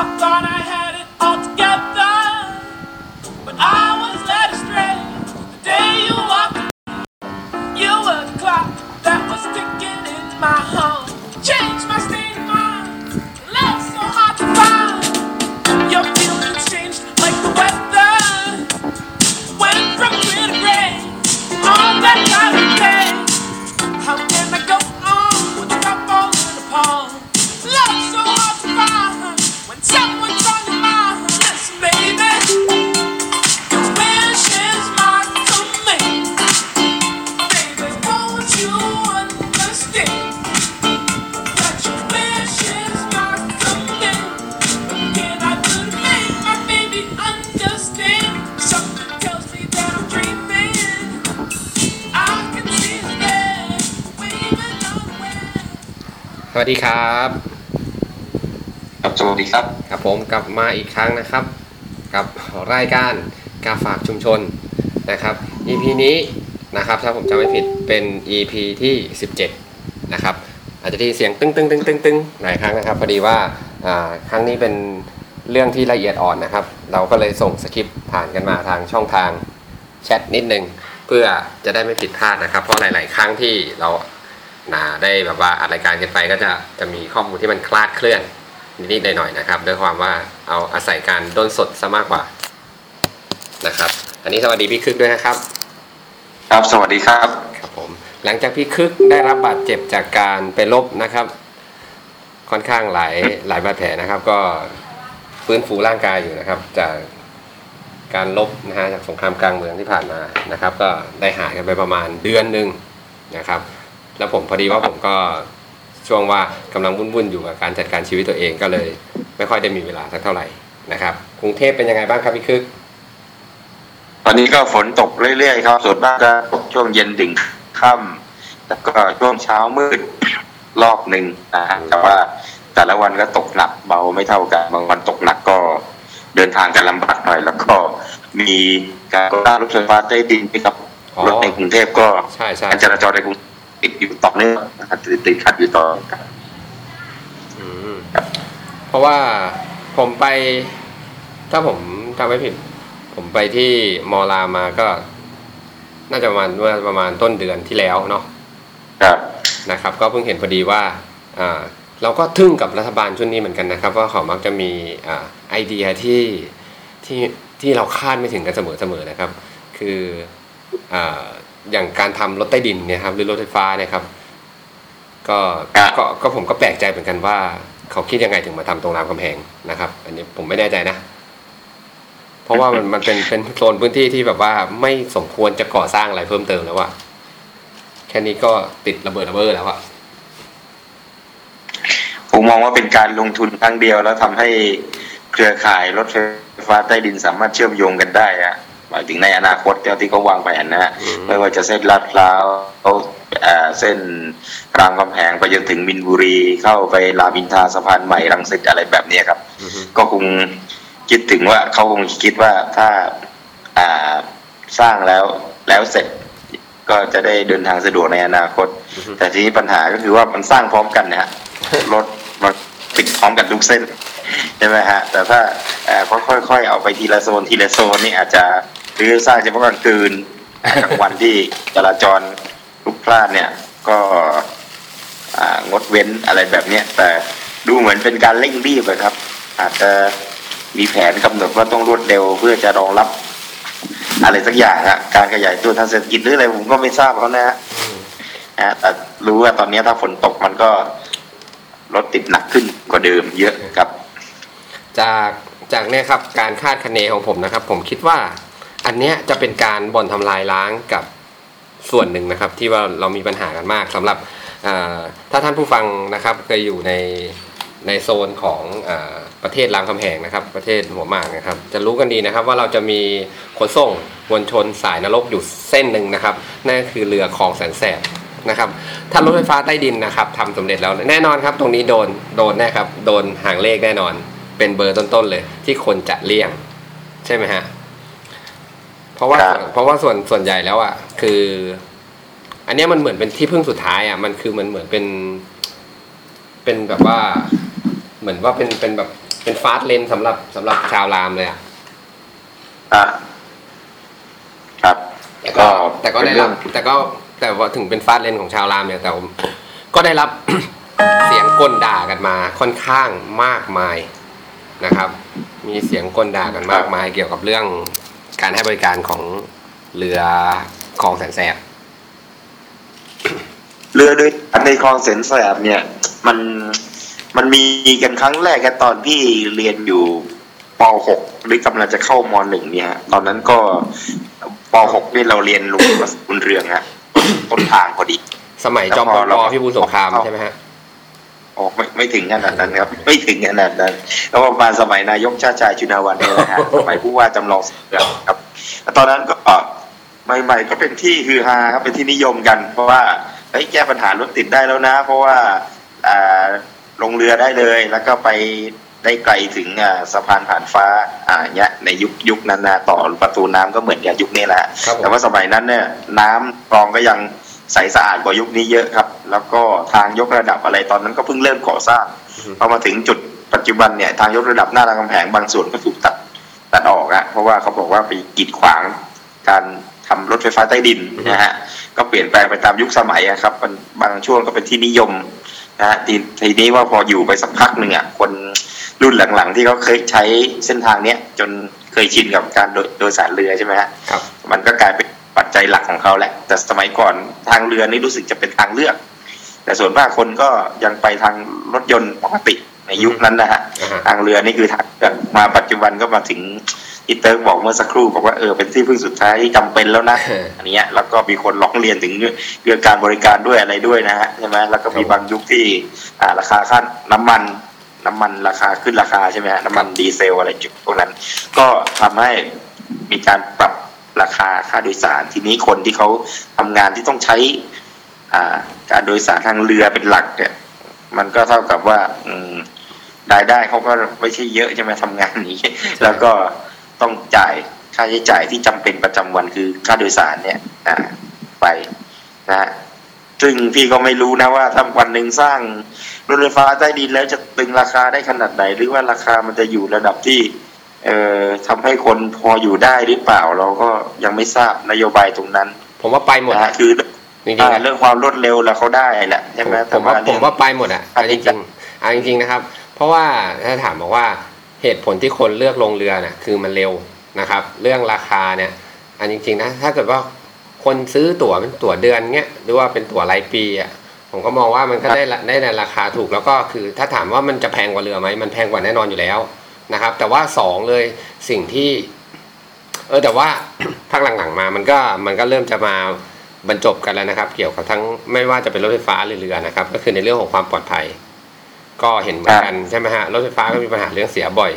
I thought I had ลับมาอีกครั้งนะครับ กับรายการกาฝากชุมชนนะครับ EP นี้นะครับถ้าผมจำไม่ผิดเป็น EP ที่ 17 นะครับ อาจจะที่เสียงตึ้งตึ้งตึ้งตึ้งตึ้งหลายครั้งนะครับพอดีว่าอ่าครั้งนี้เป็นเรื่องที่ละเอียดอ่อนนะครับ เราก็เลยส่งสคริปต์ผ่านกันมาทางช่องทางแชทนิดนึงเพื่อจะได้ไม่ผิดพลาดนะครับ เพราะหลาย ๆ ครั้งที่เรานะได้แบบว่าอัดรายการกันไปก็จะจะมีข้อมูลที่มันคลาดเคลื่อน นิดๆหน่อยๆนะครับด้วยความว่าเอาอาศัยการด้นสดซะมากกว่านะครับอันนี้สวัสดีพี่คึกด้วยนะครับ ครับสวัสดีครับครับผมหลังจากพี่คึกได้รับบาดเจ็บจากการไปลบนะครับ ค่อนข้างหลายหลายบาดแผลนะครับ ก็ฟื้นฟูร่างกายอยู่นะครับ จากการลบนะฮะจากสงครามกลางเมืองที่ผ่านมานะครับ ก็ได้หายกันไปประมาณเดือนหนึ่งนะครับ แล้วผมพอดีว่าผมก็ ช่วงว่ากำลังวุ่นๆอยู่กับการจัดการชีวิตตัวเองก็เลย ไม่ค่อยได้มีเวลาสักเท่าไหร่นะครับ กรุงเทพเป็นยังไงบ้างครับพี่คึกตอนนี้ก็ฝนตกเรื่อยๆครับส่วนมากก็ตกช่วงเย็นถึงค่ำแล้วก็ช่วงเช้ามืดรอบหนึ่งนะฮะแต่ว่าแต่ละวันก็ตกหนักเบาไม่เท่ากันบางวันตกหนักก็เดินทางกันลำบากหน่อย แล้วก็มีการก่อสร้างรถไฟฟ้าใต้ดินนะครับอ๋อรถในกรุงเทพก็ใช่ใช่การจราจรในกรุง ติดอยู่ต่อเนื่องนะครับติดติดขัดอยู่ต่ออืมเพราะว่าผมไป ถ้าผมจำไม่ผิด ผมไปที่มอลามาก็ น่าจะประมาณเมื่อประมาณต้นเดือนที่แล้วเนาะครับนะครับ ก็เพิ่งเห็นพอดีว่าอ่าเราก็ทึ่งกับรัฐบาลชุดนี้เหมือนกันนะครับ ว่าเขามักจะมีอ่าไอเดียที่ที่ที่เราคาดไม่ถึงกันเสมอเสมอนะครับ คืออ่า อย่างการทำรถใต้ดินเนี่ยครับหรือรถไฟฟ้าเนี่ยครับก็ก็ก็ผมก็แปลกใจเหมือนกันว่า เขาคิดยังไงถึงมาทำตรงรามคำแหงนะครับ อันนี้ผมไม่แน่ใจนะ เพราะว่ามันมันเป็นเป็นโซนพื้นที่ที่แบบว่าไม่สมควรจะก่อสร้างอะไรเพิ่มเติมแล้วอะแค่นี้ก็ติดระเบิดระเบ้อแล้วอะผมมองว่าเป็นการลงทุนครั้งเดียวแล้วทำให้เครือข่ายรถไฟฟ้าใต้ดินสามารถเชื่อมโยงกันได้อะ หมายถึงในอนาคตที่เขาวางแผนนะฮะไม่ว่าจะเส้นลาดพร้าวเอ่อเส้นรามคำแหงไปจนถึงมินบุรีเข้าไปรามอินทราสะพานใหม่รังสิตอะไรแบบเนี้ยครับอือฮึก็คงคิดถึงว่าเขาคงคิดว่าถ้าอ่าสร้างแล้วแล้วเสร็จก็จะได้เดินทางสะดวกในอนาคต แต่ทีนี้ปัญหาก็คือว่ามันสร้างพร้อมกันนะฮะรถมันติดพร้อมกันทุกเส้นใช่ไหมฮะแต่ถ้าเอ่อค่อยๆเอาไปทีละโซนทีละโซนนี่อาจจะ หรือสร้างเฉพาะกลางคืนกลางวันที่จราจรลุกพลานเนี่ย ก็งดเว้นอะไรแบบเนี้ยแต่ดูเหมือนเป็นการเร่งรีบอะครับ อาจจะมีแผนกำหนดว่าต้องรวดเร็วเพื่อจะรองรับ อะไรสักอย่างอะการขยายตัวทางเศรษฐกิจหรืออะไรผมก็ไม่ทราบเขานะฮะนะฮะแต่รู้ว่าตอนนี้ถ้าฝนตกมันก็รถติดหนักขึ้นกว่าเดิมเยอะครับ จากจากเนี่ยครับการคาดคะเนของผมนะครับ ผมคิดว่า อันเนี้ยจะเป็นการบ่อนทำลายล้างกับส่วนหนึ่งนะครับ ที่ว่าเรามีปัญหากันมากสำหรับถ้าท่านผู้ฟังนะครับเคยอยู่ในในโซนของอประเทศรามคำแหงนะครับ ประเทศหัวหมากนะครับ จะรู้กันดีนะครับว่าเราจะมีขนส่งมวลชนสายนรกอยู่เส้นหนึ่งนะครับนั่นคือเรือคลองแสนแสบนะครับถ้ารถไฟฟ้าใต้ดินนะครับทำสำเร็จแล้วแน่นอนครับ ตรงนี้โดนโดนแน่ครับโดนหางเลขแน่นอน เป็นเบอร์ต้นๆเลย ที่คนจะเลี่ยง ใช่ไหมฮะ เพราะว่าครับ เพราะว่าส่วนส่วนใหญ่แล้วอะคือ อันเนี้ยมันเหมือนเป็นที่พึ่งสุดท้ายอะมันคือมันเหมือนเป็น เป็นแบบว่า เหมือนว่าเป็นเป็นแบบเป็นเป็นฟาสต์เลนสำหรับสำหรับชาวรามเลยอะ อะครับ แต่ก็แต่ก็ได้รับแต่ก็แต่ว่าถึงเป็นฟาสต์เลนของชาวรามเนี่ยแต่ผมก็ได้รับ เสียงกลด่ากันมาค่อนข้างมากมายนะครับ มีเสียงกลด่ากันมากมายเกี่ยวกับเรื่อง การให้บริการของเรือคลองแสนแสบ เรือโดยสารในคลองเสนแสบเนี่ย มันมันมีกันครั้งแรกกันตอนที่เรียนอยู่ป .6 หรือกำลังจะเข้าม .1 เนี่ยฮะตอนนั้นก็ป .6 นี่เราเรียนลุงบุญเรืองฮะต้นทางพอดี สมัยจอมพแล้วพอลเราพี่บูลสงครามใช่ไหมฮะ ออกไม่ไม่ถึงขนาดนั้นครับ ไม่ถึงขนาดนั้นแล้วประมาณสมัยนายกชาติชายชุนาวันเนี่ยนะฮะสมัยผู้ว่าจำลองเสือครับแล้วตอนนั้นก็ใหม่ๆก็เป็นที่ฮือฮาครับเป็นที่นิยมกัน เพราะว่าเฮ้ยแก้ปัญหารถติดได้แล้วนะ เพราะว่าอ่าลงเรือได้เลย แล้วก็ไปได้ไกลถึงอ่าสะพานผ่านฟ้าอ่าเนี้ยในยุคยุคนั้นนะต่อประตูน้ำก็เหมือนกับยุคนี้แหละครับผมแต่ว่าสมัยนั้นเนี่ยน้ำคลองก็ยัง ใสสะอาดกว่ายุคนี้เยอะครับ แล้วก็ทางยกระดับอะไรตอนนั้นก็เพิ่งเริ่มก่อสร้างพอมาถึงจุดปัจจุบันเนี่ยทางยกระดับหน้ารามคำแหงบางส่วนก็ถูกตัดตัดออกอะเพราะว่าเขาบอกว่าไปกีดขวางการทำรถไฟฟ้าใต้ดินนะฮะก็เปลี่ยนแปลงไปตามยุคสมัยอะครับมันบางช่วงก็เป็นที่นิยมนะฮะทีทีนี้ว่าพออยู่ไปสักพักหนึ่งอะคนรุ่นหลังๆ ที่เขาเคยใช้เส้นทางเนี้ยจนเคยชินกับการโดยโดยสารเรือใช่ไหมฮะครับมันก็กลายเป็น ปัจจัยหลักของเขาแหละ แต่สมัยก่อนทางเรือนี่รู้สึกจะเป็นทางเลือก แต่ส่วนมากคนก็ยังไปทางรถยนต์ปกติในยุคนั้นนะฮะอ่าฮะทางเรือนี่คือทางเลือกมาปัจจุบันก็มาถึงอีเติร์กบอกเมื่อสักครู่บอกว่าเออเป็นที่พึ่งสุดท้ายที่จำเป็นแล้วนะเอออันเนี้ยแล้วก็มีคนร้องเรียนถึงเรื่องการบริการด้วยอะไรด้วยนะฮะใช่ไหมแล้วก็มีครับบางยุคที่อ่าราคาค่าน้ำมันน้ำมันราคาขึ้นราคาใช่ไหมฮะน้ำมันดีเซลอะไรจุดพวกนั้น ก็ทำให้มีการปรับ ราคาค่าโดยสาร ทีนี้คนที่เขาทำงานที่ต้องใช้อ่าการโดยสารทางเรือเป็นหลักเนี่ย มันก็เท่ากับว่า อืมรายได้เขาก็ไม่ใช่เยอะใช่ไหมทำงานนี้ แล้วก็ต้องจ่ายค่าใช้จ่ายที่จำเป็นประจำวันคือค่าโดยสารเนี่ยอ่าไปนะฮะซึ่งพี่ก็ไม่รู้นะว่าถ้าวันหนึ่งสร้างรถไฟฟ้าใต้ดินแล้วจะตึงราคาได้ขนาดไหน หรือว่าราคามันจะอยู่ระดับที่ เอ่อทำให้คนพออยู่ได้หรือเปล่า เราก็ยังไม่ทราบนโยบายตรงนั้น ผมว่าไปหมดนะฮะคือจริงๆอ่านะเรื่องความรวดเร็วแล้วเขาได้แหละใช่ไหมผมผมว่าแต่ผมว่าไปหมดอะอันเอานี้จริงๆเอาจริงๆนะครับ เพราะว่าถ้าถามบอกว่าเหตุผลที่คนเลือกลงเรือเนี่ยคือมันเร็วนะครับ เรื่องราคาเนี่ยอันจริงๆนะถ้าเกิดว่าคนซื้อตั๋วเป็นตั๋วเดือนเนี้ยหรือว่าเป็นตั๋วรายปีอะผมก็มองว่ามันก็ได้ละได้ในราคาถูกแล้วก็คือ ถ้าถามว่ามันจะแพงกว่าเรือไหมมันแพงกว่าแน่นอนอยู่แล้ว นะครับ แต่ว่าสองเลยสิ่งที่เออแต่ว่าภาคหลังๆมามันก็มันก็เริ่มจะมาบรรจบกันแล้วนะครับ เกี่ยวกับทั้งไม่ว่าจะเป็นรถไฟฟ้าหรือเรือนะครับ ก็คือในเรื่องของความปลอดภัย ก็เห็นเหมือนกันใช่ไหมฮะรถไฟฟ้าก็มีปัญหาเรื่องเสียบ่อย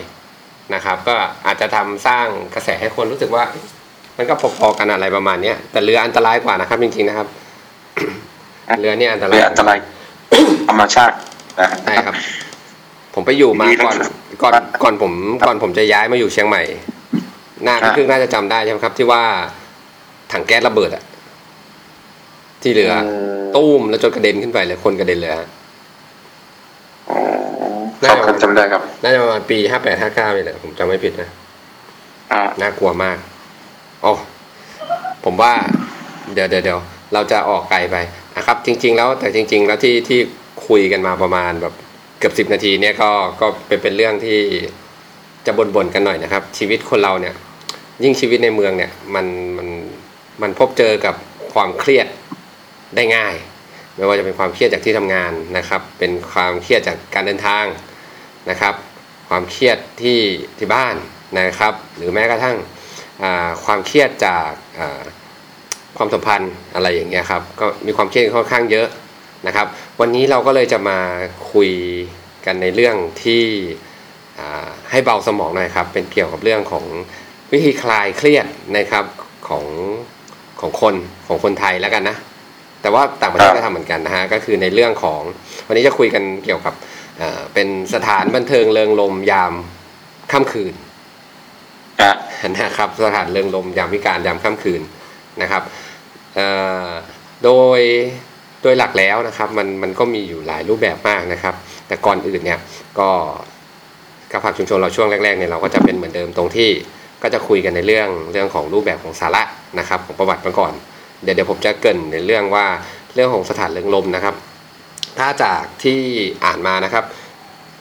นะครับ ก็อาจจะทำสร้างกระแสให้คนรู้สึกว่า มันก็พอๆกันอะไรประมาณเนี้ยแต่เรืออันตรายกว่านะครับจริงๆนะครับ เรือเนี่ยอันตราเรืยออันตรายธรรมชาตินะใช่ครับ ผมไปอยู่มามีก่อนลักษณะก่อนก่อนผมก่อนผมจะย้ายมาอยู่เชียงใหม่น่าครับพี่ครึ่งน่าจะจำได้ใช่ไหมครับ ที่ว่าถังแก๊สระเบิดอะที่เรืออตู้มแล้วจนกระเด็นขึ้นไปเลยคนกระเด็นเลยฮะอ๋อครับครับจำได้ครับน่าจะประมาณปีห้าแปดห้าเก้านี่แหละผมจำไม่ผิดนะอ่าน่ากลัวมากโอ้ผมว่า เดี๋ยวเดี๋ยวเดี๋ยวเราจะออกไกลไปนะครับ จริง ๆ แล้วแต่จริง ๆ แล้วที่ที่คุยกันมาประมาณแบบ เกือบสิบนาทีเนี่ยก็ก็เป็นเป็นเรื่องที่จะบ่นๆกันหน่อยนะครับ ชีวิตคนเราเนี่ย ยิ่งชีวิตในเมืองเนี่ยมันมันมันพบเจอกับความเครียดได้ง่าย ไม่ว่าจะเป็นความเครียดจากที่ทำงานนะครับ เป็นความเครียดจากการเดินทางนะครับ ความเครียดที่ที่บ้านนะครับ หรือแม้กระทั่งความเครียดจากความสัมพันธ์อะไรอย่างเงี้ยครับก็มีความเครียดค่อนข้างเยอะ นะครับ วันนี้เราก็เลยจะมาคุยกันในเรื่องที่อ่าให้เบาสมองหน่อยครับ เป็นเกี่ยวกับเรื่องของวิธีคลายเครียดนะครับของของคนของคนไทยแล้วกันนะ แต่ว่าต่างประเทศก็ทำเหมือนกันนะฮะก็คือในเรื่องของวันนี้จะคุยกันเกี่ยวกับเอ่อเป็นสถานบันเทิงเริงลมยามค่ำคืนครับนะครับสถานเริงลมยามวิการยามค่ำคืนนะครับเอ่อโดย โดยหลักแล้วนะครับมันมันก็มีอยู่หลายรูปแบบมากนะครับ แต่ก่อนอื่นเนี่ยก็กาฝากชุมชนเราช่วงแรกๆเนี่ยเราก็จะเป็นเหมือนเดิมตรงที่ก็จะคุยกันในเรื่องเรื่องของรูปแบบของสาระนะครับ ของประวัติมาก่อน เดี๋ยวเดี๋ยวผมจะเกินในเรื่องว่าเรื่องของสถานเริงลมนะครับ ถ้าจากที่อ่านมานะครับ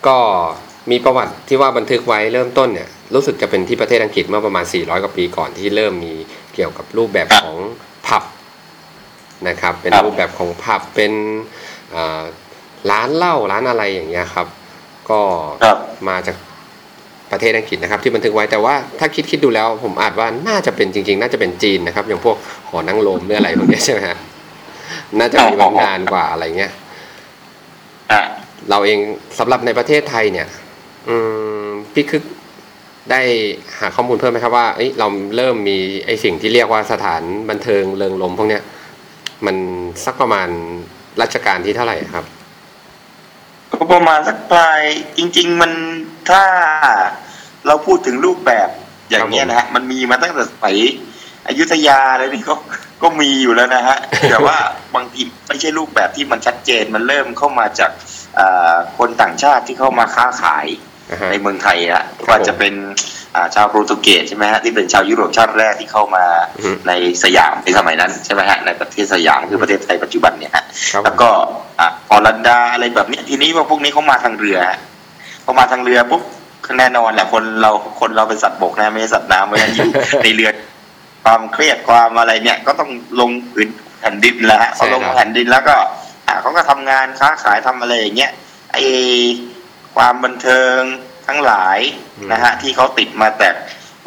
ก็มีประวัติที่ว่าบันทึกไว้เริ่มต้นเนี่ยรู้สึกจะเป็นที่ประเทศอังกฤษเมื่อประมาณ 400 กว่าปีก่อนที่เริ่มมีเกี่ยวกับรูปแบบของผับ นะครับ เป็นครับรูปแบบของผับเป็นอ่าร้านเหล้าร้านอะไรอย่างเงี้ยครับ ก็ครับมาจากประเทศอังกฤษนะครับ ที่บันทึกไว้แต่ว่าถ้าคิดคิดดูแล้ว ผมอาจว่าน่าจะเป็นจริง ๆ น่าจะเป็นจีนนะครับ อย่างพวกหอนั่งลมหรืออะไรพวกเนี้ยใช่ไหมฮะน่าจะมีมานานกว่าอะไรเงี้ยอะเราเองสำหรับในประเทศไทยเนี่ย อืมพี่คึกได้หาข้อมูลเพิ่มไหมครับว่าเอ้ยเราเริ่มมีไอสิ่งที่เรียกว่าสถานบันเทิงเริงรมย์พวกเนี้ย มันสักประมาณรัชกาลที่เท่าไหร่ครับ ก็ประมาณสักปลายจริง ๆ มันถ้าเราพูดถึงรูปแบบอย่างเนี้ยนะฮะมันมีมาตั้งแต่สมัยอยุธยาเลยนี่ก็ก็มีอยู่แล้วนะฮะแต่ว่าบางทีไม่ใช่รูปแบบที่มันชัดเจนมันเริ่มเข้ามาจากอ่าคนต่างชาติที่เข้ามาค้าขายอ่าฮะ ในเมืองไทยอะว่าจะเป็นอ่าชาวโปรตุเกสใช่ไหมฮะที่เป็นชาวยุโรปชาติแรกที่เข้ามาอือฮึในสยามในสมัยนั้นใช่ไหมฮะในประเทศสยามคือประเทศไทยปัจจุบันเนี่ยฮะครับแล้วก็อะออรันดาอะไรแบบเนี้ยทีนี้ว่าพวกนี้เขามาทางเรือฮะเขามาทางเรือปุ๊บแน่นอนแหละคนเราคนเราเป็นสัตว์บกนะไม่ใช่สัตว์น้ำเพราะฉะนั้นอยู่ในเรือความเครียดความอะไรเนี่ย ก็ต้องลงพื้นแผ่นดินแล้วฮะพอลงแผ่นดินแล้วก็อะเขาก็ทำงานค้าขายทำอะไรอย่างเงี้ยไอ ความบันเทิงทั้งหลายอืมนะฮะที่เขาติดมาแต่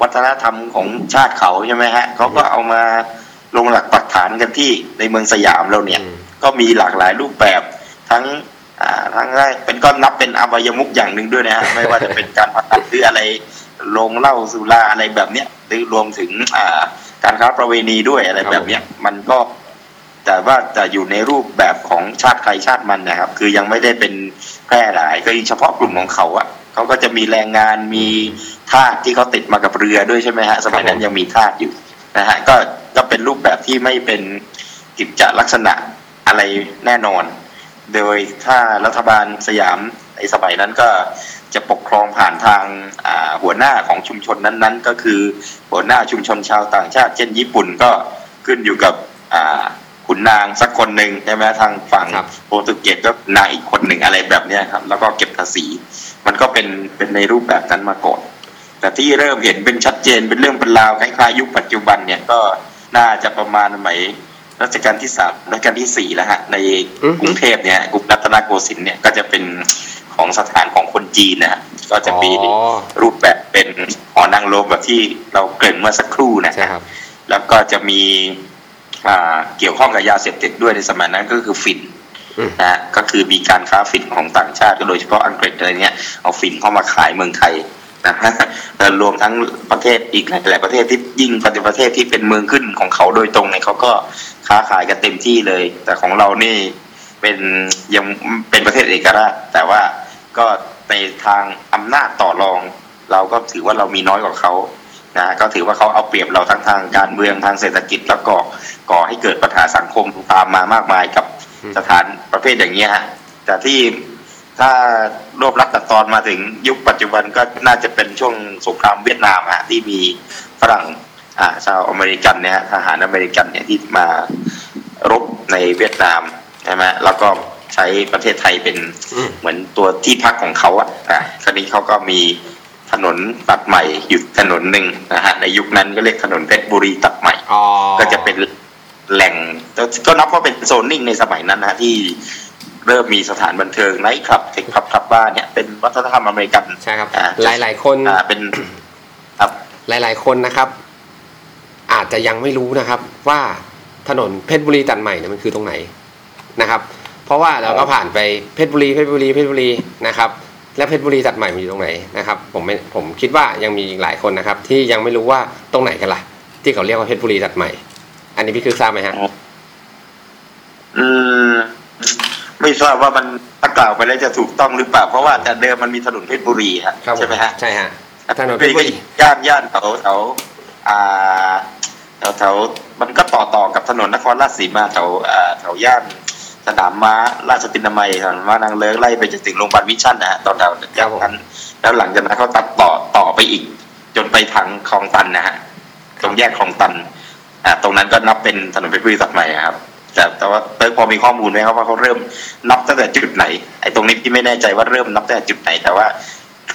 วัฒนธรรมของชาติเขาใช่ไหมฮะเขาก็เอามาลงหลักปักฐานกันที่ในเมืองสยามเราเนี่ยอืมก็มีหลากหลายรูปแบบทั้งอ่าทั้งแรกเป็นก็นับเป็นอบายมุกอย่างหนึ่งด้วยนะฮะไม่ว่าจะเป็นการพนันหรืออะไรลงเหล้าสุราอะไรแบบเนี้ยหรือรวมถึงอ่าการค้าประเวณีด้วยอะไรแบบเนี้ยมันก็ แต่ว่าจะอยู่ในรูปแบบของชาติใครชาติมันนะครับ คือยังไม่ได้เป็นแพร่หลายก็เฉพาะกลุ่มของเขาอะเขาก็จะมีแรงงานมีทาสที่เขาติดมากับเรือด้วยใช่ไหมฮะสมัยนั้นยังมีทาสอยู่นะฮะก็ก็เป็นรูปแบบที่ไม่เป็นกิจจลักษณะอะไรแน่นอน โดยถ้ารัฐบาลสยามในสมัยนั้นก็จะปกครองผ่านทางอ่าหัวหน้าของชุมชนนั้นๆ ก็คือหัวหน้าชุมชนชาวต่างชาติ เช่นญี่ปุ่นก็ขึ้นอยู่กับอ่า ขุนนางสักคนหนึ่งใช่ไหมทางฝั่งครับโปรตุเกสก็นางอีกคนหนึ่งอะไรแบบเนี้ยครับ แล้วก็เก็บภาษี มันก็เป็นเป็นในรูปแบบนั้นมาก่อนแต่ที่เริ่มเห็นเป็นชัดเจนเป็นเรื่องเป็นราวคล้ายๆยุคปัจจุบันเนี่ยก็น่าจะประมาณสมัยรัชกาลที่สามรัชกาลที่สี่แล้วฮะในอือฮึกรุงเทพเนี่ยกรุงรัตนโกสินทร์เนี่ยก็จะเป็นของสถานของคนจีนนะฮะก็จะมีอ๋อรูปแบบเป็นหอนางรมแบบที่เราเกริ่นเมื่อสักครู่นะใช่ครับแล้วก็จะมีอ่า เกี่ยวข้องกับยาเสพติดด้วยในสมัยนั้นก็คือฝิ่นอืมนะฮะก็คือมีการค้าฝิ่นของต่างชาติก็โดยเฉพาะอังกฤษอะไรเนี้ยเอาฝิ่นเข้ามาขายเมืองไทยนะฮะแล้วรวมทั้งประเทศอีกหลายๆประเทศที่ยิ่งเป็นประเทศที่เป็นเมืองขึ้นของเขาโดยตรงเนี่ยเขาก็ค้าขายกันเต็มที่เลย แต่ของเรานี่เป็นยังเป็นประเทศเอกราช แต่ว่าก็ในทางอำนาจต่อรอง เราก็ถือว่าเรามีน้อยกว่าเขา นะฮะก็ถือว่าเขาเอาเปรียบเราทั้งทางการเมืองทางเศรษฐกิจแล้วก็ก่อให้เกิดปัญหาสังคมตามมามากมายกับอืมสถานประเภทอย่างเงี้ยฮะแต่ที่ถ้ารวบรัดตัดตอนมาถึงยุคปัจจุบันก็น่าจะเป็นช่วงสงครามเวียดนามฮะที่มีฝรั่งอ่าชาวอเมริกันเนี่ยฮะทหารอเมริกันเนี่ยที่มารบในเวียดนามใช่ไหมแล้วก็ใช้ประเทศไทยเป็นอืมเหมือนตัวที่พักของเขาอะอะคราวนี้เขาก็มี ถนนตัดใหม่อยู่ถนนหนึ่งนะฮะในยุคนั้นก็เรียกถนนเพชรบุรีตัดใหม่อ๋อก็จะเป็นแหล่งก็นับว่าเป็นโซนนิ่งในสมัยนั้นนะฮะที่เริ่มมีสถานบันเทิงไนท์คลับเทคพับคลับบ้านเนี่ยเป็นวัฒนธรรมอเมริกันใช่ครับอ่าหลายหลายๆคนอ่าเป็นครับหลายๆคนนะครับ อาจจะยังไม่รู้นะครับ ว่าถนนเพชรบุรีตัดใหม่เนี่ยมันคือตรงไหนนะครับ เพราะว่าเราก็ผ่านไปเพชรบุรีเพชรบุรีเพชรบุรีนะครับ และเพชรบุรีตัดใหม่มันอยู่ตรงไหนนะครับผมไม่ผมคิดว่ายังมีอีกหลายคนนะครับ ที่ยังไม่รู้ว่าตรงไหนกันล่ะ ที่เขาเรียกว่าเพชรบุรีตัดใหม่ อันนี้พี่คือทราบไหมฮะอืมไม่ทราบว่ามันถ้ากล่าวไปแล้วจะถูกต้องหรือเปล่า เพราะว่าแต่เดิมมันมีถนนเพชรบุรีฮะครับผใช่ไหมฮะใช่ฮะถนนเพเป็ชนรบุรีย่านย่านแถวแถวอ่าแถวแถวมันก็ต่อต่อกับถนนนครราชสีมาแถวอ่าแถวย่าน สนามม้าราชตินามัยสนามม้านางเลิงไล่ไปจนถึงโรงพยาบาลวิชั่นนะฮะตอนแถวจากนั้นแล้วหลังจากนั้นเขาตัดต่อต่อไปอีก จนไปทางคลองตันนะฮะตรงแยกคลองตันอ่าตรงนั้นก็นับเป็นถนนเพชรบุรีตัดใหม่ครับแต่แต่ว่าเติร์กพอมีข้อมูลไหมครับว่าเขาเริ่มนับตั้งแต่จุดไหนไอ้ตรงนี้พี่ไม่แน่ใจว่าเริ่มนับตั้งแต่จุดไหน แต่ว่า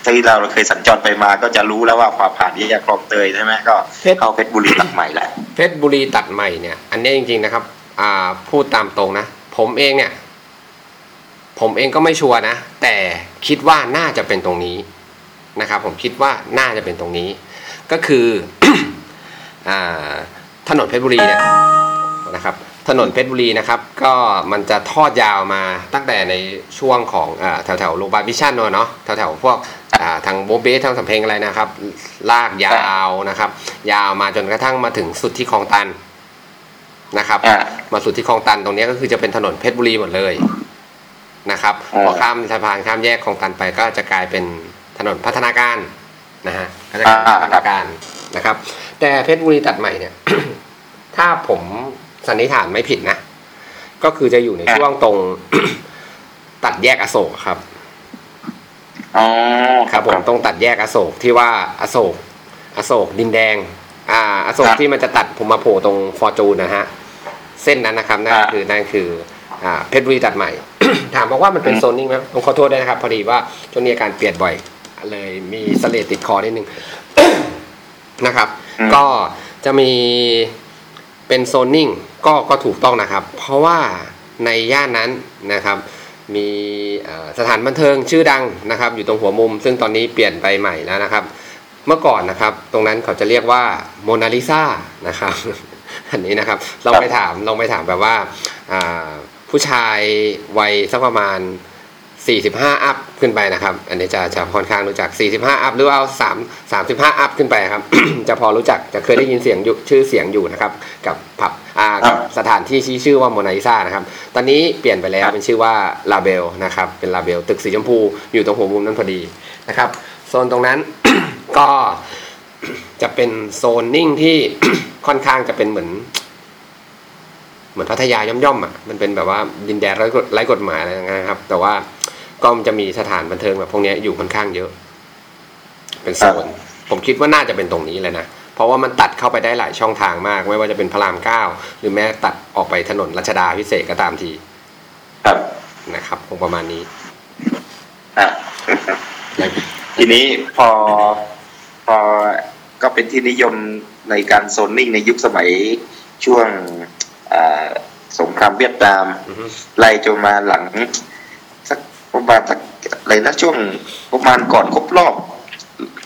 ที่เราเคยสัญจรไปมาก็จะรู้แล้วว่าพอผ่านแยกคลองเตยใช่ไหมก็เพชรเข้าเพชรบุรีตัดใหม่แหละเพชรบุรีตัดใหม่เนี่ย อันนี้จริง ๆนะครับ อ่าพูดตามตรงนะ ผมเองเนี่ย ผมเองก็ไม่ชัวร์นะ แต่คิดว่าน่าจะเป็นตรงนี้นะครับ ผมคิดว่าน่าจะเป็นตรงนี้ ก็คืออถนนเพชรบุรีเนี่ยนะครับ ถนนเพชรบุรีนะครับ ก็มันจะทอดยาวมาตั้งแต่ในช่วงของอแถวแถวโรงพยาบาลวิชั่นเนาะแถวแถวพวกทางโบเบสทางสำเพ็งอะไรนะครับ ลากยาวนะครับ ยาวมาจนกระทั่งมาถึงสุดที่คลองตัน นะครับอ่ามาสุดที่คลองตันตรงนี้ก็คือจะเป็นถนนเพชรบุรีหมดเลยนะครับอ๋อพอข้ามสะพานข้ามแยกคลองตันไปก็จะกลายเป็นถนนพัฒนาการนะฮะก็จะกลายเป็นพัฒนาการนะครับ แต่เพชรบุรีตัดใหม่เนี่ย ถ้าผมสันนิษฐานไม่ผิดนะ ก็คือจะอยู่ในช่วงตรงตัดแยกอโศกครับอ๋อครับผมตรงตัดแยกอโศกที่ว่าอโศก อโศกดินแดง อ่าอโศกที่มันจะตัดผมมาโผล่ตรงฟอร์จูนนะฮะเส้นนั้นนะครับนั่นคือนั่นคืออ่าเพชรบุรีตัดใหม่ ถามบอกว่ามันเป็นโซนนิ่งไหมผมขอโทษด้วยนะครับ พอดีว่าช่วงนี้อาการเปลี่ยนบ่อย เลยมีเสลดติดคอนิดนึงนะครับ ก็จะมีเป็นโซนนิ่งก็ก็ถูกต้องนะครับ เพราะว่าในย่านนั้นนะครับ มีเอ่อสถานบันเทิงชื่อดังนะครับ อยู่ตรงหัวมุม ซึ่งตอนนี้เปลี่ยนไปใหม่แล้วนะครับ เมื่อก่อนนะครับ ตรงนั้นเขาจะเรียกว่าโมนาลิซานะครับอันนี้นะครับลองไปถามลองไปถามแบบว่าอ่าผู้ชายวัยสักประมาณ 45 อัพขึ้นไปนะครับ อันนี้จะจะค่อนข้างรู้จัก 45 อัพหรือว่าเอา3 35 อัพขึ้นไปครับ จะพอรู้จักจะเคยได้ยินเสียงอยู่ชื่อเสียงอยู่นะครับ กับผับอ่ากับสถานที่ที่ชื่อว่าโมนาลิซานะครับ ตอนนี้เปลี่ยนไปแล้วเป็นชื่อว่าลาเบลนะครับ เป็นลาเบลตึกสีชมพูอยู่ตรงหัวมุมนั้นพอดีนะครับโซนตรงนั้น ก็จะเป็นโซนนิ่งที่ค่อนข้างจะเป็นเหมือน เหมือนพัทยาย่อมๆอะมันเป็นแบบว่าดินแดนไร้กฎไร้กฎหมายอะไรอย่างเงี้ยครับ แต่ว่าก็มันจะมีสถานบันเทิงแบบพวกเนี้ยอยู่ค่อนข้างเยอะ เป็นโซน ผมคิดว่าน่าจะเป็นตรงนี้เลยนะเพราะว่ามันตัดเข้าไปได้หลายช่องทางมาก ไม่ว่าจะเป็นพระรามเก้าหรือแม้ตัดออกไปถนนรัชดาพิเศษกก็ตามทีครับนะครับคงประมาณนี้อะทีนี้พอ พอก็เป็นที่นิยมในการโซนนิ่งในยุคสมัยช่วงอ่าสงครามเวียดนามอือฮึไล่จนมาหลังสักประมาณสักอะไรนะช่วงประมาณก่อนครบรอบ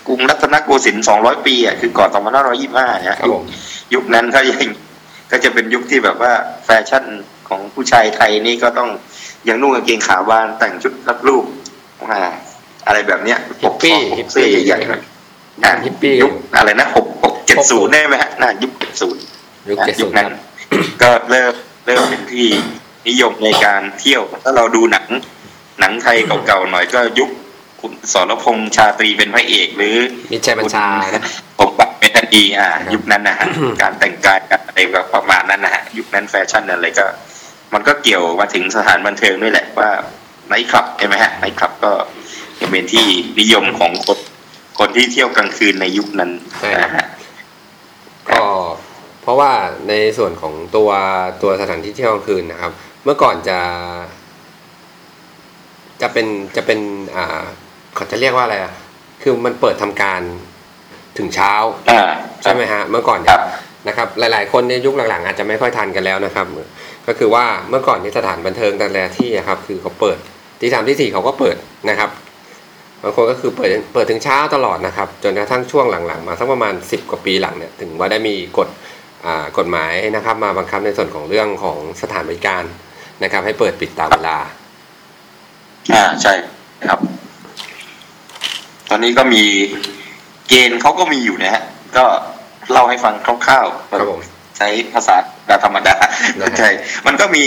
กรุงรัตนโกสินทร์200ปีอะคือก่อน2525เนี่ยครับผมยุคนั้นก็ยังก็จะเป็นยุคที่แบบว่าแฟชั่นของผู้ชายไทยนี่ก็ต้องยังนุ่งกางเกงขาบานแต่งชุดรัดรูปอ่าอะไรแบบเนี้ยฮิปปี้ปกฮิปปี้เสื้อใหญ่ๆหน่ อยอ่าฮิปปี้ยุคอะไรนะหกหกเจ็ดศูนย์ได้ไหมฮะน่ายุคเจ็ดศูนย์ยุคเจ็ดศูนย์ ยุคนั้นก็เริ่มเริ่มเป็นที่นิยมในการเที่ยว ถ้าเราดูหนัง หนังไทยเก่าๆหน่อยก็ยุคคุณสรพงษ์ชาตรีเป็นพระเอกหรือมิตรชัยบัญชานะผมปักเมทันดีอ่าครับยุคนั้นนะฮะการแต่งกายกันอะไรแบบประมาณนั้นนะฮะยุคนั้นแฟชั่นอะไรก็ มันก็เกี่ยวมาถึงสถานบันเทิงด้วยแหละว่าไนท์คลับใช่ไหมฮะไนท์คลับก็จะเป็นที่นิยมของคน คนที่เที่ยวกลางคืนในยุคนั้นใช่ครับนะฮะก็เพราะว่าในส่วนของตัวตัวสถานที่เที่ยวกลางคืนนะครับ เมื่อก่อนจะ จะเป็นจะเป็น อ่าเขาจะเรียกว่าอะไรอะคือมันเปิดทำการถึงเช้าอ่าใช่ไหมฮะเมื่อก่อนคเนี่รัยบนะครับ หลาย ๆ คนในยุคหลังๆ อาจจะไม่ค่อยทันกันแล้วนะครับ ก็คือว่าเมื่อก่อนนี่สถานบันเทิงแต่ละที่อะครับ คือเขาเปิดที่สามที่สี่เขาก็เปิดนะครับ บางคนก็คือเปิดเปิดถึงเช้าตลอดนะครับ จนกระทั่งช่วงหลังๆ มาสักประมาณ 10 กว่าปีหลังเนี่ยถึงว่าได้มีกฎอ่ากฎหมายนะครับ มาบังคับในส่วนของเรื่องของสถานบริการนะครับ ให้เปิดปิดตามเวลา อ่าใช่ครับ ตอนนี้ก็มีเกณฑ์เขาก็มีอยู่นะฮะก็เล่าให้ฟังคร่าวๆครับผมใช้ภาษาธรรมดานะฮะใช่มันก็มี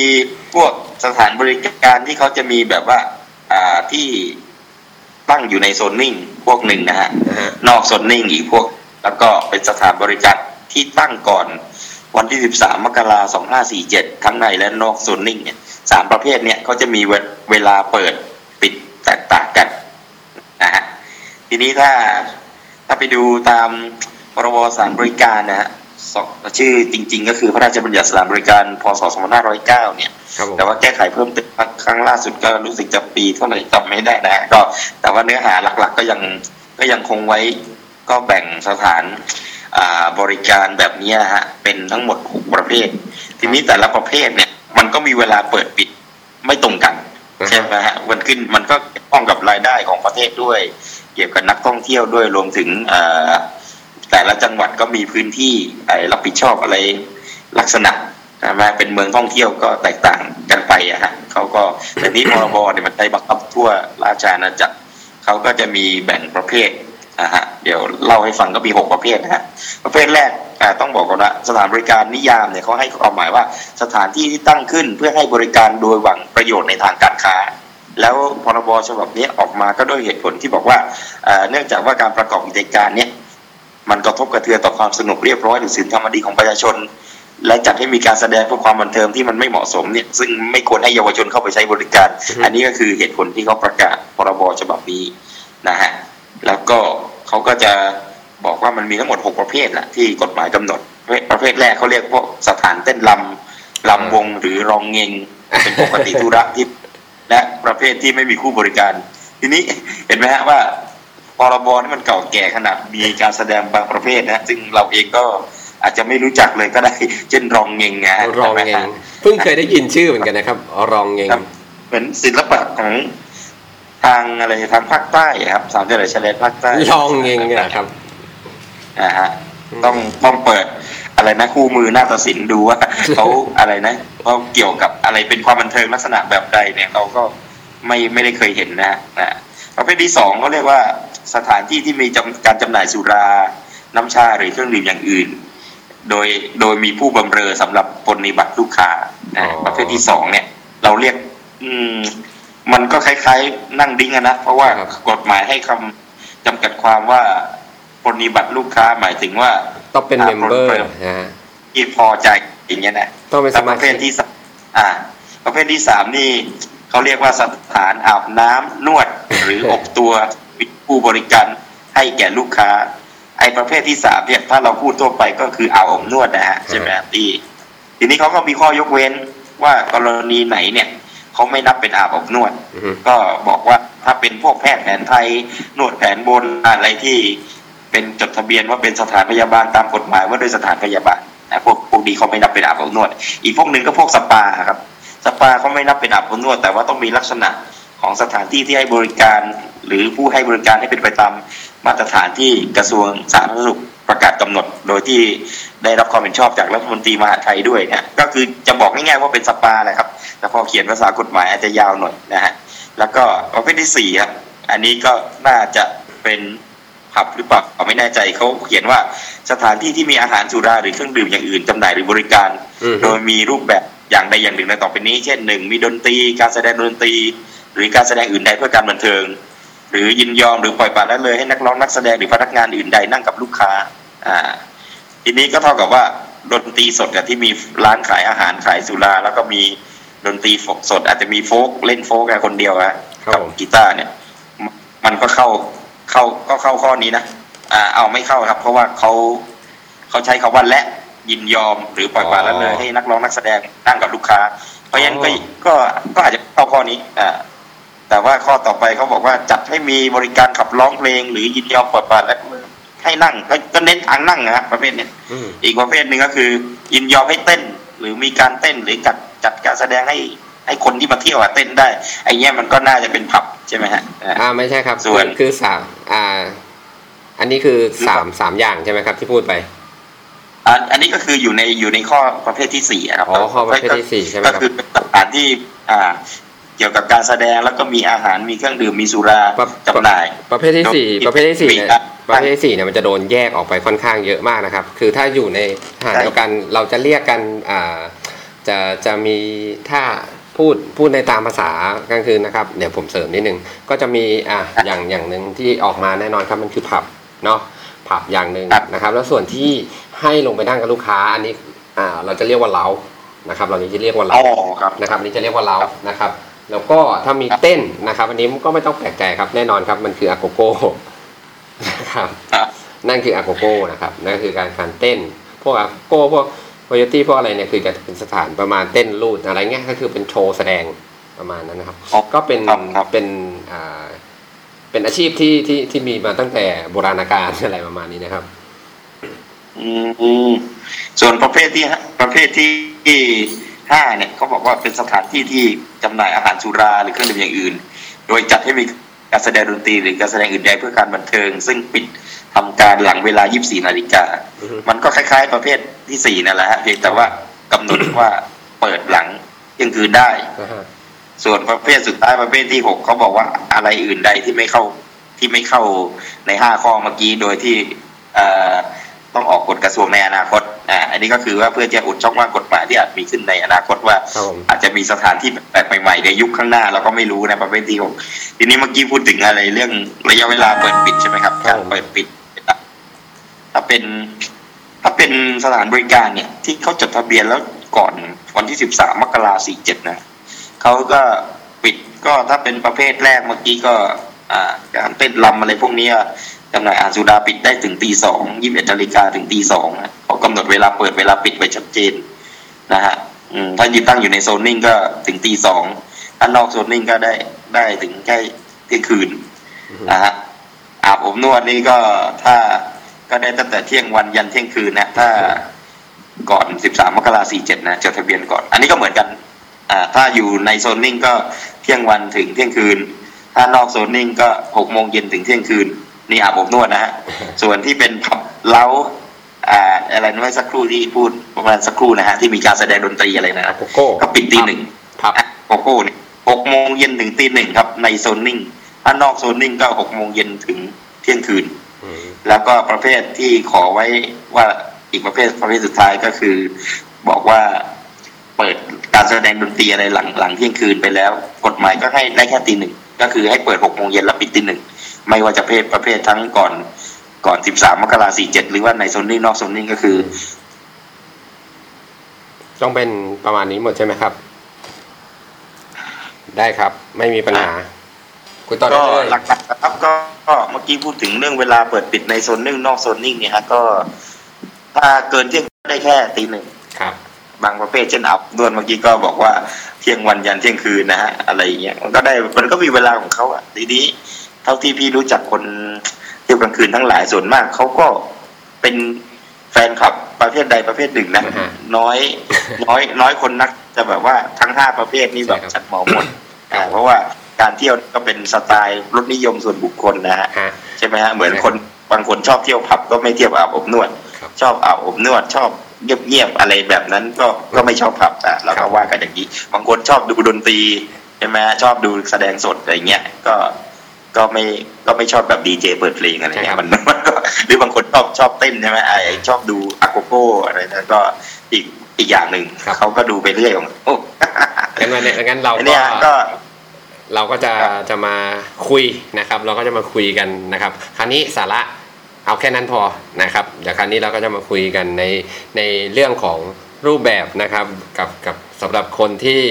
พวกสถานบริการที่เขาจะมีแบบว่า อ่าที่ ตั้งอยู่ในโซนนิ่งพวกหนึ่งนะฮะนะฮะนอกโซนนิ่งอีกพวก แล้วก็เป็นสถานบริการที่ตั้งก่อนวันที่ 13 มกราคม 2547 ทั้งในและนอกโซนนิ่งเนี่ยสามประเภทเนี่ยเขาจะมีเวเวลาเปิดปิดแตกต่างกันนะฮะทีนี้ถ้าถ้าไปดูตามพรบสถานบริการนะฮะส ชื่อจริง ๆ ก็คือพระราชบัญญัติสถานบริการพศ2509 เนี่ยครับผมแต่ว่าแก้ไขเพิ่มเติมครั้งล่าสุดก็รู้สึกจะปีเท่าไหร่จำไม่ได้นะฮะก็แต่ว่าเนื้อหาหลัก ๆ ก็ยังก็ยังคงไว้ก็แบ่งสถานอ่าบริการแบบนี้นะฮะเป็นทั้งหมดหกประเภท ทีนี้แต่ละประเภทเนี่ย มันก็มีเวลาเปิดปิดไม่ตรงกันอือฮึใช่ไหมฮะมันขึ้นมันก็เกี่ยวข้องกับรายได้ของประเทศด้วย เกี่ยวกับนักท่องเที่ยวด้วยรวมถึงอ่า แต่ละจังหวัดก็มีพื้นที่ไรับผิดชอบอะไรลักษณะใช่ไหมเป็นเมืองท่องเที่ยวก็แตกต่างกันไปอะฮะเขาก็แต่นี้พรบเนี่ยมันใช้บังคับทั่วราชอาณาจักรเขาก็จะมีแบ่งประเภทนะฮะเดี๋ยวเล่าให้ฟังก็มีหกประเภทนะฮะประเภทแรกต้องบอกก่อนว่าสถานบริการนิยามเนี่ยเขาให้ความหมายว่าสถานที่ที่ตั้งขึ้นเพื่อให้บริการโดยหวังประโยชน์ในทางการค้า แล้วพรบฉบับนี้ออกมาก็ด้วยเหตุผลที่บอกว่าเนื่องจากว่าการประกอบกิจการเนี่ย มันกระทบกระเทือนต่อความสนุกเรียบร้อยหรือสินธรรมดีของประชาชน และจัดให้มีการแสดงเพื่อความบันเทิงที่มันไม่เหมาะสมเนี่ยซึ่งไม่ควรให้เยาวชนเข้าไปใช้บริการ อันนี้ก็คือเหตุผลที่เขาประกาศพรบฉบับนี้นะฮะแล้วก็เขาก็จะบอกว่ามันมีทั้งหมด 6 ประเภทแหละที่กฎหมายกำหนด ประเภทแรกเขาเรียกพวกสถานเต้นลำลำวงหรือรองเงงเป็นปกติธุระที่และประเภทที่ไม่มีคู่บริการ ทีนี้เห็นไหมฮะว่า พรบนี่มันเก่าแก่ขนาดมีการแสดงบางประเภทนะซึ่งเราเองก็อาจจะไม่รู้จักเลยก็ได้เช่นรองเงงนะรองเงงเพิ่งเคยได้ยินชื่อเหมือนกันนะครับ รองเงงเหมือนศิลปะของทางอะไรทางภาคใต้ครับสามจังหวัดชายแดนภาคใต้รองเงงนี่ยครับนะฮะอืมต้องต้องเปิดอะไรนะคู่มือหน้าตัดสินดูว่าเขาอะไรนะเขาเกี่ยวกับอะไรเป็นความบันเทิงลักษณะแบบใดเนี่ยเราก็ไม่ไม่ได้เคยเห็นนะนะ ประเภทที่สองเขาเรียกว่าสถานที่ที่มีจำการจำหน่ายสุรา น้ำชาหรือเครื่องดื่มอย่างอื่น โดยโดยมีผู้บำเรอสำหรับปฏิบัติลูกค้านะอ๋อประเภทที่สองเนี่ย เราเรียก อืม มันก็คล้ายๆ นั่งดิ้งอะนะเพราะว่าครับกฎหมายให้คำจำกัดความว่าปฏิบัติลูกค้าหมายถึงว่าต้องเป็นอ่าเมมเบอร์เปิดนะฮะที่พอใจอย่างเงี้ยนะต้องเป็นสแล้วปมาระเภชิทกที่สามอ่า ประเภทที่สามนี่ เขาเรียกว่าสถานอาบน้ำนวดหรืออบตัวมีผู้บริการให้แก่ลูกค้า ไอ้ประเภทที่สามเนี่ยถ้าเราพูดทั่วไปก็คืออาบอบนวดนะฮะใช่ไหมครับที่ทีนี้เขาก็มีข้อยกเว้นว่ากรณีไหนเนี่ยเขาไม่นับเป็นอาบอบนวดอือฮึก็บอกว่าถ้าเป็นพวกแพทย์แผนไทยนวดแผนโบราณอะไรที่เป็นจดทะเบียนว่าเป็นสถานพยาบาลตามกฎหมายว่าด้วยสถานพยาบาลนะพวกพวกนี้เขาไม่นับเป็นอาบอบนวด อีกพวกหนึ่งก็พวกสปาครับ สปาเขาไม่นับเป็นอาบอบนวด แต่ว่าต้องมีลักษณะของสถานที่ที่ให้บริการหรือผู้ให้บริการให้เป็นไปตามมาตรฐานที่กระทรวงสาธารณสุขประกาศกำหนด โดยที่ได้รับความเห็นชอบจากรัฐมนตรีมหาดไทยด้วยนะก็คือจะบอกง่ายๆว่าเป็นสปาแหละครับ แต่พอเขียนภาษากฎหมายอาจจะยาวหน่อยนะฮะแล้วก็ประเภทที่สี่ครับอันนี้ก็น่าจะเป็นผับหรือเปล่าผมไม่แน่ใจเขาเขียนว่าสถานที่ที่มีอาหารสุราหรือเครื่องดื่มอย่างอื่นจำหน่ายหรือบริการอือฮึโดยมีรูปแบบ อย่างใดอย่างหนึ่งในต่อไปนี้ เช่นหนึ่งมีดนตรีการแสดงดนตรี หรือการแสดงอื่นใดเพื่อการบันเทิง หรือยินยอมหรือปล่อยปละละเลยให้นักร้องนักแสดงหรือพนักงานอื่นใดนั่งกับลูกค้าอ่าทีนี้ก็เท่ากับว่าดนตรีสดกับที่มีร้านขายอาหารขายสุราแล้วก็มีดนตรีสด อาจจะมีโฟกเล่นโฟกกันคนเดียวอะครับกับผมกีตาร์เนี่ย มันก็เข้าเข้าก็เข้าข้อนี้นะอ่าเอาไม่เข้าครับ เพราะว่าเขาเขาใช้คาว่าและ ยินยอมหรือปล่อยปละละเลยให้นักร้องนักแสดงนั่งกับลูกค้า เพราะฉะนั้นก็ก็ก็อาจจะเข้าข้อนี้อ่าแต่ว่าข้อต่อไปเขาบอกว่าจัดให้มีบริการขับร้องเพลง หรือยินยอมปล่อยปละละเลยให้นั่งก็ก็เน้นทางนั่งนะฮะประเภทเนี้ยอืมอีกประเภทหนึ่งก็คือ ยินยอมให้เต้น หรือมีการเต้นหรือจัดจัดการแสดงให้ให้คนที่มาเที่ยวอะเต้นได้ไอ้เนี้ยมันก็น่าจะเป็นผับใช่ไหมฮะอ่าอ่าไม่ใช่ครับส่วนคือคือสามอ่า อันนี้คือสามสามอย่างใช่ไหมครับ ที่พูดไป อันอันนี้ก็คืออยู่ในอยู่ในข้อประเภทที่สี่อะครับอ๋อข้อประเภทที่สี่ใช่ไหมคก็รับคือเป็นสถานที่อ่า เกี่ยวกับการแสดงแล้วก็มีอาหารมีเครื่องดื่มมีสุราประจำหน่าย ประเภทที่สี่โดยประเภทที่สี่เนี่ยอะประเภทที่สี่เนี่ยมันจะโดนแยกออกไปค่อนข้างเยอะมากนะครับ คือถ้าอยู่ในสถานใช่เดียวกันเราจะเรียกกันอ่าจะจะมีถ้าพูดพูดในตามภาษากลางคืนนะครับ เดี๋ยวผมเสริมนิดนึงก็จะมีอะอย่างอย่างหนึ่งที่ออกมาแน่นอนครับมันคือผับเนาะ ผับอย่างหนึ่งครับ นะครับ แล้วส่วนที่ให้ลงไปนั่งกับลูกค้าอันนี้อ่าเราจะเรียกว่าเล้านะครับเรานี้จะเรียกว่าอ๋เราอครับ นะครับอันนี่จะเรียกว่าเรานะครับ แล้วก็ถ้ามีเต้นนะครับอันนี้ก็ไม่ต้องแปลกใจครับแน่นอนครับมันคืออาโกโก้นะครับครับ นั่นคืออาโกโก้นะครับนั่นคือการการเต้น พวกอาโก้พวกโคโยตี้พวกอะไรเนี่ยคือจะเป็นสถานประมาณเต้นรูดอะไรเงี้ยก็คือเป็นโชว์แสดงประมาณนั้นนะครับ อ๋อก็เป็นครับครับ เป็นอ่า เป็นอาชีพที่ที่ที่มีมาตั้งแต่โบราณกาลอะไรประมาณนี้นะครับ อืมส่วนประเภทที่ห้าประเภทที่ห้าเนี่ยเขาบอกว่าเป็นสถานที่ที่จำหน่ายอาหารสุราหรือเครื่องดื่มอย่างอื่น โดยจัดให้มีการแสดงดนตรีหรือการแสดงอื่นใดเพื่อการบันเทิง ซึ่งปิดทำการหลังเวลา 24 นาฬิกาอือฮึมันก็คล้าย ๆ ประเภทที่สี่นั่นแหละฮะเพียงแต่ว่ากำหนดว่าเปิดหลังเที่ยงคืนได้นะฮะ ส่วนประเภทสุดท้ายประเภทที่หกเขาบอกว่าอะไรอื่นใดที่ไม่เข้าที่ไม่เข้าในห้าข้อเมื่อกี้โดยที่เอ่อต้องออกกฎกระทรวงในอนาคตอ่าอันนี้ก็คือว่าเพื่อจะอุดช่องว่างกฎหมายที่อาจมีขึ้นในอนาคตว่าครับผมอาจจะมีสถานที่แปลกๆใหม่ๆในยุคข้างหน้าเราก็ไม่รู้นะประเภทที่หกทีนี้เมื่อกี้พูดถึงอะไรเรื่องระยะเวลาเปิดปิดใช่ไหมครับการเปิดปิด ถ้าเป็น ถ้าเป็นสถานบริการเนี่ย ที่เขาจดทะเบียนแล้วก่อนวันที่สิบสามมกราสี่เจ็ดนะ เขาก็ปิดก็ถ้าเป็นประเภทแรกเมื่อกี้ก็ อ่า การเต้นรำอะไรพวกนี้จำหน่ายอาหารสุราปิดได้ถึงตีสองยี่สิบเอ็ดนาฬิกาถึงตีสองเขากำหนดเวลาเปิดเวลาปิดไว้ชัดเจนนะฮะถ้ายืนตั้งอยู่ในโซนนิ่งก็ถึงตีสองถ้านอกโซนนิ่งก็ได้ได้ถึงใกล้เที่ยงคืนนะฮะอาบอบนวดนี่ก็ถ้าก็ได้ตั้งแต่เที่ยงวันยันเที่ยงคืนนะถ้าก่อน13มมกราสี่เจ็ดนะจดทะเบียนก่อน อันนี้ก็เหมือนกัน ถ้าอยู่ในโซนนิ่งก็เที่ยงวันถึงเที่ยงคืน ถ้านอกโซนนิ่งก็หกโมงเย็นถึงเที่ยงคืน นี่อาบอบนวดนะฮะ ส่วนที่เป็นผับเล้าอ่าอะไรนะเมื่อสักครู่ที่พูดประมาณสักครู่นะฮะที่มีการแสดงดนตรีอะไรนะอาโกโก้ก็ปิดตีหนึ่งครับอะโกโก้เนี่ยหกโมงเย็นถึงตีหนึ่งครับ ในโซนนิ่ง ถ้านอกโซนนิ่งก็หกโมงเย็นถึงเที่ยงคืนอืมแล้วก็ประเภทที่ขอไว้ว่าอีกประเภทประเภทสุดท้ายก็คือ บอกว่าเปิด การแสดงดนตรีอะไรหลังหลังเที่ยงคืนไปแล้ว กฎหมายก็ให้ได้แค่ตีหนึ่งก็คือให้เปิดหกโมงเย็นแล้วปิดตีหนึ่งไม่ว่าจะเพศประเภททั้งก่อนก่อนสิบสามมกราสี่เจ็ดหรือว่าในโซนนิ่งนอกโซนนิ่งก็คือ ต้องเป็นประมาณนี้หมดใช่ไหมครับ ได้ครับ ไม่มีปัญหาคุยต่อได้ก็เลยหลักๆนะครับก็ก็เมื่อกี้พูดถึงเรื่องเวลาเปิดปิดในโซนนิ่งนอกโซนนิ่งเนี่ยฮะก็ ถ้าเกินเที่ยงได้แค่ตีหนึ่งครั บบางประเภทเช่นอับดวนเมื่อกี้ก็บอกว่าเที่ยงวันยันเที่ยงคืนนะฮะอะไรอย่างเงี้ยมันก็ได้มันก็มีเวลาของเขาอะทีนี้เท่าที่พี่รู้จักคนเที่ยวกลางคืนทั้งหลายส่วนมากเขาก็เป็นแฟนคลับประเภทใดประเภทหนึ่งนะอ่าฮะน้อย น้อย น้อยคนนักจะแบบว่าทั้งห้าประเภทนี้แบบใช่ครับจัดเหมาหมดอ่าเพราะว่าการเที่ยวก็เป็นสไตล์รสนิยมส่วนบุคคลนะฮะฮะใช่ไหมฮะเหมือนคนบางคนชอบเที่ยวผับก็ไม่เที่ยวอาบอบนวดครับชอบอาบอบนวดชอบ เงียบๆอะไรแบบนั้นก็ก็ไม่ชอบผับอะเราครัก็บว่ากันอย่างนี้บางคนชอบดูดนตรีใช่ไหมฮะชอบดูแสดงสดอะไรเงี้ยก็ก็ไม่ก็ไม่ชอบแบบดีเจเปิดเพลงอะไรเงี้ยมันมันก็หรือบางคนชอบชอบเต้นใช่ไหมไอ้ชอบดูอาโกโก้อะไรนั้นก็อีกอีกอย่างหนึ่งเขาก็ดูไปเรื่อยของโอ้งั้นวันนี้งั้นเราอันก็เนี้ยก็เราก็จะครับจะมาคุยนะครับ เราก็จะมาคุยกันนะครับ คราวนี้สาระ เอาแค่นั้นพอนะครับเดี๋ยวคราวนี้เราก็จะมาคุยกันในในเรื่องของรูปแบบนะครับกับกับสำหรับคนที่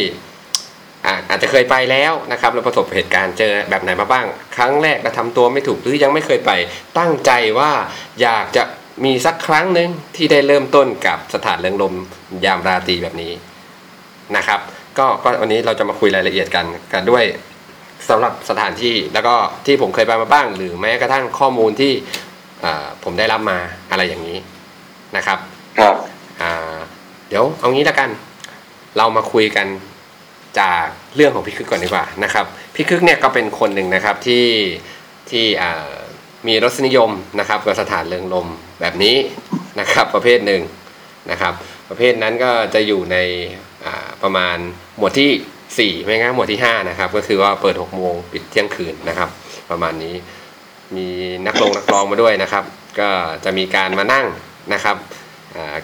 อาอาจจะเคยไปแล้วนะครับแล้วประสบเหตุการณ์เจอแบบไหนมาบ้าง ครั้งแรกกระทำตัวไม่ถูกหรือยังไม่เคยไป ตั้งใจว่าอยากจะมีสักครั้งหนึ่งที่ได้เริ่มต้นกับสถานเริงรมยามราตรีแบบนี้นะครับ ก็ก็วันนี้เราจะมาคุยรายละเอียดกันกันด้วยสำหรับสถานที่แล้วก็ที่ผมเคยไปมาบ้าง หรือแม้กระทั่งข้อมูลที่ ผมได้รับมาอะไรอย่างนี้นะครับ ครับอ่าเดี๋ยวเอางี้แล้วกัน เรามาคุยกันจากเรื่องของพี่คึกก่อนดีกว่านะครับพี่คึกเนี่ยก็เป็นคนหนึ่งนะครับที่ที่อ่ามีรสนิยมนะครับกับสถานเริงรมแบบนี้นะครับ ประเภทหนึ่งนะครับ ประเภทนั้นก็จะอยู่ในอ่าประมาณหมวดที่ 4 ไม่งั้นหมวดที่5นะครับก็คือว่าเปิด6โมงปิดเที่ยงคืนนะครับ ประมาณนี้ มีนักลงนักร้องมาด้วยนะครับ ก็จะมีการมานั่งนะครับ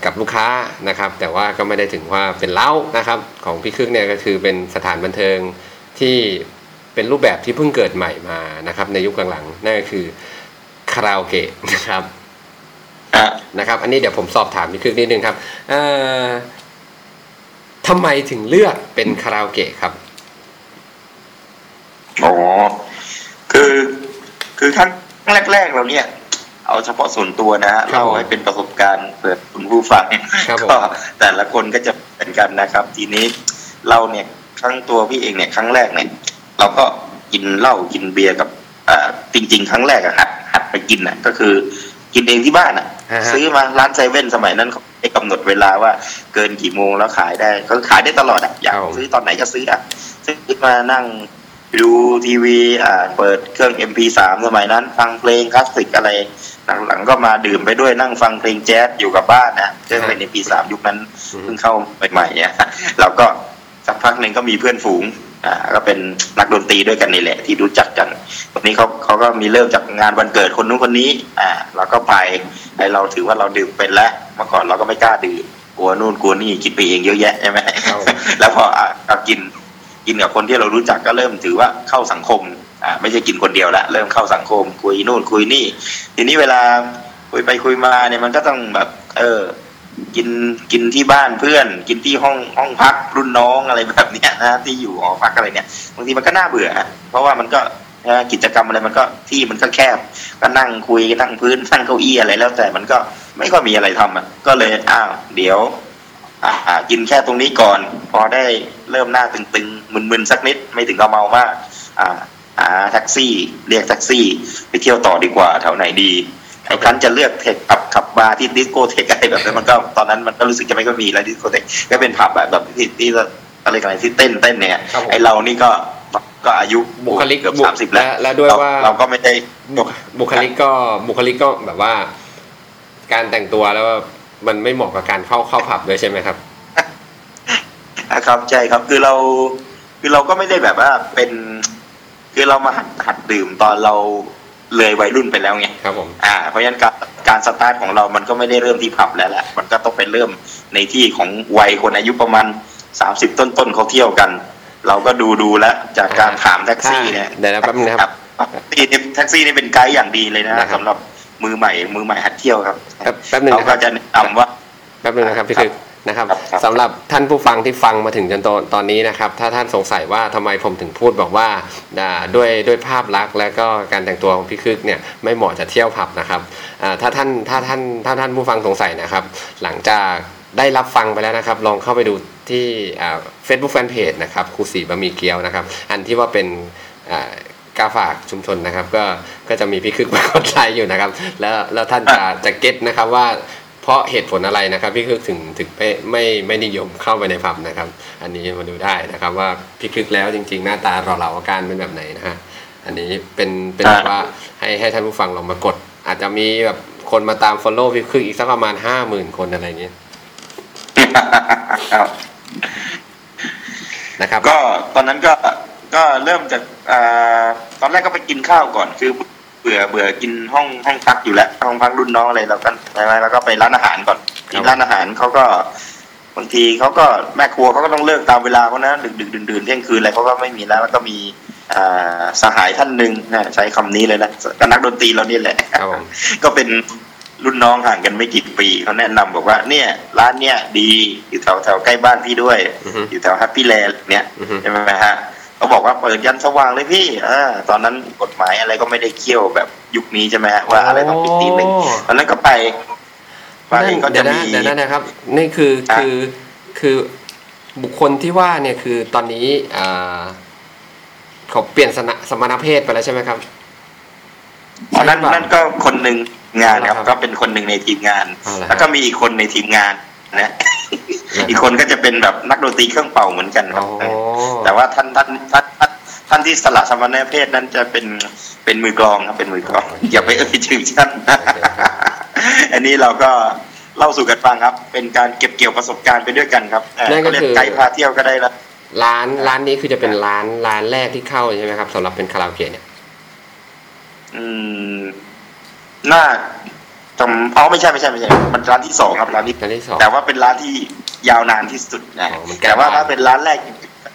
กับลูกค้านะครับ แต่ว่าก็ไม่ได้ถึงว่าเป็นเล้านะครับ ของพี่คึกเนี่ยก็คือเป็นสถานบันเทิงที่เป็นรูปแบบที่เพิ่งเกิดใหม่มานะครับ ในยุคหลังๆนั่นก็คือคาราโอเกะนะครับนะครับ อันนี้เดี๋ยวผมสอบถามพี่คึกนิดนึงครับทำไมถึงเลือกเป็นคาราโอเกะครับอ๋อ คือครั้งแรก ๆ เราเนี่ย เอาเฉพาะส่วนตัวนะฮะครับเล่าให้เป็นประสบการณ์เปิดคุณผู้ฟังครับผมก็แต่ละคนก็จะเป็นกันนะครับ ทีนี้เราเนี่ยครั้งตัวพี่เองเนี่ยครั้งแรกเนี่ย เราก็กินเหล้ากินเบียร์กับอ่าจริง ๆ ครั้งแรกอะหัดหัดไปกินอะก็คือกินเองที่บ้านอะอ่าฮะซื้อมาร้านเซเว่นสมัยนั้นเขาให้กำหนดเวลาว่าเกินกี่โมงแล้วขายได้ก็ขายได้ตลอดอะอยากครับผมซื้อตอนไหนก็ซื้ออะซื้อมานั่ง ดูทีวีอ่าเปิดเครื่อง MP3 สมัยนั้น ฟังเพลงคลาสสิกอะไร หลังๆก็มาดื่มไปด้วยนั่งฟังเพลงแจ๊สอยู่กับบ้านนะเครื่องเป็น MP3 ยุคนั้นอืมเพิ่งเข้าใหม่ๆเนี่ยเราก็สักพักหนึ่งก็มีเพื่อนฝูงอ่าก็เป็นนักดนตรีด้วยกันนี่แหละ ที่รู้จักกันวันนี้เขาเขาก็มีเริ่มจากงานวันเกิดคนนู้นคนนี้ อ่าเราก็ไปไอเราถือว่าเราดื่มเป็นแล้วเมื่อก่อนเราก็ไม่กล้าดื่มกลัวนู่นกลัวนี่คิดไปเองเยอะแยะใช่ไหมครับผมแล้วพออะก็กิน กินกับคนที่เรารู้จักก็เริ่มถือว่าเข้าสังคมอ่าไม่ใช่กินคนเดียวละเริ่มเข้าสังคม คุยนู่นคุยนี่ ทีนี้เวลาคุยไปคุยมาเนี่ยมันก็ต้องแบบ เออ กินกินที่บ้านเพื่อน กินที่ห้องห้องพักรุ่นน้องอะไรแบบเนี้ยนะที่อยู่หอพักอะไรเนี่ยบางทีมันก็น่าเบื่อ เพราะว่ามันก็กิจกรรมอะไรมันก็ที่มันก็แคบ ก็นั่งคุยนั่งพื้นนั่งเก้าอี้อะไรแล้วแต่มันก็ไม่ค่อยมีอะไรทำอะก็เลยอ้าวเดี๋ยว อ่าอ่ากินแค่ตรงนี้ก่อน พอได้เริ่มหน้าตึงๆมึนๆสักนิดไม่ถึงกับเมามากอ่าหาแท็กซี่ เรียกแท็กซี่ ไปเที่ยวต่อดีกว่าแถวไหนดีไอ้ครั้นจะเลือกเทคขับขับบาร์ที่ดิสโกเทคอะไรแบบนั้นมันก็ตอนนั้นมันก็รู้สึกจะไม่ก็มีแล้วดิสโกเทคก็เป็นผับแบบแบบที่ที่อะไรกันที่เต้นเต้นเนี่ยครับผมไอ้เรานี่ก็ก็อายุบุคลิกเกือบบุสามสิบแล้วและและด้วยเรว่าเราก็ไม่ได้บุคบุคลิกก็บุคลิกก็แบบว่า การแต่งตัวแล้ว มันไม่เหมาะกับการเข้าเข้าผับด้วยใช่ไหมครับนะครับใช่ครับคือเราคือเราก็ไม่ได้แบบว่าเป็น คือเรามาหัดหัดดื่มตอนเราเลยวัยรุ่นไปแล้วไงครับผมอ่าเพราะฉะนั้นการการสตาร์ทของเรามันก็ไม่ได้เริ่มที่ผับแล้วแหละมันก็ต้องไปเริ่มในที่ของวัยคนอายุประมาณสามสิบต้นๆเขาเที่ยวกัน เราก็ดูดูแล้วจากการถามแท็กซี่เนี่ยเดี๋ยวนะแป๊บนึงนะครับแท็กซี่นี่แท็กซี่นี่เป็นไกด์อย่างดีเลยนะนะครับสำหรับ มือใหม่มือใหม่หัดเที่ยวครับแป๊บแป๊บนึงเขานะคก็รับจะแนะนำว่าแป๊บนึงนะครับพี่ครับคือนะครับครับครับสำหรับท่านผู้ฟังที่ฟังมาถึงจนตอนตอนนี้นะครับ ถ้าท่านสงสัยว่าทำไมผมถึงพูดบอกว่าอ่าด้วยด้วยภาพลักษณ์และก็การแต่งตัวของพี่คึกเนี่ยไม่เหมาะจะเที่ยวผับนะครับอ่าถ้าท่านถ้าท่านถ้าท่านผู้ฟังสงสัยนะครับ หลังจากได้รับฟังไปแล้วนะครับ ลองเข้าไปดูที่เฟซบุ๊กแฟนเพจนะครับครูสีบะหมี่เกี๊ยวนะครับ อันที่ว่าเป็นอ่า กาฝากชุมชนนะครับ ก็ก็จะมีพี่คึกมากดไลค์อยู่นะครับ แล้วแล้วท่านจะจะเก็ตนะครับว่าเพราะเหตุผลอะไรนะครับพี่คึกถึงถึงไม่ไม่ไม่นิยมเข้าไปในผับนะครับ อันนี้มาดูได้นะครับว่าพี่คึกแล้วจริง ๆ หน้าตาเราเหล่าอาการเป็นแบบไหนนะฮะอันนี้เป็นเป็นแบบว่าให้ให้ท่านผู้ฟังลองมากด อาจจะมีแบบคนมาตาม follow พี่คึกอีกสักประมาณห้าหมื่นคนอะไรอย่างเงี้ยครับนะครับ ก็ตอนนั้นก็ ก็เริ่มจากอ่าตอนแรกก็ไปกินข้าวก่อน คือเบื่อเบื่อกินห้องห้องพักอยู่แล้วห้องพักรุ่นน้องอะไรเราก็ใช่ไหมแล้วก็ไปร้านอาหารก่อนที่ร้านอาหารเขาก็บางทีเขาก็แม่ครัวเขาก็ต้องเลิกตามเวลาเขานะดึกดึกดื่นดื่นเที่ยงคืนอะไรเขาก็ไม่มีแล้วแล้วก็มีอ่าสหายท่านหนึ่งนะใช้คำนี้เลยนะก็นักดนตรีเรานี่แหละครับผมก็เป็นรุ่นน้องห่างกันไม่กี่ปีเขาแนะนำบอกว่า เนี่ย ร้านเนี่ยดีอยู่แถวแถวใกล้บ้านพี่ด้วยอือฮึอยู่แถวแฮปปี้แลนด์เนี่ยอือฮึใช่ไหมฮะ เขาบอกว่าเปิดยันสว่างเลยพี่อ่าตอนนั้นกฎหมายอะไรก็ไม่ได้เขี้ยวแบบยุคนี้ใช่ไหมฮะว่าอะไรต้องปิดตีหนึ่งตอนนั้นก็ไปไปนั่นก็เดี๋ยวนะจะมีเดี๋ยวนะนะครับ นี่คืออะคือคือบุคคลที่ว่าเนี่ยคือตอนนี้อ่าเขาเปลี่ยนสนะสมณเพศไปแล้วใช่ไหมครับอ๋อนั่นนั่นก็คนหนึ่งงานครับครับ ก็เป็นคนหนึ่งในทีมงานเอาละฮะแล้วก็มีอีกคนในทีมงาน นะนะครับอีกคนก็จะเป็นแบบนักดนตรีเครื่องเป่าเหมือนกันคอ๋รัอบแต่ว่าท่านท่านท่านท่านท่านที่สละสมณเพศนั้นจะเป็นเป็นมือกลองครับเป็นมือกลองอย่าไปเอ่ยชื่อท่านอันนี้เราก็เล่าสู่กันฟังครับ เป็นการเก็บเกี่ยวประสบการณ์ไปด้วยกันครับเอ่อนั่นก็เขาเรียคืกอไกด์พาเที่ยวก็ได้ละร้านร้านนี้คือจะเป็นร้านร้านแรกที่เข้าใช่ไหมครับสำหรับเป็นคาราโอเกะเนี่ย อืมน่า จำอ๋อไม่ใช่ไม่ใช่ไม่ใช่ มันร้านที่สองครับร้านที่ร้านที่สองแต่ว่าเป็นร้านที่ยาวนานที่สุดนะอ๋อมันใกล้แต่ว่าบ้านถ้าเป็นร้านแรก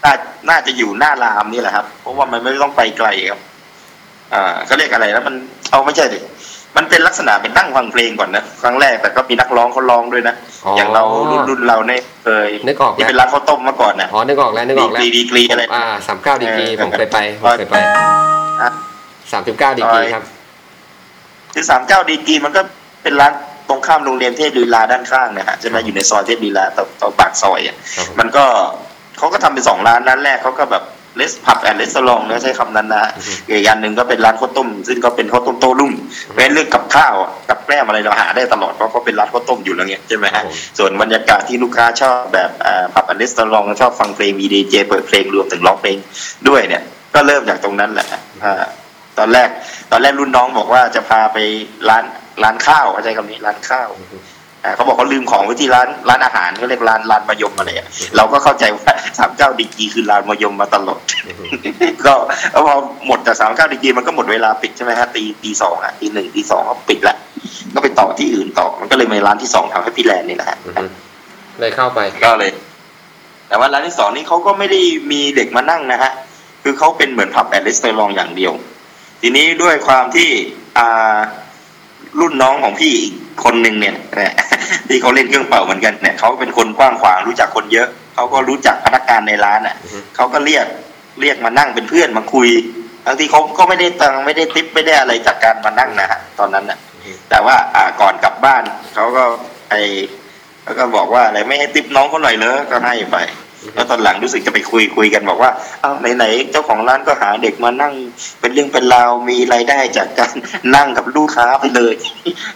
น่าน่าจะอยู่หน้ารามนี่แหละครับ เพราะว่ามันไม่ต้องไปไกลครับ อ่าเขาเรียกอะไรแล้วมันเอาไม่ใช่ดิมันเป็นลักษณะเป็นนั่งฟังเพลงก่อนนะครั้งแรกแต่ก็มีนักร้องเขาร้องด้วยนะอ๋อออย่างเรารุ่นรุ่นเราเนี่ยเคยนึกออกที่แล้วเป็นร้านข้าวต้มเมื่อก่อนนะอ๋อนึกออกแล้วนึกออกแล้วดีดีกรีอะไรอ่าสามเก้าดีกรีเออผมเคยไปผมเคยไปอะสามสิบเก้าดีกรีครับคือสามเก้าดีกรีมันก็ เป็นร้านตรงข้ามโรงเรียนเทพลีลาด้านข้างนะฮะใช่ไหมอยู่ในซอยเทพลีลาตรงตรงปากซอยอะครับผม มันก็เขาก็ทำเป็นสองร้านร้านแรกเขาก็แบบเลสผับแอนด์เลสลองนะใช้คำนั้นนะฮะอือฮึ อีกอันหนึ่งก็เป็นร้านข้าวต้ม ซึ่งก็เป็นข้าวต้มโต้รุ่งเพราะฉะนั้นเรื่องกับข้าวอะกับแกล้มอะไรเราหาได้ตลอดเพราะเขาเป็นร้านข้าวต้มอยู่แล้วไงใช่ไหมครัฮะ บผม ส่วนบรรยากาศที่ลูกค้าชอบแบบอ่าผับแอนด์เลสลองชอบฟังเพลงมีดีเจเปิดเพลงรวมถึงร้องเพลงด้วยเนี่ย ก็เริ่มจากตรงนั้นแหละอ่าตอนแรกตอนแรกรุ่นน้องบอกว่าจะพาไปร้าน ร้านข้าวเข้าใจคำนี้ร้านข้าวอ่าเขาบอกเขาลืมของไว้ที่ร้านร้านอาหารเขาเรียกร้านร้านมายมอะไรอะเราก็เข้าใจว่าสามเก้าดีกรีคือร้านมายมมาตลอดก็แล้วพอหมดจากสามเก้าดีกรีมันก็หมดเวลาปิดใช่ไหมฮะตีตีสองอะตีหนึ่งตีสองก็ปิดละก็ไปต่อที่อื่นต่อมันก็เลยมีร้านที่สองทำให้พี่แลนด์นี่แหละฮะอือฮึเลยเข้าไปก็เลย แต่ว่าร้านที่สองนี่เขาก็ไม่ได้มีเด็กมานั่งนะฮะคือเขาเป็นเหมือนผับแอนด์รีสอร์ทอย่างเดียว ทีนี้ด้วยความที่อ่า รุ่นน้องของพี่อีกคนหนึ่งเนี่ยเนี่ยที่เขาเล่นเครื่องเป่าเหมือนกันเนี่ยเขาเป็นคนกว้างขวางรู้จักคนเยอะเขาก็รู้จักพนักงานในร้านอะอือฮึเขาก็เรียกเรียกมานั่งเป็นเพื่อนมาคุยบางทีเขาก็ไม่ได้ตังค์ไม่ได้ทิปไม่ได้อะไรจากการมานั่งนะฮะตอนนั้นน่ะ แต่ว่าอ่าก่อนกลับบ้านเขาก็ไอเขาก็บอกว่าอะไรไม่ให้ติปน้องเขาหน่อยเลยก็ให้ไป แล้วตอนหลังรู้สึกจะไปคุยคุยกันบอกว่าอ้าวไหนๆเจ้าของร้านก็หาเด็กมานั่ง เป็นเรื่องเป็นราวมีรายได้จากการนั่งกับลูกค้าไปเลย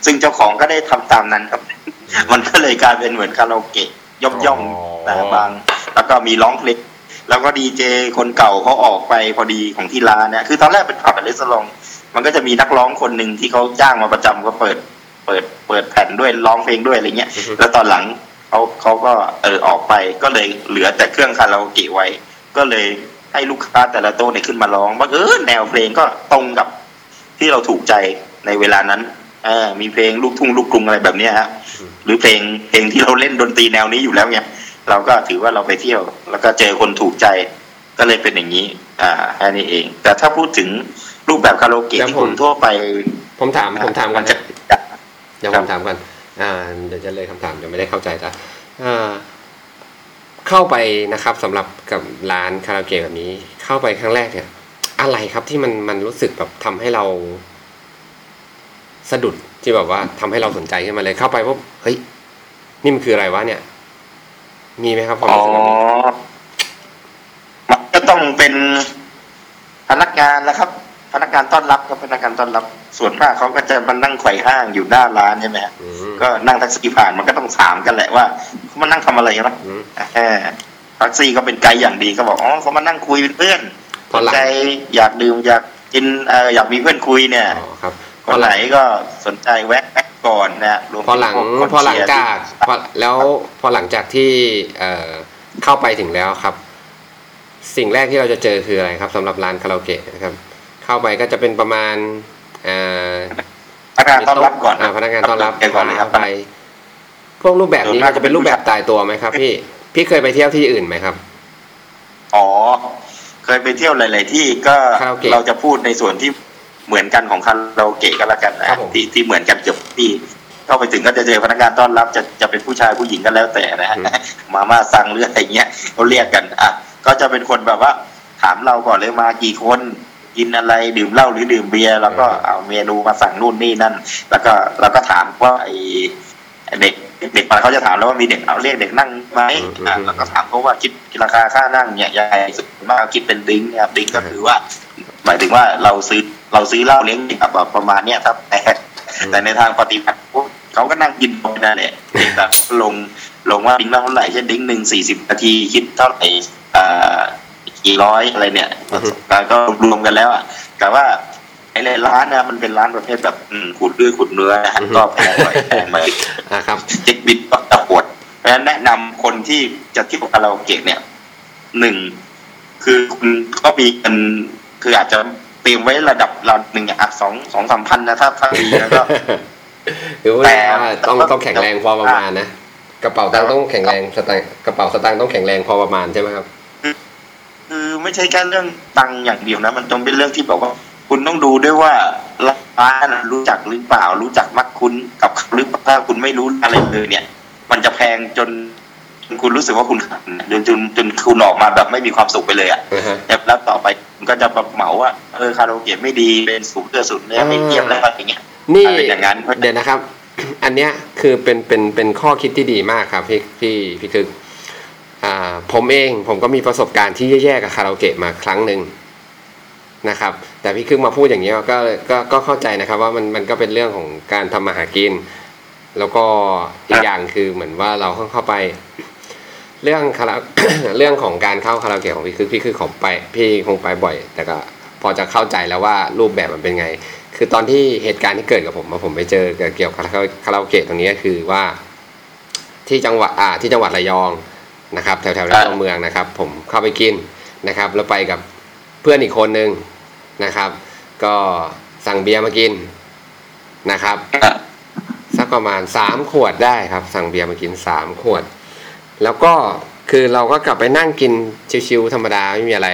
ซึ่งเจ้าของก็ได้ทำตามนั้นครับ มันก็เลยกลายเป็นเหมือนคาราโอเกะย่อมย่อมๆนะบาง แล้วก็มีร้องเพลงแล้วก็ดีเจคนเก่าเขาออกไปพอดีของที่ร้านเนี่ยคือตอนแรกเป็นผับเป็นรีสอร์ทมันก็จะมีนักร้องคนหนึ่งที่เขาจ้างมาประจำก็เปิด เปิดเปิดแผ่นด้วยร้องเพลงด้วยอะไรเงี้ยอือฮึแล้วตอนหลัง เขาเขาก็เออออกไปก็เลยเหลือแต่เครื่องคาราโอเกะไว้ ก็เลยให้ลูกค้าแต่ละโต๊ะเนี่ยขึ้นมาร้องบังเออแนวเพลงก็ตรงกับที่เราถูกใจในเวลานั้นเออมีเพลงลูกทุ่งลูกกรุงอะไรแบบเนี้ยฮะอืมหรือเพลงเพลงที่เราเล่นดนตรีแนวนี้อยู่แล้วไงเราก็ถือว่าเราไปเที่ยว แล้วก็เจอคนถูกใจ ก็เลยเป็นอย่างนี้ อ่าแค่นี้เอง แต่ถ้าพูดถึงรูปแบบคาราโอเกะแล้วที่ผมคนทั่วไป ผมถามผมถามก่อนจะนะเดี๋ยวผมถามก่อนอ่า เดี๋ยวจะเลยคำถามเดี๋ยวไม่ได้เข้าใจละอ่เข้าไปนะครับสำหรับกับร้านคาราโอเกะแบบนี้ เข้าไปครั้งแรกเนี่ย อะไรครับที่มันมันรู้สึกแบบทำให้เรา สะดุดที่แบบว่าทำให้เราสนใจขึ้นมาเลยเข้าไปว่าเฮ้ยนี่มันคืออะไรวะเนี่ย มีไหมครับความรู้สึกแบบนี้มันก็ต้องเป็นพนักงานนะครับ พนักงานต้อนรับครับพนักงานต้อนรับ ส่วนมากเขาก็จะมานั่งไขว่ห้างอยู่หน้าร้านใช่ไหมฮะอืมก็นั่งแท็กซี่ผ่านมันก็ต้องถามกันแหละว่าเขามานั่งทำอะไรกันนะอืมแหมแท็กซี่ก็เป็นไกด์อย่างดีก็บอกอ๋อเขามานั่งคุยเป็นเพื่อนพอหลังใจอยากดื่มอยากกินเอ่ออยากมีเพื่อนคุยเนี่ยอ๋อครับคนไหนก็สนใจแวะแวะก่อนนะรวมพอหลังถึพวกพอหลังคนเชียร์จากพอแล้วพอหลังจากที่เอ่อเข้าไปถึงแล้วครับ สิ่งแรกที่เราจะเจอคืออะไรครับสำหรับร้านคาราโอเกะนะครับ เข้าไปก็จะเป็นประมาณเอ่อพนักงานต้อนรับก่อนาพนักงานต้อนรับเดี๋ยวก่อนเลยครับเข้าไปพวกรูปแบบนี้ส่วนมากมันจะเป็นรูปแบบตายตัวไหมครับ พี่พี่เคยไปเที่ยวที่อื่นไหมครับ อ๋อ เคยไปเที่ยวหลาย ๆ ที่ก็คาราโอเกะเราจะพูดในส่วนที่เหมือนกันของคาราโอเกะก็แล้วกันนะครับผมที่ที่เหมือนกันเกือบที่เข้าไปถึงก็จะเจอพนักงานต้อนรับจะจะเป็นผู้ชายผู้หญิงก็แล้วแต่นะฮะอืมมาม่าสั่งเรืออะไรเงี้ยเขาเรียกกันอะก็จะเป็นคนแบบว่า ถามเราก่อนเลยมากี่คน กินอะไรดื่มเหล้าหรือดื่มเบียร์แล้วก็เอาเมนูมาสั่งนู่นนี่นั่น แล้วก็เราก็ถามว่าไอเด็กเด็กมาเขาจะถามแล้วว่ามีเด็กเอาเรียกเด็กนั่งไหมอืมอะแล้วก็ถามเขาว่าคิดราคาค่านั่งเนี่ยยังไงส่วนมากคิดเป็น drink เนี่ย drink ก็คือว่า หมายถึงว่าเราซื้อเราซื้อเหล้าเลี้ยงเด็กแบบประมาณเนี้ยครับแต่แต่ในทางปฏิบัติปุ๊บเขาก็นั่งกินไปนั่นแหละเด็กแบบลงลงว่า drink ละเท่าไหร่เช่น drink หนึ่งสี่สิบนาทีคิดเท่าไหร่อ่า กี่ร้อยอะไรเนี่ยอือฮึแล้วก็รวมกันแล้วอะแต่ว่าไอ้ร้านนะมันเป็นร้านประเภทแบบอืมขุดด้วยขุดเนื้อนะฮะก็แพงหน่อยแพงหน่อยอ่าครับเช็คบิดก็จะปวดเพราะฉะนั้นแนะนำคนที่จะเที่ยวคาราโอเกะเนี่ยหนึ่งคือคุณก็มีเงินคืออาจจะเตรียมไว้ระดับเราหนึ่งอะสองสองสามพันนะถ้าถ้ามีแล้วก็คือว่าแต่ต้องต้องแข็งแรงพอประมาณนะกระเป๋าตังค์ต้องแข็งแรงสตางค์กระเป๋าสตางค์ต้องแข็งแรงพอประมาณใช่ไหมครับ คือไม่ใช่แค่เรื่องตังค์อย่างเดียวนะ มันต้องเป็นเรื่องที่แบบว่าคุณต้องดูด้วยว่าร้านน่ะรู้จักหรือเปล่า รู้จักมักคุ้นกับเขาหรือเปล่าถ้าคุณไม่รู้อะไรเลยเนี่ย มันจะแพงจนจนคุณรู้สึกว่าคุณขาดจนจนจนคุณออกมาแบบไม่มีความสุขไปเลยอะนะฮะแต่แล้วต่อไปคุณก็จะแบบเหมาว่าเออคาราโอเกะไม่ดีเป็นสูงเกินสุดเนี่ยไม่เทียมแล้วอะไรอย่างเงี้ยนี่อะไรอย่างนั้นเดี๋ยวนะครับ อันเนี้ยคือเป็นเป็นเป็นข้อคิดที่ดีมากครับพี่พี่พี่คืออ่า ผมเองผมก็มีประสบการณ์ที่แย่ๆกับคาราโอเกะมาครั้งหนึ่งนะครับ แต่พี่คึกมาพูดอย่างนี้ก็ก็ก็เข้าใจนะครับว่ามันมันก็เป็นเรื่องของการทำมาหากิน แล้วก็อีกอย่างคือเหมือนว่าเราเข้าไป เรื่องคาราเรื่องของการเข้าคาราโอเกะของพี่คึกพี่คือของไป พี่คงไปบ่อย แต่ก็พอจะเข้าใจแล้วว่ารูปแบบมันเป็นไง คือตอนที่เหตุการณ์ที่เกิดกับผมอะผมไปเจอเกี่ยวกับคาราโอเกะตรงนี้ก็คือว่า ที่จังหวัดอ่าที่จังหวัดระยอง นะครับแถวแถวในตัวเมืองนะครับ ผมเข้าไปกินนะครับ แล้วไปกับเพื่อนอีกคนนึงนะครับ ก็สั่งเบียร์มากินนะครับสักประมาณสามขวดได้ครับ สั่งเบียร์มากินสามขวด แล้วก็คือเราก็กลับไปนั่งกินชิวๆธรรมดาไม่มีอะไร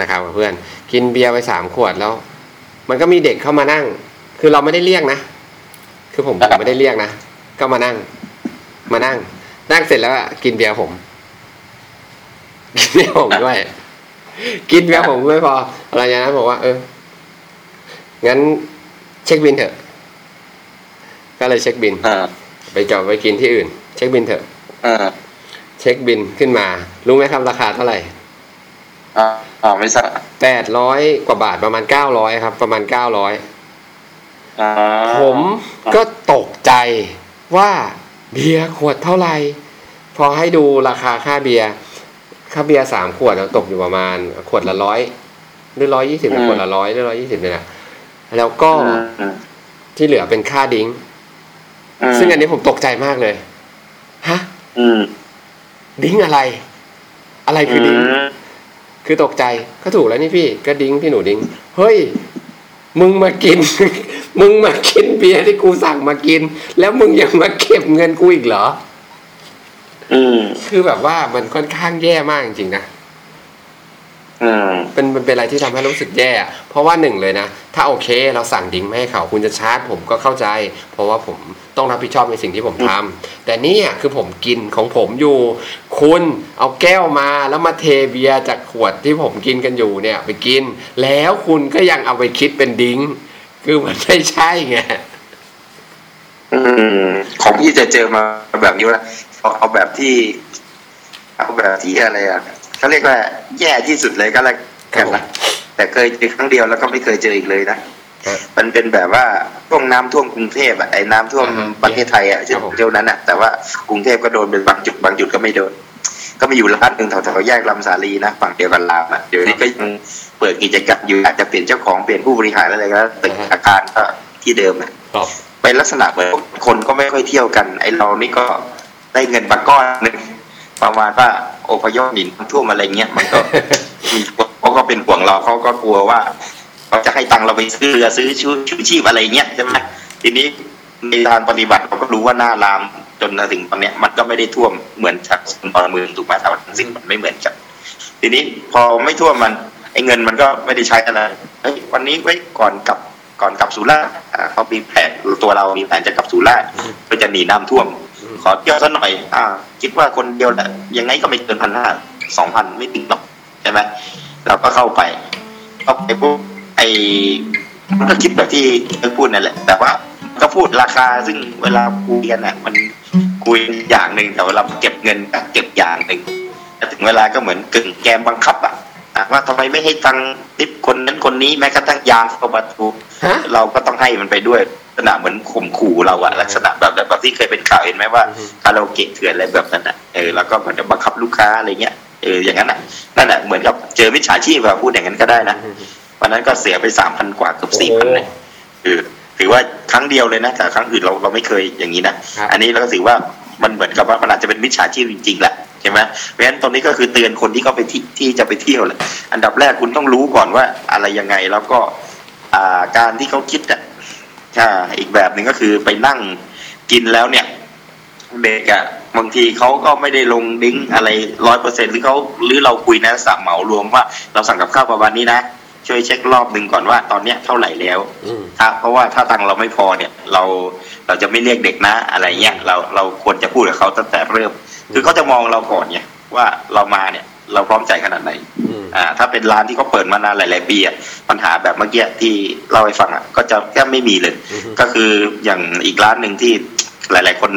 นะครับกับเพื่อนกินเบียร์ไปสามขวดแล้ว มันก็มีเด็กเข้ามานั่ง คือเราไม่ได้เรียกนะ คือผมผมไม่ได้เรียกนะ ก็มานั่ง มานั่ง นั่งเสร็จแล้วอะกินเบียร์ผม กินเบียร์ผมด้วย กินเบียร์ผมไม่พออะไรอย่างนั้นบอกว่า เออ งั้นเช็คบินเถอะ ก็เลยเช็คบิลอ่าไปจอดไปกินที่อื่น เช็คบิลเถอะอ่าเช็คบิลขึ้นมา รู้ไหมครับราคาเท่าไหร่อ่าอ่าไม่ทราบแปดร้อยกว่าบาทประมาณเก้าร้อยครับ ประมาณเก้าร้อยอ่าผมก็ตกใจว่า เบียร์ขวดเท่าไหร่พอให้ดูราคาค่าเบียร์ค่าเบียร์สามขวดแล้วตกอยู่ประมาณ ขวดละร้อยหรือร้อยยี่สิบขวดละร้อยหรือร้อยยี่สิบเนี่ยนะแล้วก็อืมที่เหลือเป็นค่า drink อืมซึ่งอันนี้ผมตกใจมากเลยฮะอืม drink อะไร อะไรคือ drink อืมคือตกใจก็ถูกแล้วนี่พี่ ก็ drink พี่หนู drink เฮ้ย มึงมากิน มึงมากินเบียร์ที่กูสั่งมากิน แล้วมึงยังมาเก็บเงินกูอีกเหรออืมคือแบบว่ามันค่อนข้างแย่มากจริงๆนะอืม เป็นมันเป็นอะไรที่ทำให้รู้สึกแย่อะเพราะว่าหนึ่งเลยนะ ถ้าโอเคเราสั่ง drink ไม่ให้เขาคุณจะชาร์จผมก็เข้าใจ เพราะว่าผมต้องรับผิดชอบในสิ่งที่ผมทำแต่เนี่ยคือผมกินของผมอยู่ คุณเอาแก้วมาแล้วมาเทเบียร์จากขวดที่ผมกินกันอยู่เนี่ย ไปกิน แล้วคุณก็ยังเอาไปคิดเป็น drink คือมันไม่ใช่ไงอืมของพี่จะเจอมาแบบนี้ว่าเอาเอาแบบที่ เอาแบบที่อะไรอะ เขาเรียกว่าแย่ที่สุดเลยก็แล้วกันนะแต่เคยเจอครั้งเดียวแล้วก็ไม่เคยเจออีกเลยนะครับมันเป็นแบบว่าช่วงน้ำท่วมกรุงเทพอะไอ้น้ำท่วมอ่าฮะประเทศไทยอะครับผมเจ้านั้นอะ แต่ว่ากรุงเทพก็โดนเป็นบางจุดบางจุดก็ไม่โดน ก็มีอยู่ร้านหนึ่งแถวๆแยกลำสาลีนะฝั่งเดียวกันรามอะเดี๋ยวนี้ก็ยังเปิดกิจการอยู่อาจจะเปลี่ยนเจ้าของเปลี่ยนผู้บริหารอะไรก็ตึกอาคารก็ที่เดิมอะครับเป็นลักษณะเหมือนคนก็ไม่ค่อยเที่ยวกัน ไอ้เรานี่ก็ได้เงินมาก้อนหนึ่ง ประมาณว่าอพยพหนีน้ำท่วมอะไรเงี้ยมันก็มีเขาก็เป็นห่วงเราเขาก็กลัวว่าเขาจะให้ตังค์เราไปซื้อเรือซื้อชูชูชีพอะไรเงี้ยใช่ไหมทีนี้ในทางปฏิบัติเราก็รู้ว่าหน้ารามจนมาถึงตอนเนี้ยมันก็ไม่ได้ท่วมเหมือนจากส่วนตอนเมืองถูกไหมแต่ว่าทั้งสิ้นมันไม่เหมือนกันทีนี้พอไม่ท่วมมันไอ้เงินมันก็ไม่ได้ใช้อะไรเฮ้ยวันนี้ไว้ก่อนกลับก่อนกลับสุราษฎร์อ่าเขามีแผนตัวเรามีแผนจะกลับสุราษฎร์เพื่อจะหนีน้ำท่วม ขอเที่ยวสักหน่อย อ่า คิดว่าคนเดียวแหละยังไงก็ไม่เกินพันห้าสองพันไม่ถึงหรอกใช่ไหมเราก็เข้าไปเข้าไปปุ๊บไอ้มันก็คิดแบบที่เธอพูดนั่นแหละ แต่ว่าก็พูดราคาซึ่งเวลาคุยกันอะ มันคุยอย่างหนึ่งแต่เวลาเก็บเงินก็เก็บอย่างหนึ่งแต่ถึงเวลาก็เหมือนกึ่งแกมบังคับอะอะว่าทำไมไม่ให้ตังค์ทิปคนนั้นคนนี้แม้กระทั่งยางเข้ามาถูกฮะเราก็ต้องให้มันไปด้วยลัก ษณะเหมือนข่มขู่เราอะลักษณะแบบแบบแบบที่เคยเป็นข่าวเห็นไหมว่าอือฮึคาราโอเกะเถื่อนอะไรแบบนั้นอะเออแล้วก็เหมือนจะบังคับลูกค้าอะไรเงี้ยเอออย่างนั้นอะนั่นอะเหมือนกับเจอมิจฉาชีพอะพูดอย่างนั้นก็ได้นะวันนั้นก็เสียไปสามพันกว่าเกือบสี่พันเลยเออถือว่าครั้งเดียวเลยนะแต่ครั้งอื่นเราเราไม่เคยอย่างนี้นะครับอันนี้เราก็ถือว่ามันเหมือนกับว่ามันอาจจะเป็นมิจฉาชีพจริงๆแหละใช่ไหมเพราะฉะนั้นตรงนี้ก็คือเตือนคนที่เขาไปที่ที่จะไปเที่ยวแหละอันดับแรกคุณต้องรู้ก่อนว่าอะไรยังไงแล้วก็อ่าการที่เขาคิดอะ อ่าอีกแบบหนึ่งก็คือไปนั่งกินแล้วเนี่ยเด็กอะบางทีเขาก็ไม่ได้ลงดิ้งอะไรร้อยเปอร์เซ็นหรือเขาหรือเราคุยนะสั่งเหมารวมว่า เราสั่งกับข้าวประมาณนี้นะช่วยเช็ครอบหนึ่งก่อนว่าตอนเนี้ยเท่าไหร่แล้วอืมถ้าเพราะว่าถ้าตังค์เราไม่พอเนี่ย เราเราจะไม่เรียกเด็กนะอะไรเงี้ยเราเราควรจะพูดกับเขาตั้งแต่เริ่ม คือเขาจะมองเราก่อนเนี่ยว่าเรามาเนี่ย เราพร้อมใจขนาดไหนอืมอ่า ถ้าเป็นร้านที่เขาเปิดมานานหลาย ๆ ปีอะปัญหาแบบเมื่อกี้ที่เล่าให้ฟังอะก็จะแทบไม่มีเลยอือฮึก็คืออย่างอีกร้านหนึ่งที่หลาย ๆ คน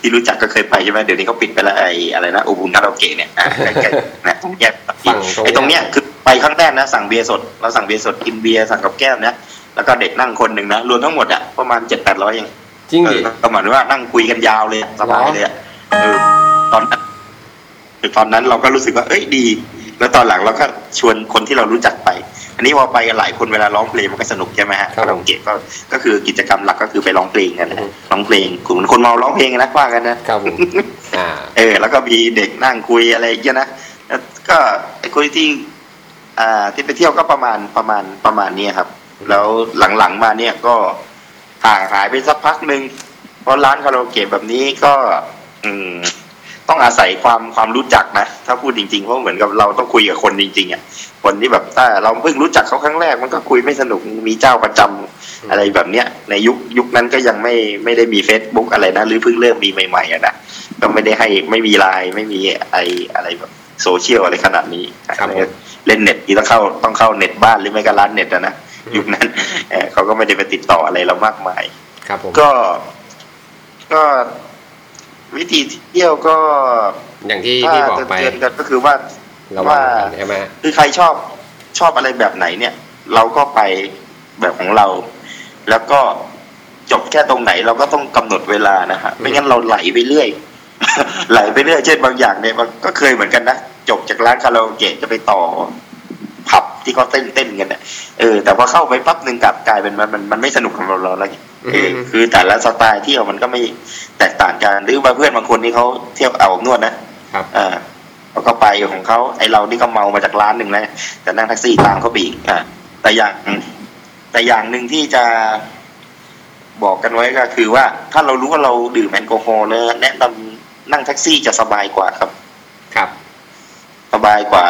ที่รู้จักก็เคยไปใช่ไหมเดี๋ยวนี้เขาปิดไปแล้วไอ้อะไรนะอุบุนคาราโอเกะเนี่ยอะใกล้ๆนะตรงแยกฝั่งตรงไอ้ตรงเนี้ยคือไปครั้งแรกนะสั่งเบียร์สดเราสั่งเบียร์สดกินเบียร์สั่งกับแก้มนะแล้วก็เด็กนั่งคนหนึ่งนะรวมทั้งหมดอะประมาณเจ็ดแปดร้อยเองจริงดิเออก็เหมือนว่านั่งคุยกันยาวเลยอะสบายเลยอะเออตอนนั้นคือ ตอนนั้นเราก็รู้สึกว่าเอ้ยดี แล้วตอนหลังเราก็ชวนคนที่เรารู้จักไป อันนี้พอไปกันหลายคนเวลาร้องเพลงมันก็สนุกใช่ไหมฮะครับคาราโอเกะก็ก็คือกิจกรรมหลักก็คือไปร้องเพลงกันนะอือฮึร้องเพลงกลุ่มคนเมาร้องเพลงกันนะว่ากันนะครับผมอ่าเออ แล้วก็มีเด็กนั่งคุยอะไรอย่างเงี้ยนะแล้วก็ไอ้คนที่อ่าที่ไปเที่ยวก็ประมาณประมาณประมาณเนี้ยครับ แล้วหลังๆมาเนี่ยก็ห่างหายไปสักพักหนึ่งเพราะร้านคาราโอเกะแบบนี้ก็ อืม ต้องอาศัยความความรู้จักนะ ถ้าพูดจริงๆเพราะเหมือนกับเราต้องคุยกับคนจริงๆอะคนที่แบบถ้าเราเพิ่งรู้จักเขาครั้งแรก มันก็คุยไม่สนุกมีเจ้าประจำอะไรแบบเนี้ย ในยุคยุคนั้นก็ยังไม่ไม่ได้มี Facebook อะไรนะ หรือเพิ่งเริ่มมีใหม่ๆอะนะก็ไม่ได้ให้ไม่มีไลน์ไม่มีไออะไรแบบโซเชียลอะไรขนาดนี้ครับผมเล่นเน็ตที่ต้องเข้าต้องเข้าเน็ตบ้านหรือไม่ก็ร้านเน็ตอะนะอืมยุคนั้นเออเขาก็ไม่ได้ไปติดต่ออะไรเรามากมาย ครับผมก็ ก็ วิธีเที่ยวก็อย่างที่ถ้าพี่บอกจะไปเตือนกันก็คือว่าระวัว่างใช่ไหมคือใครชอบชอบอะไรแบบไหนเนี่ย เราก็ไปแบบของเรา แล้วก็จบแค่ตรงไหนเราก็ต้องกำหนดเวลานะฮะไม่งั้นเราไหลไปเรื่อยไหลไปเรื่อยเช่นบางอย่างเนี่ยมันก็เคยเหมือนกันนะจบจากร้านคาราโอเกะจะไปต่อผับที่เขาเต้นเต้นกันเนี่ยเออแต่พอเข้าไปปั๊บหนึ่งกลับกลายเป็นมันมันมันไม่สนุกของเราเราแล้วไงเออ คือแต่ละสไตล์เที่ยวมันก็ไม่แตกต่างกันหรือบางเพื่อนบางคนที่เขาเที่ยวเอาบนวดนะครับอ่าเขาก็ไปของเขาไอเรานี่ก็เมามาจากร้านหนึ่งแล้วแต่นั่งแท็กซี่ตามเขาไปอีกอ่าแต่อย่างแต่อย่างหนึ่งที่จะบอกกันไว้ก็คือว่าถ้าเรารู้ว่าเราดื่มแอลกอฮอล์แล้วแนะนำนั่งแท็กซี่จะสบายกว่าครับ ครับ สบายกว่า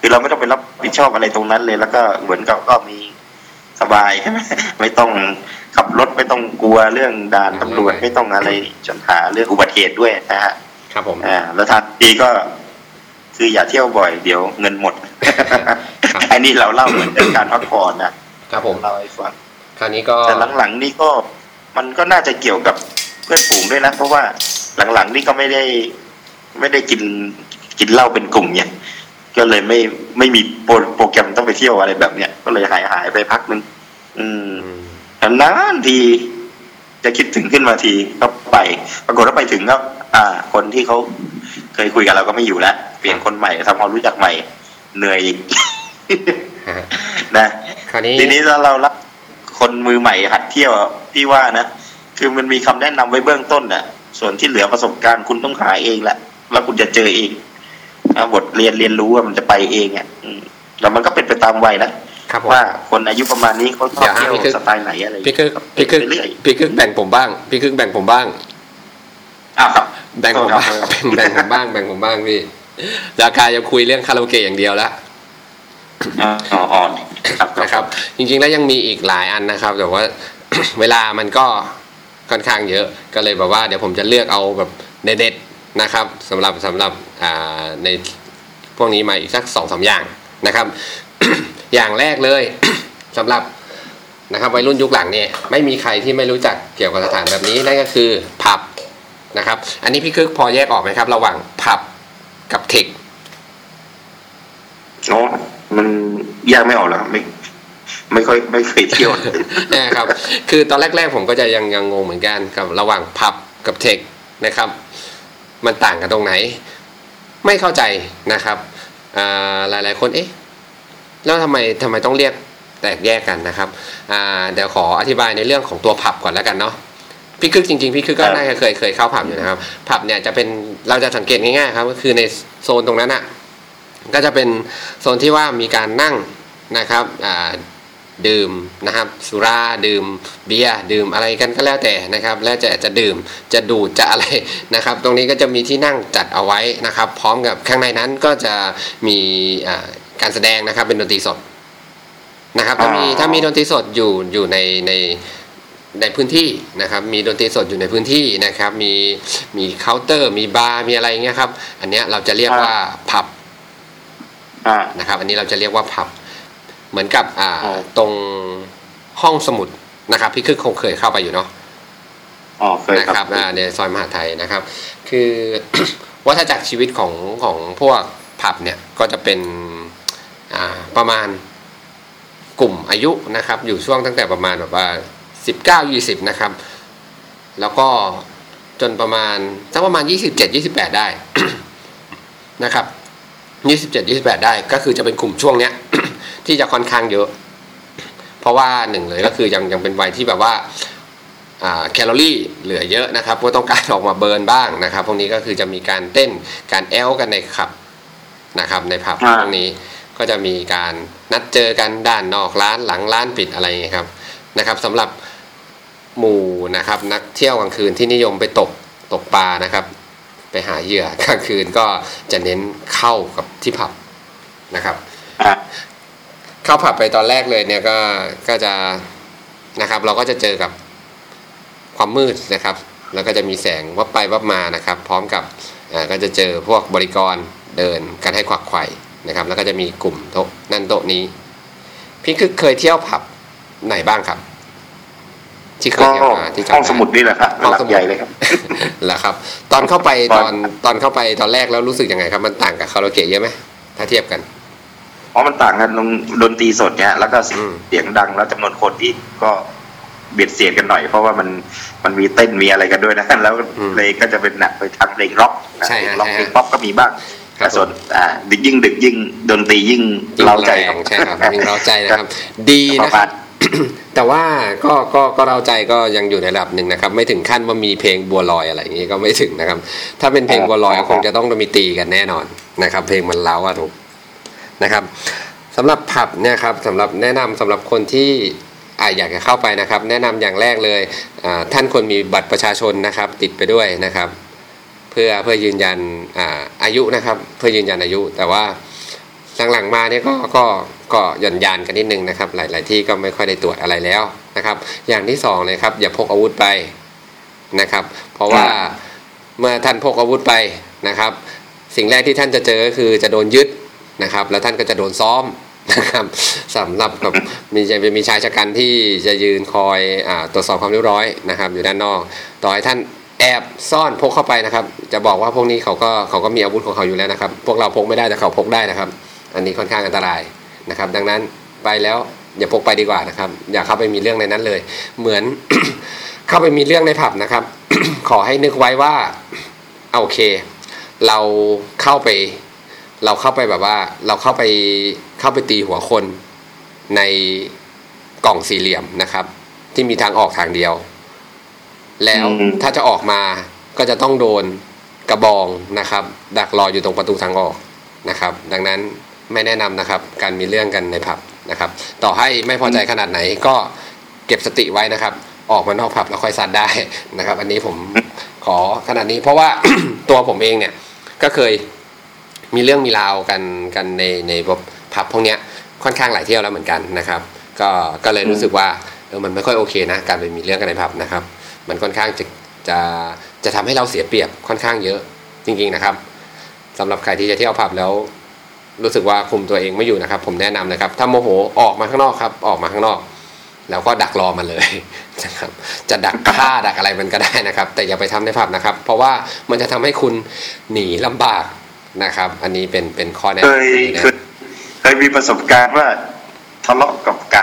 คือเราไม่ต้องไปรับผิดชอบอะไรตรงนั้นเลย แล้วก็เหมือนกับก็มีสบายใช่ไหมไม่ต้อง ขับรถไม่ต้องกลัวเรื่องด่านตำรวจไม่ต้องอะไรจนหาเรื่องอุบัติเหตุด้วยนะฮะครับผมอ่าแล้วทางปีก็คืออย่าเที่ยวบ่อยเดี๋ยวเงินหมดครับอันนี้เราเล่าเหมือนเป็นการพักผ่อนนะครับผมเล่าให้ฟังคราวนี้ก็แต่หลังๆนี่ก็มันก็น่าจะเกี่ยวกับเพื่อนฝูงด้วยนะเพราะว่าหลังๆนี่ก็ไม่ได้ ไม่ได้กินกินเหล้าเป็นกลุ่มเนี่ยก็เลยไม่ไม่มีโปรโปรแกรมต้องไปเที่ยวอะไรแบบเนี้ยก็เลยหายหายไปพักนึงอืมอืม นานๆทีจะคิดถึงขึ้นมาทีก็ไป ปรากฏว่าไปถึงก็อ่า คนที่เขาเคยคุยกับเราก็ไม่อยู่แล้วเปลี่ยนคนใหม่ทำความรู้จักใหม่ เหนื่อยอีกฮะนะคราวนี้ทีนี้ถ้าเรารับคนมือใหม่หัดเที่ยวอะพี่ว่านะคือมันมีคำแนะนำไว้เบื้องต้นน่ะ ส่วนที่เหลือประสบการณ์คุณต้องหาเองแหละแล้วคุณจะเจอเองอ่าบทเรียนเรียนรู้ว่ามันจะไปเองอะอืมแล้วมันก็เป็นไปตามวัยนะ ครับผมว่าคนอายุประมาณนี้เขาชอบเดี๋ยวเที่ยวพี่คึกสไตล์ไหนอะไรพี่คึกพี่คึกไปเรื่อยพี่คึกแบ่งผมบ้างพี่คึกแบ่งผมบ้างอ้าวครับแบ่งผมบ้างแบ่งผมบ้างแบ่งผมบ้างพี่ราคาจะคุยเรื่องคาราโอเกะอย่างเดียวแล้วอ๋ออ๋อครับนะครับ จริงๆแล้วยังมีอีกหลายอันนะครับ แต่ว่าเวลามันก็ค่อนข้างเยอะก็เลยแบบว่าเดี๋ยวผมจะเลือกเอาแบบเด็ดๆนะครับสำหรับสำหรับอ่าในพวกนี้มาอีกสักสองสามอย่างนะครับ อย่างแรกเลยสำหรับนะครับวัยรุ่นยุคหลังเนี่ยไม่มีใครที่ไม่รู้จักเกี่ยวกับสถานแบบนี้นั่นก็คือผับนะครับ อันนี้พี่คึกพอแยกออกไหมครับ ระหว่างผับกับเทคโอ้มันแยกไม่ออกแล้วครับไม่ไม่ค่อยไม่เคยเที่ยวนะครับ คือตอนแรก ๆ ผมก็จะยังยังงงเหมือนกันกับระหว่างผับกับเทคนะครับ มันต่างกันตรงไหน ไม่เข้าใจนะครับอ่าหลายๆคนเอ๊ะ แล้วทำไมทำไมต้องเรียกแตกแยกกันนะครับอ่าเดี๋ยวขออธิบายในเรื่องของตัวผับก่อนแล้วกันเนาะพี่คึกจริงๆพี่คึกก็ครับน่าจะเคยเคยเข้าผับอยู่นะครับผับเนี่ยจะเป็นเราจะสังเกตง่ายๆครับก็คือในโซนตรงนั้นอะก็จะเป็นโซนที่ว่ามีการนั่งนะครับอ่าดื่มนะครับสุราดื่มเบียร์ดื่มอะไรกันก็แล้วแต่นะครับ แล้วจะจะดื่มจะดูดจะอะไรนะครับ ตรงนี้ก็จะมีที่นั่งจัดเอาไว้นะครับ พร้อมกับข้างในนั้นก็จะมีอ่า การแสดงนะครับ เป็นดนตรีสดนะครับถ้ามีอ๋อถ้ามีดนตรีสดอยู่อยู่ในในในพื้นที่นะครับ มีดนตรีสดอยู่ในพื้นที่นะครับ มีมีเคาน์เตอร์ มีบาร์มีอะไรอย่างเงี้ยครับ อันเนี้ยเราจะเรียกว่าผับอ่านะครับ อันนี้เราจะเรียกว่าผับ เหมือนกับอ่าอ๋อตรงห้องสมุดนะครับ พี่คือคงเคยเข้าไปอยู่เนาะอ๋อเคยนะคครัรับบอ่าในซอยมหาไทยนะครับ คือวัฏจักรชีวิตของของพวกผับเนี่ยก็จะเป็นอ่า ประมาณกลุ่มอายุนะครับอยู่ช่วงตั้งแต่ประมาณแบบว่าสิบเก้ายี่สิบนะครับ แล้วก็จนประมาณสักประมาณยี่สิบเจ็ดยี่สิบแปดได้นะครับยี่สิบเจ็ดยี่สิบแปดได้ก็คือจะเป็นกลุ่มช่วงเนี้ยที่จะค่อนข้างเยอะ เพราะว่าหนึ่งเลยก็คือยังยังเป็นวัยที่แบบว่าอ่าแคลอรี่เหลือเยอะนะครับก็ต้องการออกมาเบิร์นบ้างนะครับ พวกนี้ก็คือจะมีการเต้นการแอลกันในขับนะครับในผับอ่าพวกนี้ ก็จะมีการนัดเจอกันด้านนอกร้านหลังร้านปิดอะไรอย่างเงี้ยครับนะครับสำหรับหมู่นะครับนักเที่ยวกลางคืนที่นิยมไปตกตกปลานะครับ ไปหาเหยื่อกลางคืนก็จะเน้นเข้ากับที่ผับนะครับอ่าเข้าผับไปตอนแรกเลยเนี่ยก็ก็จะนะครับ เราก็จะเจอกับความมืดนะครับ แล้วก็จะมีแสงวับไปวับมานะครับ พร้อมกับอ่าก็จะเจอพวกบริกรเดินกันให้ขวักไขว่ นะครับ แล้วก็จะมีกลุ่มโต๊ะนั่นโต๊ะนี้ พี่คือเคยเที่ยวผับไหนบ้างครับ ที่เคยก็เที่ยวมาที่จำห้องสมุดนี่แหละครับห้องหลัสกมุดใหญ่เลยครับเหรอครับ ตอนเข้าไปตตออนนตอนเข้าไปตอนแรกแล้วรู้สึกยังไงครับ มันต่างกับคาราโอเกะเยอะไหมถ้าเทียบกันเพราะมันต่างกันตรงดนตรีสดเนี่ยแล้วก็เสียงอืมเสียงดังแล้วจำนวนคนที่ก็เบียดเสียดกันหน่อยเพราะว่ามันมันมีเต้นมีอะไรกันด้วยนะแล้วเพลงก็จะเป็นหนักไปทางเพลงร็อกนะใช่ฮะเพลงร็อกใช่ฮะเพลงป๊อปก็มีบ้างครับ แต่ส่วนอ่าดึกยิ่งดึกยิ่งดนตรียิ่งยิ่งเร้าใจแรงใช่ครับยิ่งเร้าใจนะครับ ดีปนะระคมารัณบแต่ว่าก็ก็ก็เราใจก็ยังอยู่ในระดับหนึ่งนะครับ ไม่ถึงขั้นว่ามีเพลงบัวลอยอะไรอย่างนี้ก็ไม่ถึงนะครับ ถ้าเป็นเพลงบัวลอยก็คงจะต้องมีตีกันแน่นอนนะครับ เพลงมันเล้าอะถูกนะครับสำหรับผับเนี่ยครับสำหรับแนะนำสำหรับคนที่อ่าอยากจะเข้าไปนะครับ แนะนำอย่างแรกเลยอ่าท่านควรมีบัตรประชาชนนะครับ ติดไปด้วยนะครับเพื่อเพื่อยืนยันอ่าอายุนะครับ เพื่อยืนยันอายุ แต่ว่าหลังๆมาเนี่ยก็ก็ก็หย่อนยานกันนิดนึงนะครับ หลาย ๆ ที่ก็ไม่ค่อยได้ตรวจอะไรแล้วนะครับ อย่างที่สองเลยครับ อย่าพกอาวุธไปนะครับ เพราะว่าเมื่อท่านพกอาวุธไปนะครับ สิ่งแรกที่ท่านจะเจอก็คือจะโดนยึดนะครับ แล้วท่านก็จะโดนซ้อมนะครับสำหรับกับมีจะมีชายชะกันที่จะยืนคอยอาตรวจสอบความเรียบร้อยนะครับ อยู่ด้านนอก ต่อให้ท่าน แอบซ่อนพกเข้าไปนะครับ จะบอกว่าพวกนี้เขาก็เขาก็มีอาวุธของเขาอยู่แล้วนะครับ พวกเราพกไม่ได้แต่เขาพกได้นะครับ อันนี้ค่อนข้างอันตรายนะครับ ดังนั้นไปแล้วอย่าพกไปดีกว่านะครับ อย่าเข้าไปมีเรื่องในนั้นเลย เหมือนเข้าไปมีเรื่องในผับนะครับ ขอให้นึกไว้ว่าเอาโอเค เราเข้าไป เราเข้าไปแบบว่า เราเข้าไปเข้าไปตีหัวคนในกล่องสี่เหลี่ยมนะครับ ที่มีทางออกทางเดียว แล้วอืมถ้าจะออกมาก็จะต้องโดนกระบองนะครับ ดักรออยู่ตรงประตูทางออกนะครับ ดังนั้นไม่แนะนำนะครับ การมีเรื่องกันในผับนะครับ ต่อให้ไม่พอใจขนาดไหนก็เก็บสติไว้นะครับ ออกมานอกผับแล้วค่อยซัดได้นะครับ อันนี้ผมขอขนาดนี้เพราะว่าตัวผมเองเนี่ยก็เคยมีเรื่องมีราวกันกันในในผับพวกเนี้ยค่อนข้างหลายเที่ยวแล้วเหมือนกันนะครับ ก็ก็เลยรู้สึกว่าเออมันไม่ค่อยโอเคนะ การไปมีเรื่องกันในผับนะครับ มันค่อนข้างจะจะจะทำให้เราเสียเปรียบค่อนข้างเยอะจริงๆนะครับสำหรับใครที่จะเที่ยวผับแล้ว รู้สึกว่าคุมตัวเองไม่อยู่นะครับ ผมแนะนำนะครับ ถ้าโมโหออกมาข้างนอกครับ ออกมาข้างนอก แล้วก็ดักรอมันเลยนะครับ จะดักฆ่าดักอะไรมันก็ได้นะครับ แต่อย่าไปทำในผับนะครับ เพราะว่ามันจะทำให้คุณหนีลำบากนะครับ อันนี้เป็นเป็นข้อแนะเคยนำเคยเคยมีประสบการณ์ว่าทะเลาะกับก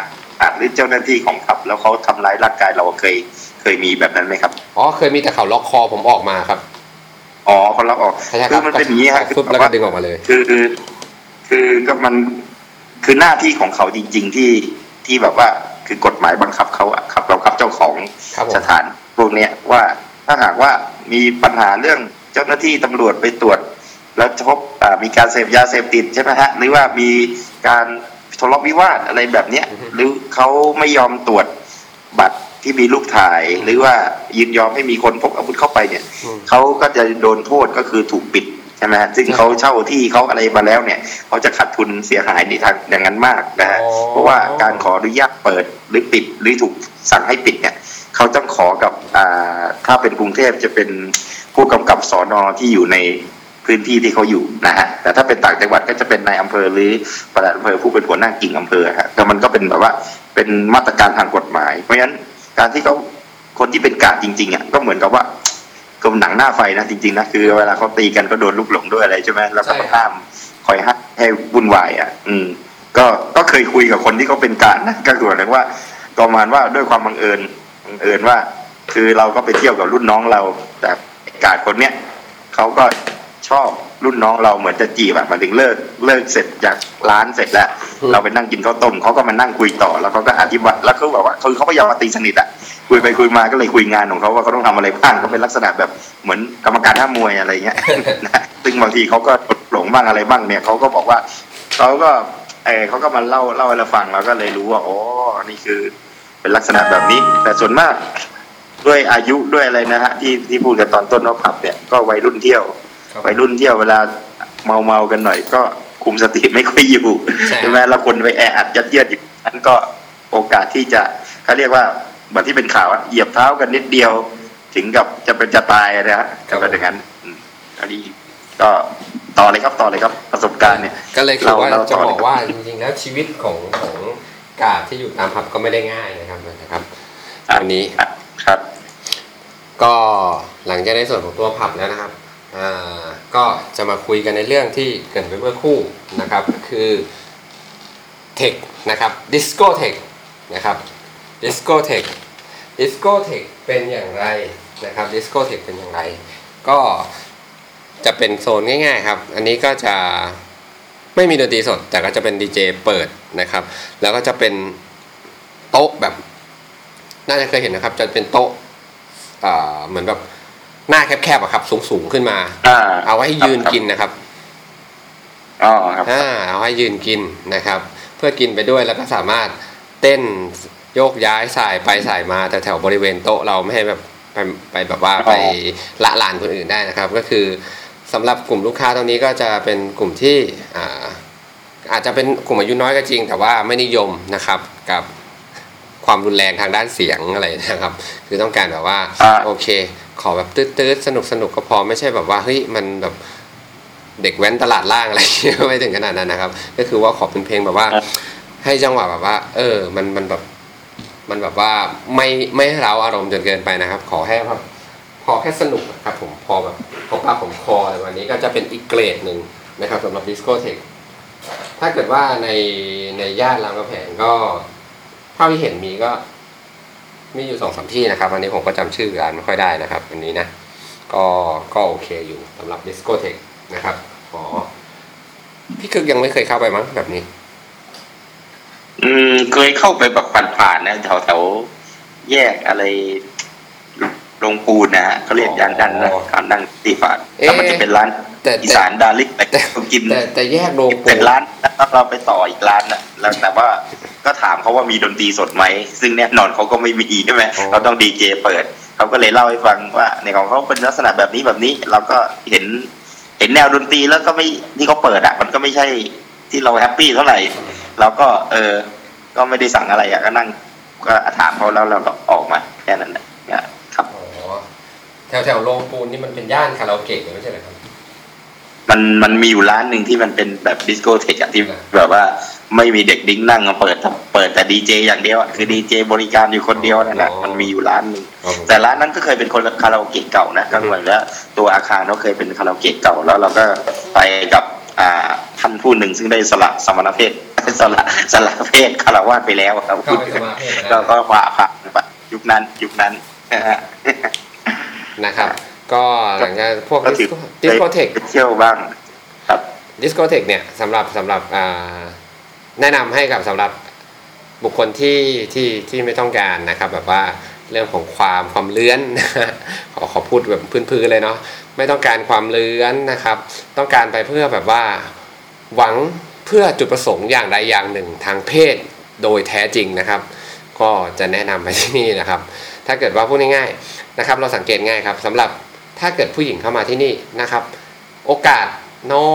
าดหรือเจ้าหน้าที่ของผับแล้วเขาทำร้ายร่างกายเราเคยเคยมีแบบนั้นไหมครับอ๋อเคยมีแต่เขาล็อกคอผมออกมาครับอ๋อเขารับออกใช่คคืรัอบมันเป็นอย่างนี้ฮะปุ๊บแล้วก็ดึงออกมาเลย คือคือคือก็มันคือหน้าที่ของเขาจริง ๆ ที่ที่แบบว่าคือกฎหมายบังคับเขาอะครับเราครับเจ้าของครับผมสถานพวกเนี้ยว่าถ้าหากว่ามีปัญหาเรื่องเจ้าหน้าที่ตำรวจไปตรวจ แล้วพบอ่ามีการเสพยาเสพติดใช่ไหมฮะหรือว่ามีการ ทะเลาะวิวาทอะไรแบบเนี้ยอือฮึหรือเขาไม่ยอมตรวจบัตรที่มีรูปถ่ายหรือว่ายินยอมให้มีคนพกอาวุธเข้าไปเนี่ยอืมเขาก็จะโดนโทษก็คือถูกปิดใช่ไหมฮะซึ่งเขาเช่าที่เขาอะไรมาแล้วเนี่ยเขาจะขาดทุนเสียหายในทางอย่างนั้นมากนะฮะอ๋อเพราะว่าการขออนุญาตเปิดหรือปิดหรือถูกสั่งให้ปิดเนี่ยเขาต้องขอกับอ่าถ้าเป็นกรุงเทพจะเป็นผู้กำกับสอนอที่อยู่ใน พื้นที่ที่เขาอยู่นะฮะแต่ถ้าเป็นต่างจังหวัดก็จะเป็นในอำเภอหรือประหลัดอำเภอผู้เป็นหัวหน้ากิ่งอำเภอฮะแต่มันก็เป็นแบบว่าเป็นมาตรการทางกฎหมาย เพราะฉะนั้นการที่เขาคนที่เป็นกาดจริงๆอะก็เหมือนกับว่าก็หนังหน้าไฟนะจริงๆนะคือเวลาเขาตีกันก็โดนลูกหลงด้วยอะไรใช่ไหมแล้วก็ใช่ครับห้ามคอยห้ามให้วุ่นวายอะ อืม ก็ก็เคยคุยกับคนที่เขาเป็นการนะก็คือหมายถึงว่าประมาณว่าด้วยความบังเอิญบังเอิญว่า คือเราก็ไปเที่ยวกับรุ่นน้องเรา แต่การคนเนี้ยเขาก็ อบรุ่นน้องเราเหมือนจะจีบอะหมายถึงเลิกเลิกเสร็จจากร้านเสร็จแล้วอืมเราไปนั่งกินข้าวต้มเขาก็มานั่งคุยต่อแล้วเขาก็อธิบายแล้วเขาบอกว่าคือเขาพยายามมาตีสนิทอะคุยไปคุยมาก็เลยคุยงานของเขาว่าเขาต้องทำอะไรบ้างเขาเป็นลักษณะแบบเหมือนกรรมการห้ามมวยอะไรเงี้ยนะซึ่งบางทีเขาก็หลงบ้างอะไรบ้างเนี่ยเขาก็บอกว่าเขาก็เออเขาก็มาเล่าเล่าให้เราฟังเราก็เลยรู้ว่าอ๋อนี่คือเป็นลักษณะแบบนี้ แต่ส่วนมากด้วยอายุด้วยอะไรนะฮะที่ที่พูดกันตอนต้นว่าผับเนี่ยก็วัยรุ่นเที่ยวครับ วัยรุ่นเที่ยวเวลาเมาเมาๆกันหน่อย ก็คุมสติไม่ค่อยอยู่ใช่ใช่ไหมแล้วคนไปแออัดยัดเยียดอยู่นั้นก็โอกาสที่จะเขาเรียกว่าเหมือนที่เป็นข่าวอะเหยียบเท้ากันนิดเดียว ถึงกับจะเป็นจะตายนะฮะก็เป็นอย่างนั้นอืมอันนี้ก็ต่อเลยครับต่อเลยครับประสบการณ์เนี่ย ก็เลยคือว่าเราจะต่อบเลยอกว่าจริงๆแล้วชีวิตของของกาดที่อยู่ตามผับก็ไม่ได้ง่ายนะครับนะครับวันนี้อะครับ ก็หลังจากในส่วนของตัวผับแล้วนะครับอ่า ก็จะมาคุยกันในเรื่องที่เกรินไปเมื่อคู่นะครับคือเทคนะครับดิสโก้เทคนะครับดิสโก้เทคดิสโก้เทคเป็นอย่างไรนะครับดิสโก้เทคเป็นอย่างไร ก็จะเป็นโซนง่ายๆครับ อันนี้ก็จะไม่มีดนตรีสด แต่ก็จะเป็นดีเจเปิดนะครับ แล้วก็จะเป็นโต๊ะแบบ น่าจะเคยเห็นนะครับ จะเป็นโต๊ะเหมือนแบบ หน้าแคบๆอะครับ สูงๆขึ้นมา อ่าเอาไว้ให้ยืนกินนะครับอ๋อครับอ่าเอาให้ยืนกินนะครับ เพื่อกินไปด้วยแล้วก็สามารถเต้นโยกย้ายสายไปสายมาแต่แถวบริเวณโต๊ะเราไม่ให้แบบไปไปแบบว่าอ๋อไปละลานคนอื่นได้นะครับ ก็คือสำหรับกลุ่มลูกค้าตรงนี้ก็จะเป็นกลุ่มที่อ่าอาจจะเป็นกลุ่มอายุน้อยก็จริง แต่ว่าไม่นิยมนะครับกับความรุนแรงทางด้านเสียงอะไรนะครับ คือต้องการแบบว่าอ่าโอเค ขอแบบตืดๆสนุกสนุกๆก็พอไม่ใช่แบบว่าเฮ้ยมันแบบเด็กแว้นตลาดล่างอะไรไม่ถึงขนาดนั้นนะครับ ก็คือว่าขอเป็นเพลงแบบว่าครับให้จังหวะแบบว่า เออ มันมันแบบ มันแบบว่าไม่ไม่ให้เราอารมณ์จนเกินไปนะครับ ขอแค่แบบพอแค่สนุกอะครับผมพอแบบพอปากผมคออะไรวันนี้ก็จะเป็นอีกเกรดหนึ่งนะครับสำหรับดิสโกเทคถ้าเกิดว่าในในย่านรามคำแหงก็เท่าที่เห็นมีก็ มีอยู่สองสามที่นะครับ อันนี้ผมก็จำชื่อร้านไม่ค่อยได้นะครับอันนี้นะก็ก็โอเคอยู่สำหรับดิสโกเทคนะครับขอพี่คึกยังไม่เคยเข้าไปมั้งแบบนี้ อืมเคยเข้าไปแบบผ่านๆนะแถวแถวๆแยกอะไรโรงปูนนะฮะเขาเรียกยานดันนะอ๋อการดังตีฝาดเอ๊ะแล้วมันจะเป็นร้านแต่อีแต่สานดาลิกแต่แต่ผมกินแต่แต่แยกโรงปูเป็นร้านแล้วเราไปต่ออีกร้านน่ะแล้วแต่ว่า ก็ถามเขาว่ามีดนตรีสดไหม ซึ่งแน่นอนเขาก็ไม่มีใช่ไหมอ๋อเราต้องดีเจเปิด เขาก็เลยเล่าให้ฟังว่าในของเขาเป็นลักษณะแบบนี้แบบนี้ เราก็เห็นเห็นแนวดนตรีแล้วก็ไม่ที่เขาเปิดอะ มันก็ไม่ใช่ที่เรา happy เท่าไหร่ เราก็เออ ก็ไม่ได้สั่งอะไรอะก็นั่งก็ถามเขาแล้วเราก็ออกมาแค่นั้นแหละเนี่ยครับอ๋อแถวแถวโรงปูนนี่มันเป็นย่านคาราโอเกะเลยไม่ใช่เหรอครับ มันมันมีอยู่ร้านหนึ่งที่มันเป็นแบบดิสโกเทคอะที่แบบว่าไม่มีเด็กดิ้งนั่งมาเปิดเปิดแต่ดีเจอย่างเดียวอะคือดีเจบริการอยู่คนเดียวนั่นแหละมันมีอยู่ร้านหนึ่งครับผมแต่ร้านนั้นก็เคยเป็นคนคาราโอเกะเก่านะก็เหมือนว่าตัวอาคารเขาเคยเป็นคาราโอเกะเก่าแล้วเราก็ไปกับอ่าท่านผู้หนึ่งซึ่งได้สละสมณเพศสละสละเพศคารวะไปแล้วครับเข้าไปสมาธิก็ก็ผ่าผ่านไปยุคนั้นยุคนั้นนะฮะนะครับ ก็หลังจากพวกก็ดิถืสอโกดิสโกเทคไปเที่ยวบ้างครับดิสโกเทคเนี่ยสำหรับสำหรับอ่าแนะนำให้กับสำหรับบุคคลที่ที่ที่ไม่ต้องการนะครับ แบบว่าเรื่องของความความเลื้อนขอขอพูดแบบพื้นๆเลยเนาะไม่ต้องการความเลื้อนนะครับ ต้องการไปเพื่อแบบว่าหวังเพื่อจุดประสงค์อย่างใดอย่างหนึ่งทางเพศโดยแท้จริงนะครับ ก็จะแนะนำไปที่นี่นะครับ ถ้าเกิดว่าพูดง่ายๆนะครับ เราสังเกตง่ายครับสำหรับ ถ้าเกิดผู้หญิงเข้ามาที่นี่นะครับ โอกาสน้อ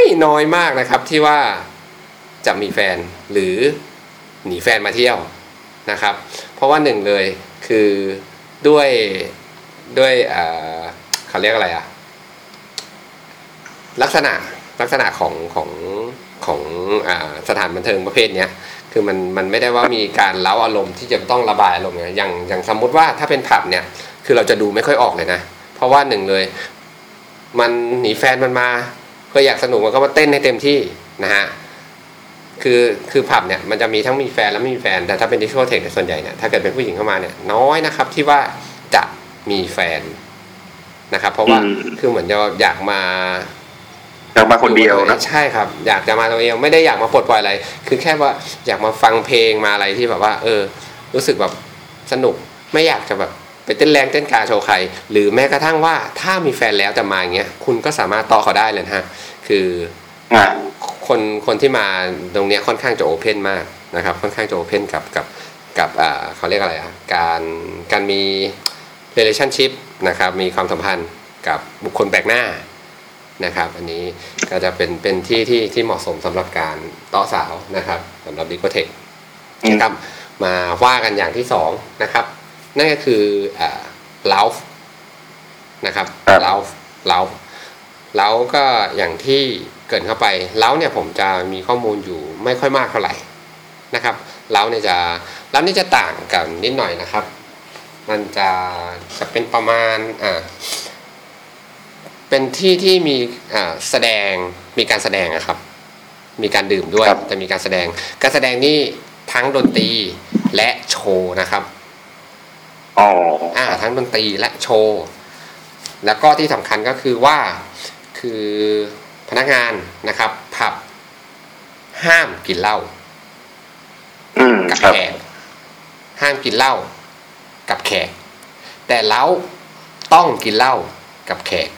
ยน้อยมากนะครับที่ว่าจะมีแฟนหรือหนีแฟนมาเที่ยวนะครับ เพราะว่าหนึ่งเลยคือด้วยด้วยเอ่อเขาเรียกอะไรอะลักษณะลักษณะของของของอาสถานบันเทิงประเภทเนี้ยคือมันมันไม่ได้ว่ามีการเล้าอารมณ์ที่จะต้องระบายอารมณ์เนี่ยอย่างอย่างสมมุติว่าถ้าเป็นผับเนี่ย คือเราจะดูไม่ค่อยออกเลยนะ เพราะว่าหนึ่งเลย มันหนีแฟนมันมาเพื่ออยากสนุกมันก็มาเต้นให้เต็มที่นะฮะคือคือผับเนี่ยมันจะมีทั้งมีแฟนและไม่มีแฟน แต่ถ้าเป็นดิสโกเทคส่วนใหญ่เนี่ยถ้าเกิดเป็นผู้หญิงเข้ามาเนี่ยน้อยนะครับที่ว่าจะมีแฟนนะครับ เพราะว่าอืมคือเหมือนจะอยากมาเรามาคนเดียวนะใช่ครับ อยากจะมาตัวเองไม่ได้อยากมาปลดปล่อยอะไร คือแค่ว่าอยากมาฟังเพลงมาอะไรที่แบบว่า เออ รู้สึกแบบสนุกไม่อยากจะแบบ ไปเต้นแรงเต้นกาโชว์ใคร หรือแม้กระทั่งว่าถ้ามีแฟนแล้วจะมาอย่างเงี้ยคุณก็สามารถต่อเขาได้เลยนะฮะคืออ่าคนคนที่มาตรงเนี้ยค่อนข้างจะโอเพนมากนะครับ ค่อนข้างจะโอเพนกับกับกับอ่าเขาเรียกอะไรอะการการมี relationship นะครับมีความสัมพันธ์กับบุคคลแปลกหน้านะครับ อันนี้ก็จะเป็นเป็นที่ที่ที่เหมาะสมสำหรับการเต่อสาวนะครับสำหรับดิโกเทคอืมนะครับมาว่ากันอย่างที่สองนะครับ นั่นก็คืออ่าเลาฟนะครับครับเลาฟเลาฟเลาก็อย่างที่เกรินเข้าไปเลาเนี่ยผมจะมีข้อมูลอยู่ไม่ค่อยมากเท่าไหร่นะครับเลาเนี่ยจะเลานี่จะต่างกันนิดหน่อยนะครับ มันจะจะเป็นประมาณอ่าเป็นที่ที่มีอ่าแสดงมีการแสดงอะครับ มีการดื่มด้วยครับแต่มีการแสดง การแสดงนี่ทั้งดนตรีและโชว์นะครับ อ๋ออ่าทั้งดนตรีและโชว์ แล้วก็ที่สำคัญก็คือว่าคือพนักงานนะครับผับห้ามกินเหล้าอืมกับครับแขกห้ามกินเหล้ากับแขก แต่เล้าต้องกินเหล้ากับแขก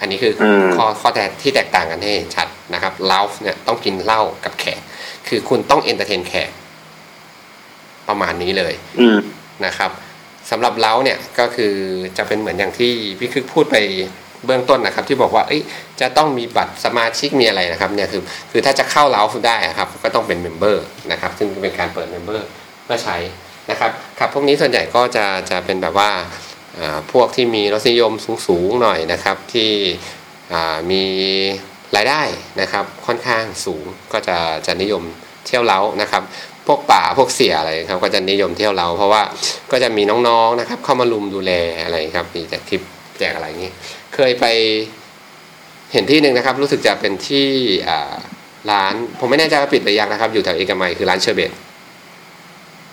อันนี้คืออมข้อข้อแตกที่แตกต่างกันให้เห็นชัดนะครับเล้าเนี่ยต้องกินเหล้ากับแขก คือคุณต้อง entertain แขก ประมาณนี้เลยอืมนะครับ สำหรับเล้าเนี่ยก็คือจะเป็นเหมือนอย่างที่พี่คึกพูดไปเบื้องต้นนะครับ ที่บอกว่าจะต้องมีบัตรสมาชิกมีอะไรนะครับเนี่ยคือคือถ้าจะเข้าเล้าได้ครับก็ต้องเป็น member นะครับซึ่งเป็นการเปิด member เพื่อใช้นะครับครับพวกนี้ส่วนใหญ่ก็จะจะเป็นแบบว่าอ่าพวกที่มีรสนิยมสูงๆหน่อยนะครับที่อ่ามีรายได้นะครับค่อนข้างสูงก็จะจะนิยมเที่ยวเล้านะครับ พวกป๋าพวกเสี่ยอะไรครับ ก็จะนิยมเที่ยวเล้า เพราะว่าก็จะมีน้องๆนะครับ เข้ามารุมดูแลอะไรครับมีแจกทิปแจกอะไรอย่างนี้ เคยไปเห็นที่หนึ่งนะครับ รู้สึกจะเป็นที่อ่าร้าน ผมไม่แน่ใจว่าปิดหรือยังนะครับ อยู่แถวเอกมัยคือร้านเชอร์เบต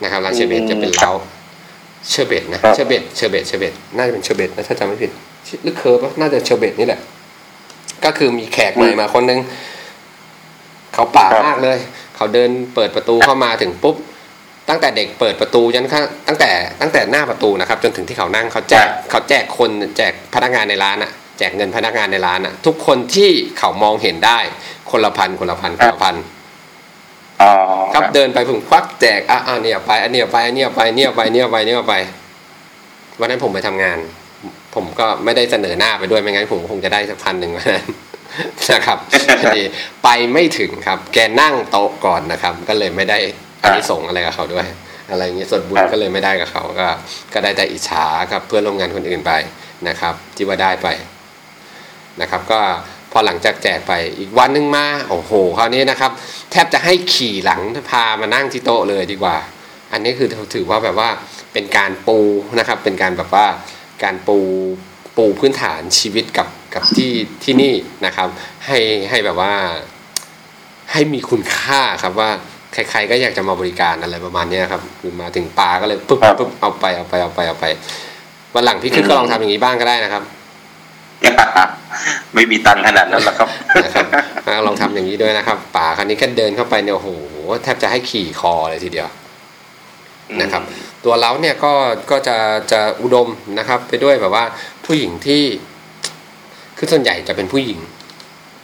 นะครับร้านเชอร์เบตจะเป็นเล้าเชอร์เบตนะครับ Sherbet Sherbet Sherbet น่าจะเป็นเชอร์เบตนะถ้าจำไม่ผิดหรือ Curve วะน่าจะเชอร์เบตนี่แหละก็คือมีแขกใหม่มาคนนึงเขาป๋ามากเลย เขาเดินเปิดประตูเข้ามาถึงปุ๊บ ตั้งแต่เด็กเปิดประตูยันข้างตั้งแต่ตั้งแต่หน้าประตูนะครับ จนถึงที่เขานั่งเขาแจกเขาแจกคนแจกพนักงานในร้านอะแจกเงินพนักงานในร้านอะทุกคนที่เขามองเห็นได้ คนละพันคนละพันคนละพันอ๋อครับเดินไปผมควักแจกอะอะเนี่ยไปอันเนี้ยไปอันเนี้ยไปเนี่ยไปเนี่ยไปเนี่ยไปวันนั้นผมไปทำงาน ผมก็ไม่ได้เสนอหน้าไปด้วยไม่งั้นผมคงจะได้สักพันหนึ่งวันนั้น นะครับพอดีไปไม่ถึงครับ แกนั่งโต๊ะก่อนนะครับ ก็เลยไม่ได้อันนี้ส่งส์อะไรกับเขาด้วย อะไรอย่างเงี้ยส่วนบุญก็เลยไม่ได้กับเขาก็ ก็ได้แต่อิจฉากับเพื่อนร่วมงานคนอื่นไปนะครับ ที่ว่าได้ไปนะครับ ก็พอหลังจากแจกไปอีกวันหนึงมาโอ้โหคราวนี้นะครับ แทบจะให้ขี่หลังพามานั่งที่โต๊ะเลยดีกว่า อันนี้คือถือว่าแบบว่าเป็นการปูนะครับ เป็นการแบบว่าการปูปูพื้นฐานชีวิตกับ กับที่ที่นี่นะครับ ให้ให้แบบว่าให้มีคุณค่าครับว่าใครๆก็อยากจะมาบริการอะไรประมาณเนี้ยครับคือมาถึงปลาก็เลยปุ๊บปุ๊บเอาไปเอาไปเอาไปเอาไปวันหลังพี่คึกก็ลองทำอย่างนี้บ้างก็ได้นะครับ ไม่มีตังค์ขนาดนั้นหรอกครับนะครับอ่าลองทำอย่างนี้ด้วยนะครับป่าคันนี้แค่เดินเข้าไปเนี่ยโอ้โหแทบจะให้ขี่คอเลยทีเดียวนะครับ ตัวเล้าเนี่ยก็ก็จะจะอุดมนะครับ ไปด้วยแบบว่าผู้หญิงที่ คือส่วนใหญ่จะเป็นผู้หญิง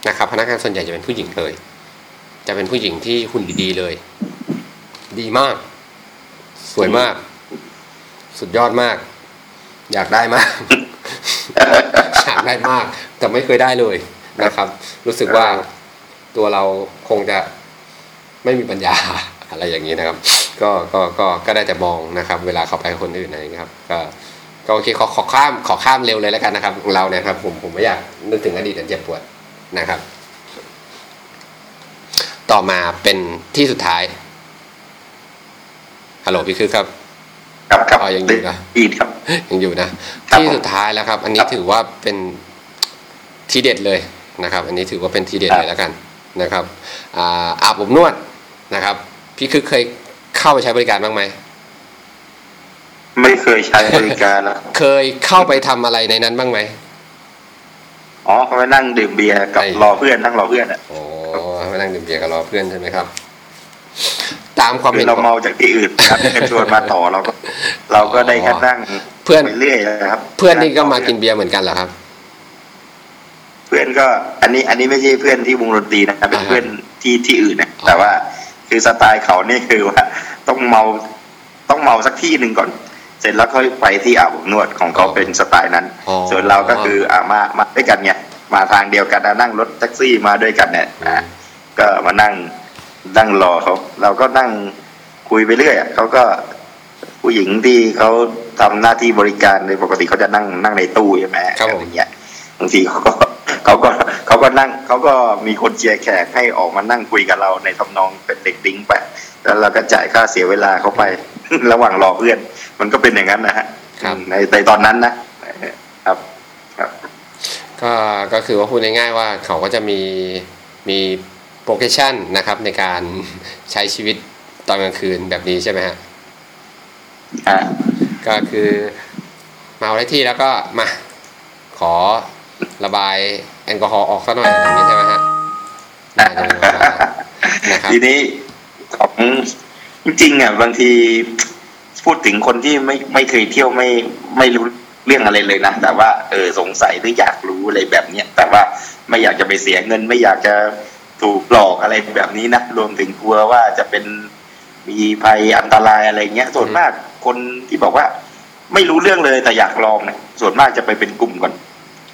นะครับ พนักงานส่วนใหญ่จะเป็นผู้หญิงเลย จะเป็นผู้หญิงที่หุ่นดีๆเลย ดีมาก สวยมาก สุดยอดมาก อยากได้มากอยากได้มาก แต่ไม่เคยได้เลยนะครับ รู้สึกว่าตัวเราคงจะไม่มีปัญญาอะไรอย่างนี้นะครับ ก็ก็ก็ก็ได้แต่มองนะครับ เวลาเขาไปคนอื่นอะไรอย่างนี้ครับ ก็ ก็โอเคขอขอข้ามขอข้ามเร็วเลยแล้วกันนะครับของเราเนี่ยครับผมผมไม่อยากนึกถึงอดีตอันเจ็บปวดนะครับ ต่อมาเป็นที่สุดท้ายฮัลโหลพี่คือครับครับครับอ๋อยังอยู่นะอีดครับยังอยู่นะครับที่สุดท้ายแล้วครับ อันนี้ครับถือว่าเป็นทีเด็ดเลยนะครับ อันนี้ถือว่าเป็นทีเด็ดครับเลยแล้วกันนะครับอ่าอาบอบนวดนะครับ พี่คือเคยเข้าไปใช้บริการบ้างไหม ไม่เคยใช้บริการแล้วเคยเข้าไปทำอะไรในนั้นบ้างไหมอ๋อเขาไปนั่งดื่มเบียร์กับไอ้รอเพื่อนนั่งรอเพื่อนอะโอ้ไปนั่งดื่มเบียร์กับรอเพื่อนใช่ไหมครับ ตามความคืเห็อนเราของเมาจากที่อื่นครับเพื่อนชวนมาต่อเราก็เราก็ได้แค่นั่งเพื่อนไปเรื่อยนะครับ เพื่อนนี่ก็มากินเบียร์เหมือนกันเหรอครับ เพื่อนก็ อันนี้อันนี้ไม่ใช่เพื่อนที่วงดนตรีนะครับเป็นอ่าฮะเพื่อนที่ที่อื่นนะอ๋อแต่ว่าคือสไตล์เขานี่คือว่าต้องเมาต้องเมาสักที่หนึ่งก่อน เสร็จแล้วค่อยไปที่อาบอบนวดของเขาเป็นสไตล์นั้นอ๋อส่วนเราก็คืออ่ามามาด้วยกันไงมาทางเดียวกันนะนั่งรถแท็กซี่มาด้วยกันเนี่ยอะก็มานั่งนั่งรอเขาเราก็นั่งคุยไปเรื่อยอะเขาก็ผู้หญิงที่เขาทำหน้าที่บริการในปกติเขาจะนั่งนั่งในตู้ใช่ไหมครับผมอะไรเงี้ยบางทีเขาก็เขาก็เขาก็นั่งเขาก็มีคนเชียร์แขกให้ออกมานั่งคุยกับเราในทำนองเป็นเด็กดิ้งไปแล้วเราก็จ่ายค่าเสียเวลาเขาไประหว่างรอเพื่อน มันก็เป็นอย่างนั้นนะฮะครับ ในในตอนนั้นนะครับครับก็ก็คือว่าพูดง่ายๆว่าเขาก็จะมีมีโปรเกชั่นนะครับในการใช้ชีวิตตอนกลางคืนแบบนี้ใช่ไหมฮะอ่าก็คือเมาได้ที่แล้วก็มา ขอระบายแอลกอฮอล์ออกซะหน่อยอย่างนี้ใช่ไหมฮะน่าจะเป็นประมาณนั้นนะครับทีนี้ของจริงๆอะบางที พูดถึงคนที่ไม่ไม่เคยเที่ยวไม่ไม่รู้เรื่องอะไรเลยนะแต่ว่าเออสงสัยหรืออยากรู้อะไรแบบเนี้ยแต่ว่าไม่อยากจะไปเสียเงิน ไม่อยากจะถูกหลอกอะไรแบบนี้นะรวมถึงกลัวว่าจะเป็นมีภัยอันตรายอะไรเงี้ย ส่วนมากคนที่บอกว่า ไม่รู้เรื่องเลยแต่อยากลองเนี่ยส่วนมากจะไปเป็นกลุ่มก่อน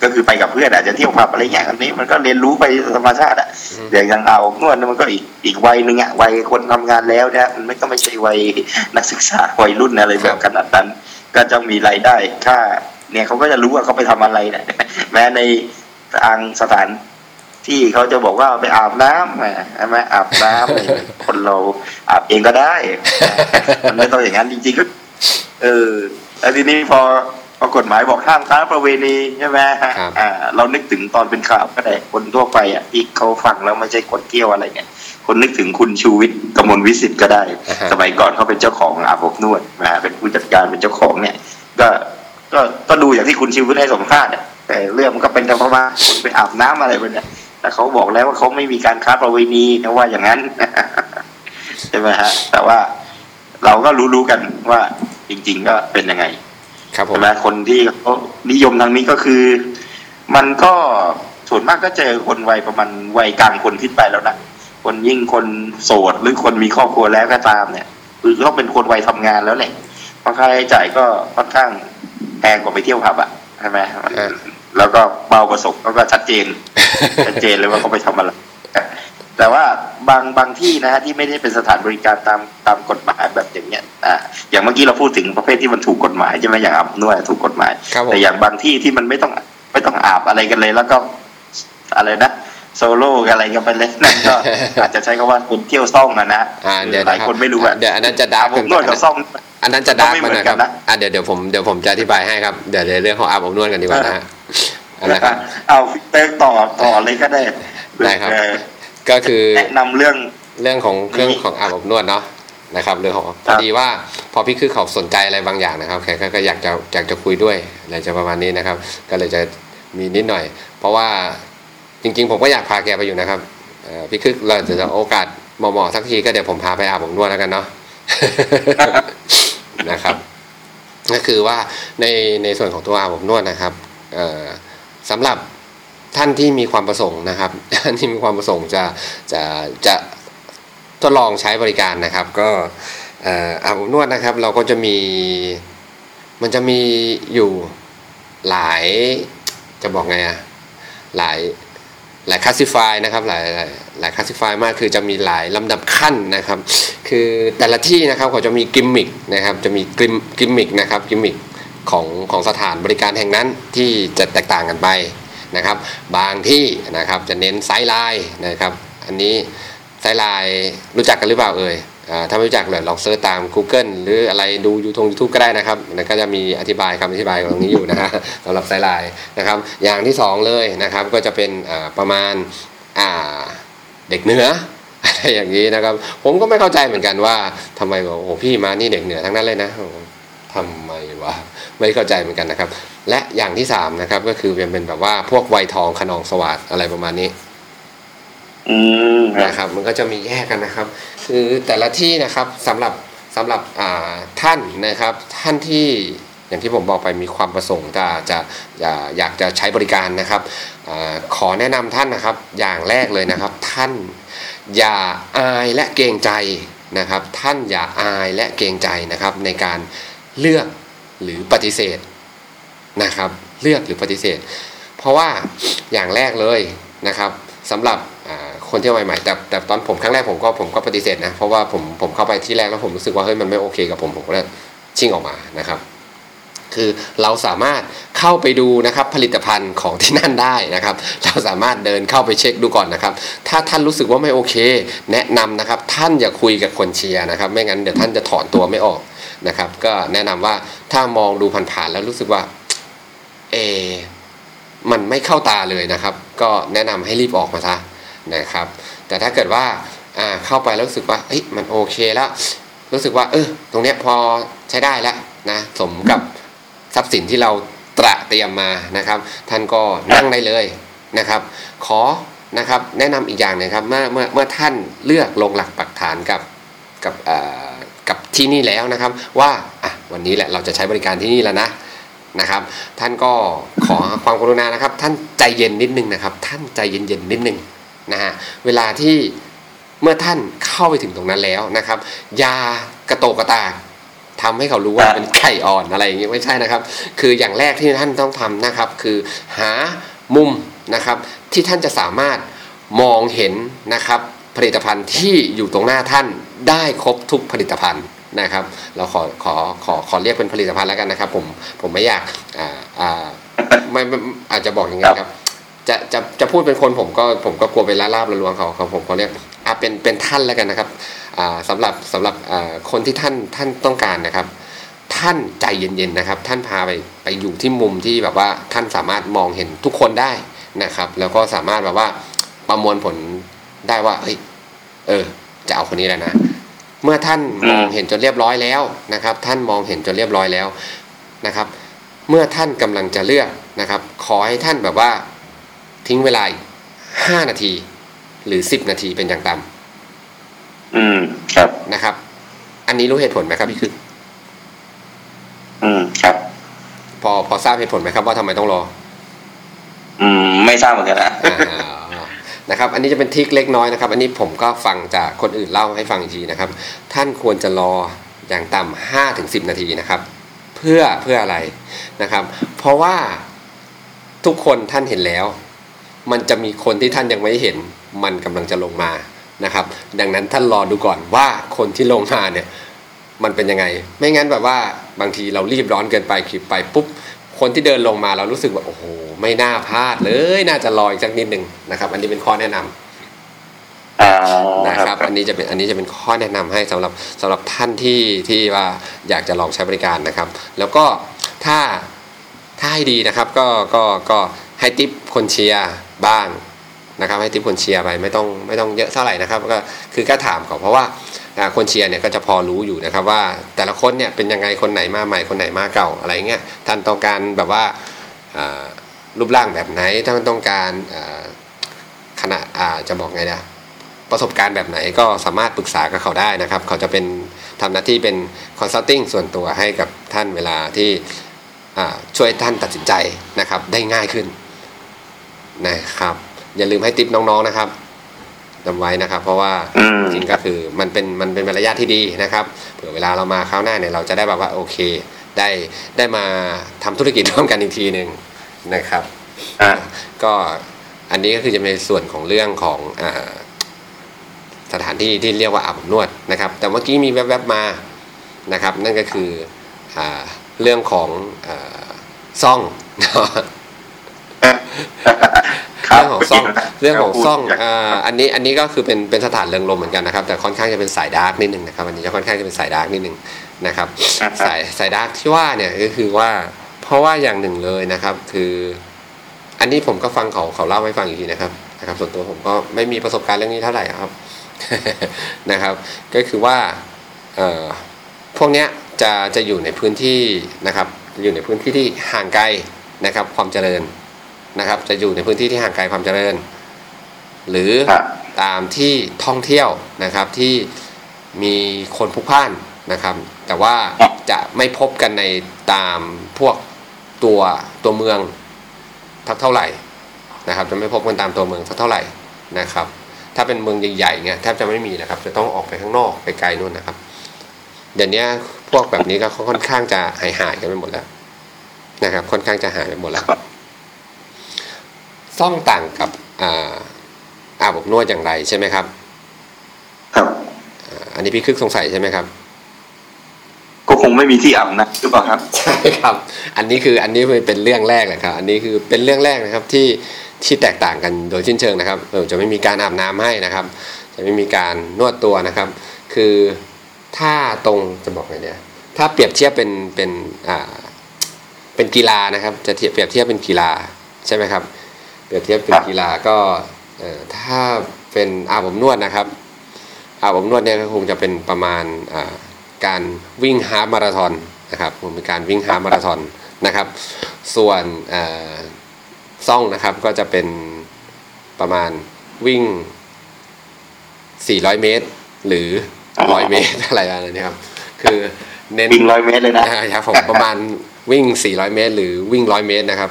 ก็คือไปกับเพื่อนอาจจะเที่ยวผับอะไรอย่างอันนี้มันก็เรียนรู้ไปธรรมชาติอะอืมอย่างอย่างเอานวดเนี่ยมันก็อีกอีกวัยหนึ่งอะวัยคนทำงานแล้วเนี่ยมันไม่ก็ไม่ใช่วัยนักศึกษาวัยรุ่นอะไรแบบขนาดนั้น ก็จะมีรายได้ค่าเนี่ยเขาก็จะรู้ว่าเขาไปทำอะไรเนี่ยแม้ในทางสถานที่เขาจะบอกว่าไปอาบน้ำอะใช่ไหมอาบน้ำเนี่ยคนเราอาบเองก็ได้ มันไม่ต้องอย่างนั้นจริงๆก็เออแล้วทีนี้พอ พอกฎหมายบอกห้ามค้าประเวณีใช่ไหมครับอ่าเรานึกถึงตอนเป็นข่าวก็ได้คนทั่วไปอะที่เขาฟังแล้วไม่ใช่คนเที่ยวอะไรเนี่ยคนนึกถึงคุณชูวิทย์กมลวิสิทธิ์ก็ได้อ่าฮะสมัยก่อนเขาเป็นเจ้าของอาบอบนวดนะฮะเป็นผู้จัดการเป็นเจ้าของเนี่ย ก็ก็ก็ดูอย่างที่คุณชูวิทย์ให้สัมภาษณ์อะแต่เรื่องมันก็เป็นธรรมะคนไปอาบน้ำอะไรไปเนี่ยแต่เขาบอกแล้วว่าเขาไม่มีการค้าประเวณีนะว่าอย่างนั้นใช่ไหมฮะแต่ว่าเราก็รู้ๆกันว่าจริง ๆ ก็เป็นยังไง ครับผมใช่ไหมคนที่เขานิยมทางนี้ก็คือ มันก็ส่วนมากก็เจอคนวัยประมาณวัยกลางคนขึ้นไปแล้วนะคนยิ่งคนโสดหรือคนมีครอบครัวแล้วก็ตามเนี่ยคือต้องเป็นคนวัยทำงานแล้วแหละเพราะค่าใช้จ่ายก็ค่อนข้างแพงกว่าไปเที่ยวผับอะใช่ไหมแล้วก็เบาประสบก็ชัดเจนชัดเจนเลยว่าเขาไปทำอะไร แต่ว่าบางบางที่นะฮะที่ไม่ได้เป็นสถานบริการตามตามกฎหมายแบบอย่างเงี้ยอ่าอย่างเมื่อกี้เราพูดถึงประเภทที่มันถูกกฎหมายใช่ไหมอย่างอาบนวดถูกกฎหมายครับผมแต่อย่างบางที่ที่มันไม่ต้องไม่ต้องอาบอะไรกันเลย แล้วก็อะไรนะโซโล่อะไรกันไปเลยนั่นก็อาจจะใช้คำว่าคนเที่ยวซ่องอะนะอ่าเดี๋ยวหลายคนไม่รู้อะเดี๋ยวอันนั้นจะดาร์กผมนวดกับซ่องอันนั้นจะดาร์กก็ไม่มันเหมืนะอนคกัรับนนะอะเดี๋ยวเดี๋ยวผมเดี๋ยวผมจะอธิบายให้ครับเดี๋ยวในเรื่องของอาบอบนวดกันดีกว่านะฮะอันนะครับเอาเติมต่อต่อเลยก็ได้ได้ครับเออ ก็คือแนะนำเรื่องเรื่องของเครื่องนี่ของอาบอบนวดเนาะนะครับเรื่องของพครัอบดีว่าพอพี่คือเขาสนใจอะไรบางอย่างนะครับแกก็ก็อยากจะอยากจะคุยด้วยอะไรจะประมาณนี้นะครับ ก็เลยจะมีนิดหน่อย เพราะว่าจริง ๆ ผมก็อยากพาแกไปอยู่นะครับเอ่อพี่คือเราจะโอกาสเหมาะๆสักทีก็เดี๋ยวผมพาไปอาบอบนวดแล้วกันเนาะนะครับก็คือว่าในในส่วนของตัวอาบอบนวดนะครับเอ่อสำหรับ ท่านที่มีความประสงค์นะครับท่านที่มีความประสงค์จะจะจะทดลองใช้บริการนะครับ ก็เอ่ออาบอบนวดนะครับ เราก็จะมีมันจะมีอยู่หลายจะบอกไงอะหลายหลาย classify นะครับหลายหลายหลาย classify มากคือจะมีหลายลำดับขั้นนะครับ คือแต่ละที่นะครับเขาจะมีกิมมิคนะครับจะมีกิมกิมมิคนะครับกิมมิคของของสถานบริการแห่งนั้นที่จะแตกต่างกันไป นะครับ บางที่นะครับจะเน้น sideline นะครับ อันนี้ sideline รู้จักกันหรือเปล่าเอ่ยถ้าไม่รู้จักเลยลอง search ตาม Google หรืออะไรดูยู YouTube ก็ได้นะครับก็จะมีอธิบายคำอธิบายตรงนี้อยู่นะฮะสำหรับ sideline นะครับ อย่างที่สองเลยนะครับก็จะเป็นประมาณว่าเด็กเหนืออะไรอย่างนี้นะครับ ผมก็ไม่เข้าใจเหมือนกันว่าทำไมบอกโอ้พี่มานี่เด็กเหนือทั้งนั้นเลยนะ ทำไมวะไม่เข้าใจเหมือนกันนะครับ และอย่างที่สามนะครับ ก็คือเป็นเป็นแบบว่าพวกวัยทองขนองสวัสดอะไรประมาณนี้อืมครับนะครับ มันก็จะมีแยกกันนะครับ คือแต่ละที่นะครับสำหรับสำหรับอ่าท่านนะครับ ท่านที่อย่างที่ผมบอกไปมีความประสงค์จะจะจะอยากจะใช้บริการนะครับอาขอแนะนำท่านนะครับ อย่างแรกเลยนะครับ ท่านอย่าอายและเกรงใจนะครับ ท่านอย่าอายและเกรงใจนะครับ ในการ เลือกหรือปฏิเสธนะครับ เลือกหรือปฏิเสธ เพราะว่าอย่างแรกเลยนะครับสำหรับคนที่ใหม่ๆแต่แต่ตอนผมครั้งแรกผมก็ผมก็ปฏิเสธนะเพราะว่าผมผมเข้าไปที่แรกแล้วผมรู้สึกว่าเฮ้ยมันไม่โอเคกับผมผมก็เลยชิ่งออกมานะครับ คือเราสามารถเข้าไปดูนะครับผลิตภัณฑ์ของที่นั่นได้นะครับ เราสามารถเดินเข้าไปเช็คดูก่อนนะครับ ถ้าท่านรู้สึกว่าไม่โอเค แนะนำนะครับ ท่านอย่าคุยกับคนเชียร์นะครับ ไม่งั้นเดี๋ยวท่านจะถอนตัวไม่ออก นะครับ ก็แนะนำว่าถ้ามองดูผ่านๆแล้วรู้สึกว่าเอมันไม่เข้าตาเลยนะครับ ก็แนะนำให้รีบออกมาซะนะครับ แต่ถ้าเกิดว่าอ่าเข้าไปแล้วรู้สึกว่าเอ้ยมันโอเคแล้ว รู้สึกว่าเออตรงเนี้ยพอใช้ได้แล้วนะสมกับทรัพย์สินที่เราตระเตรียมมานะครับ ท่านก็นั่งได้เลยนะครับ ขอนะครับแนะนำอีกอย่างหนึงครับเมื่อเมื่อเมื่อท่านเลือกลงหลักปักฐานกับกับอ่อ กับที่นี่แล้วนะครับ ว่าอะวันนี้แหละเราจะใช้บริการที่นี่แล้วนะนะครับ ท่านก็ขอความกรุณานะครับ ท่านใจเย็นนิดนึงนะครับ ท่านใจเย็นๆนิดนึงนะฮะเวลาที่เมื่อท่านเข้าไปถึงตรงนั้นแล้วนะครับอยากระโตกกระตากทำให้เขารู้ว่าเป็นไข่อ่อนอะไรอย่างงี้ไม่ใช่นะครับ คืออย่างแรกที่ท่านต้องทำนะครับ คือหามุมนะครับ ที่ท่านจะสามารถมองเห็นนะครับ ผลิตภัณฑ์ที่อยู่ตรงหน้าท่าน ได้ครบทุกผลิตภัณฑ์นะครับ เราขอขอขอขอเรียกเป็นผลิตภัณฑ์แล้วกันนะครับ ผมผมไม่อยากอ่าอ่าไม่ไม่อาจจะบอกยังไงครับ จะจะจะพูดเป็นคนผมก็ผมก็กลัวเป็นล่าลาบละลวงเขาเขาผมเขาเรียกอ่าเป็นเป็นท่านแล้วกันนะครับอ่าสำหรับสำหรับอ่าคนที่ท่านท่านต้องการนะครับ ท่านใจเย็นๆนะครับ ท่านพาไปไปอยู่ที่มุมที่แบบว่าท่านสามารถมองเห็นทุกคนได้นะครับ แล้วก็สามารถแบบว่าประมวลผลได้ว่าเฮ้ยเออจะเอาคนนี้แล้วนะ เมื่อท่านมองเห็นจนเรียบร้อยแล้วนะครับ ท่านมองเห็นจนเรียบร้อยแล้วนะครับ เมื่อท่านกำลังจะเลือกนะครับ ขอให้ท่านแบบว่าทิ้งเวลาอีกห้านาที หรือสิบนาทีเป็นอย่างต่อืมครับำนะครับ อันนี้รู้เหตุผลไหมครับพี่คืออืมครับพอพอทราบเหตุผลไหมครับว่าทำไมต้องรอ อืม ไม่ทราบเหมือนกันนะอ่า นะครับ อันนี้จะเป็นทริคเล็กน้อยนะครับ อันนี้ผมก็ฟังจากคนอื่นเล่าให้ฟังอีกทีนะครับ ท่านควรจะรออย่างต่ำห้าถึงสิบนาทีนะครับ เพื่อเพื่ออะไรนะครับ เพราะว่าทุกคนท่านเห็นแล้ว มันจะมีคนที่ท่านยังไม่เห็น มันกำลังจะลงมานะครับ ดังนั้นท่านรอดูก่อนว่าคนที่ลงมาเนี่ยมันเป็นยังไง ไม่งั้นแบบว่าบางทีเรารีบร้อนเกินไปคลิปไปปุ๊บคนที่เดินลงมาเรารู้สึกว่าโอ้โห ไม่น่าพลาดเลยน่าจะรออีกสักนิดหนึ่งนะครับ อันนี้เป็นข้อแนะนำอ่านะครับ อันนี้จะเป็นอันนี้จะเป็นข้อแนะนำให้สำหรับสำหรับท่านที่ที่ว่าอยากจะลองใช้บริการนะครับ แล้วก็ถ้าถ้าให้ดีนะครับ ก็ก็ก็ให้ติปคนเชียร์บ้างนะครับ ให้ติปคนเชียร์ไปไม่ต้องไม่ต้องเยอะเท่าไหร่นะครับ ก็คือก็ถามเขาเพราะว่าอ่าคนเชียร์เนี่ยก็จะพอรู้อยู่นะครับว่าแต่ละคนเนี่ยเป็นยังไงคนไหนมาใหม่คนไหนมาเก่าอะไรเงี้ยท่านต้องการแบบว่าอ่า รูปร่างแบบไหนท่านต้องการอ่าขนาดอ่าจะบอกไงนะประสบการณ์แบบไหนก็สามารถปรึกษากับเขาได้นะครับ เขาจะเป็นทำหน้าที่เป็นคอนซัลทิงส่วนตัวให้กับท่านเวลาที่อ่าช่วยท่านตัดสินใจนะครับ ได้ง่ายขึ้นนะครับ อย่าลืมให้ติปน้องๆนะครับจำไว้นะครับ เพราะว่าอืมจริงก็คือมันเป็นมันเป็นมารยาทที่ดีนะครับเผื่อเวลาเรามาคราวหน้าเนี่ยเราจะได้แบบว่าโอเค ได้ได้มาทำธุรกิจร่วมกันอีกทีหนึ่ง นะครับอ่าก็อันนี้ก็คือจะเป็นส่วนของเรื่องของอาสถานที่ที่เรียกว่าอาบอบนวดนะครับ แต่เมื่อกี้มีแวบๆมานะครับ นั่นก็คืออาเรื่องของอ่าซ่องครับเรื่องของซ่องเรื่องของซ่องพูดอ่าอันนี้อันนี้ก็คือเป็นเป็นสถานเริงรมย์เหมือนกันนะครับ แต่ค่อนข้างจะเป็นสาย dark นิดนึงนะครับอันนี้จะค่อนข้างจะเป็นสาย dark นิดนึงนะครับ สายสาย dark ที่ว่าเนี่ยก็คือว่า เพราะว่าอย่างหนึ่งเลยนะครับ คือ อันนี้ผมก็ฟังเขาเขาเล่าให้ฟังอีกทีนะครับนะครับ ส่วนตัวผมก็ไม่มีประสบการณ์เรื่องนี้เท่าไหร่ครับนะครับ ก็คือว่าเอ่อพวกเนี้ยจะจะอยู่ในพื้นที่นะครับ อยู่ในพื้นที่ที่ห่างไกลนะครับ ความเจริญนะครับ จะอยู่ในพื้นที่ที่ห่างไกลความเจริญ หรือครับตามที่ท่องเที่ยวนะครับที่มีคนพลุกพล่านนะครับ แต่ว่าจะไม่พบกันในตามพวก ตัวตัวเมืองทักเท่าไหร่นะครับจะไม่พบกันตามตัวเมืองสักเท่าไหร่นะครับ ถ้าเป็นเมืองใหญ่ๆเนี่ยแทบจะไม่มีนะครับ จะต้องออกไปข้างนอกไปไกลนู่นนะครับ เดี๋ยวนี้พวกแบบนี้ก็ค่อนข้างจะหายหายๆกันไปหมดแล้วนะครับ ค่อนข้างจะหายไปหมดแล้วซ่องต่างกับอ่าอาบอบนวดอย่างไรใช่ไหมครับ ครับอ่าอันนี้พี่คึกสงสัยใช่ไหมครับ ก็คงไม่มีที่อาบนะหรือเปล่าครับใช่ครับ อันนี้คืออันนี้เป็นเรื่องแรกเลยครับ อันนี้คือเป็นเรื่องแรกนะครับที่ที่แตกต่างกันโดยสิ้นเชิงนะครับเออจะไม่มีการอาบน้ำให้นะครับ จะไม่มีการนวดตัวนะครับ คือถ้าตรงจะบอกไงเนี่ยถ้าเปรียบเทียบเป็นเป็นอ่าเป็นกีฬานะครับ จะเทียบเปรียบเทียบเป็นกีฬาใช่ไหมครับ เปรียบเทียบเป็นกีฬาก็เอ่อถ้าเป็นอาบอบนวดนะครับอาบอบนวดเนี่ยก็คงจะเป็นประมาณอ่า การวิ่งฮาล์ฟมาราธอนนะครับคงเป็นการวิ่งฮาล์ฟมาราธอนนะครับ ส่วนเอ่อซ่องนะครับก็จะเป็นประมาณวิ่ง 400 เมตร หรือ 100 เมตรอะไรอะไรเนี่ยครับคือเน้นวิ่งร้อยเมตรเลยนะอ่าครับผมประมาณวิ่ง 400 เมตร หรือวิ่ง100เมตรนะครับ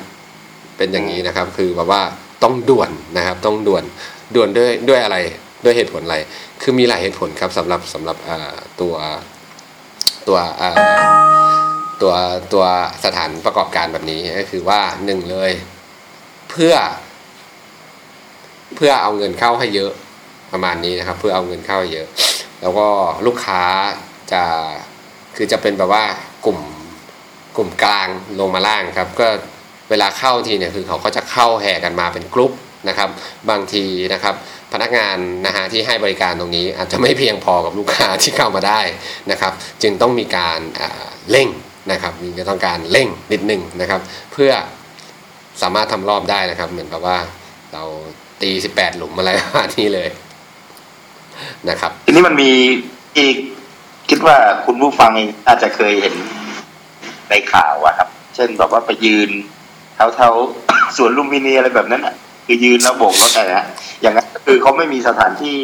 เป็นอย่างนี้นะครับ คือแบบว่าต้องด่วนนะครับ ต้องด่วนด่วนด้วยด้วยอะไรด้วยเหตุผลอะไร คือมีหลายเหตุผลครับสำหรับสำหรับอ่าตัว ตัวตัวตัวสถานประกอบการแบบนี้ก็คือว่าหนึ่งเลย เพื่อ เพื่อเอาเงินเข้าให้เยอะประมาณนี้นะครับ เพื่อเอาเงินเข้าให้เยอะ แล้วก็ลูกค้าจะคือจะเป็นแบบว่ากลุ่มกลุ่มกลางลงมาล่างครับ ก็เวลาเข้าทีเนี่ยคือเขาก็จะเข้าแห่กันมาเป็นกลุ่มนะครับ บางทีนะครับ พนักงานนะฮะที่ให้บริการตรงนี้ อาจจะไม่เพียงพอกับลูกค้าที่เข้ามาได้นะครับ จึงต้องมีการเร่งนะครับมีจะต้องการเร่งนิดนึงนะครับ เพื่อสามารถทำรอบได้นะครับ เหมือนกับว่าเราตี 18 หลุมอะไรประมาณนี้เลยนะครับ ทีนี้มันมีอีกคิดว่าคุณผู้ฟังอาจจะเคยเห็นในข่าวอะครับ เช่นแบบว่าไปยืนเท้าเท้าๆสวนลุมพินีอะไรแบบนั้นอะคือยืนแล้วโบกรถอะไรนะ อย่างนั้นคือเขาไม่มีสถานที่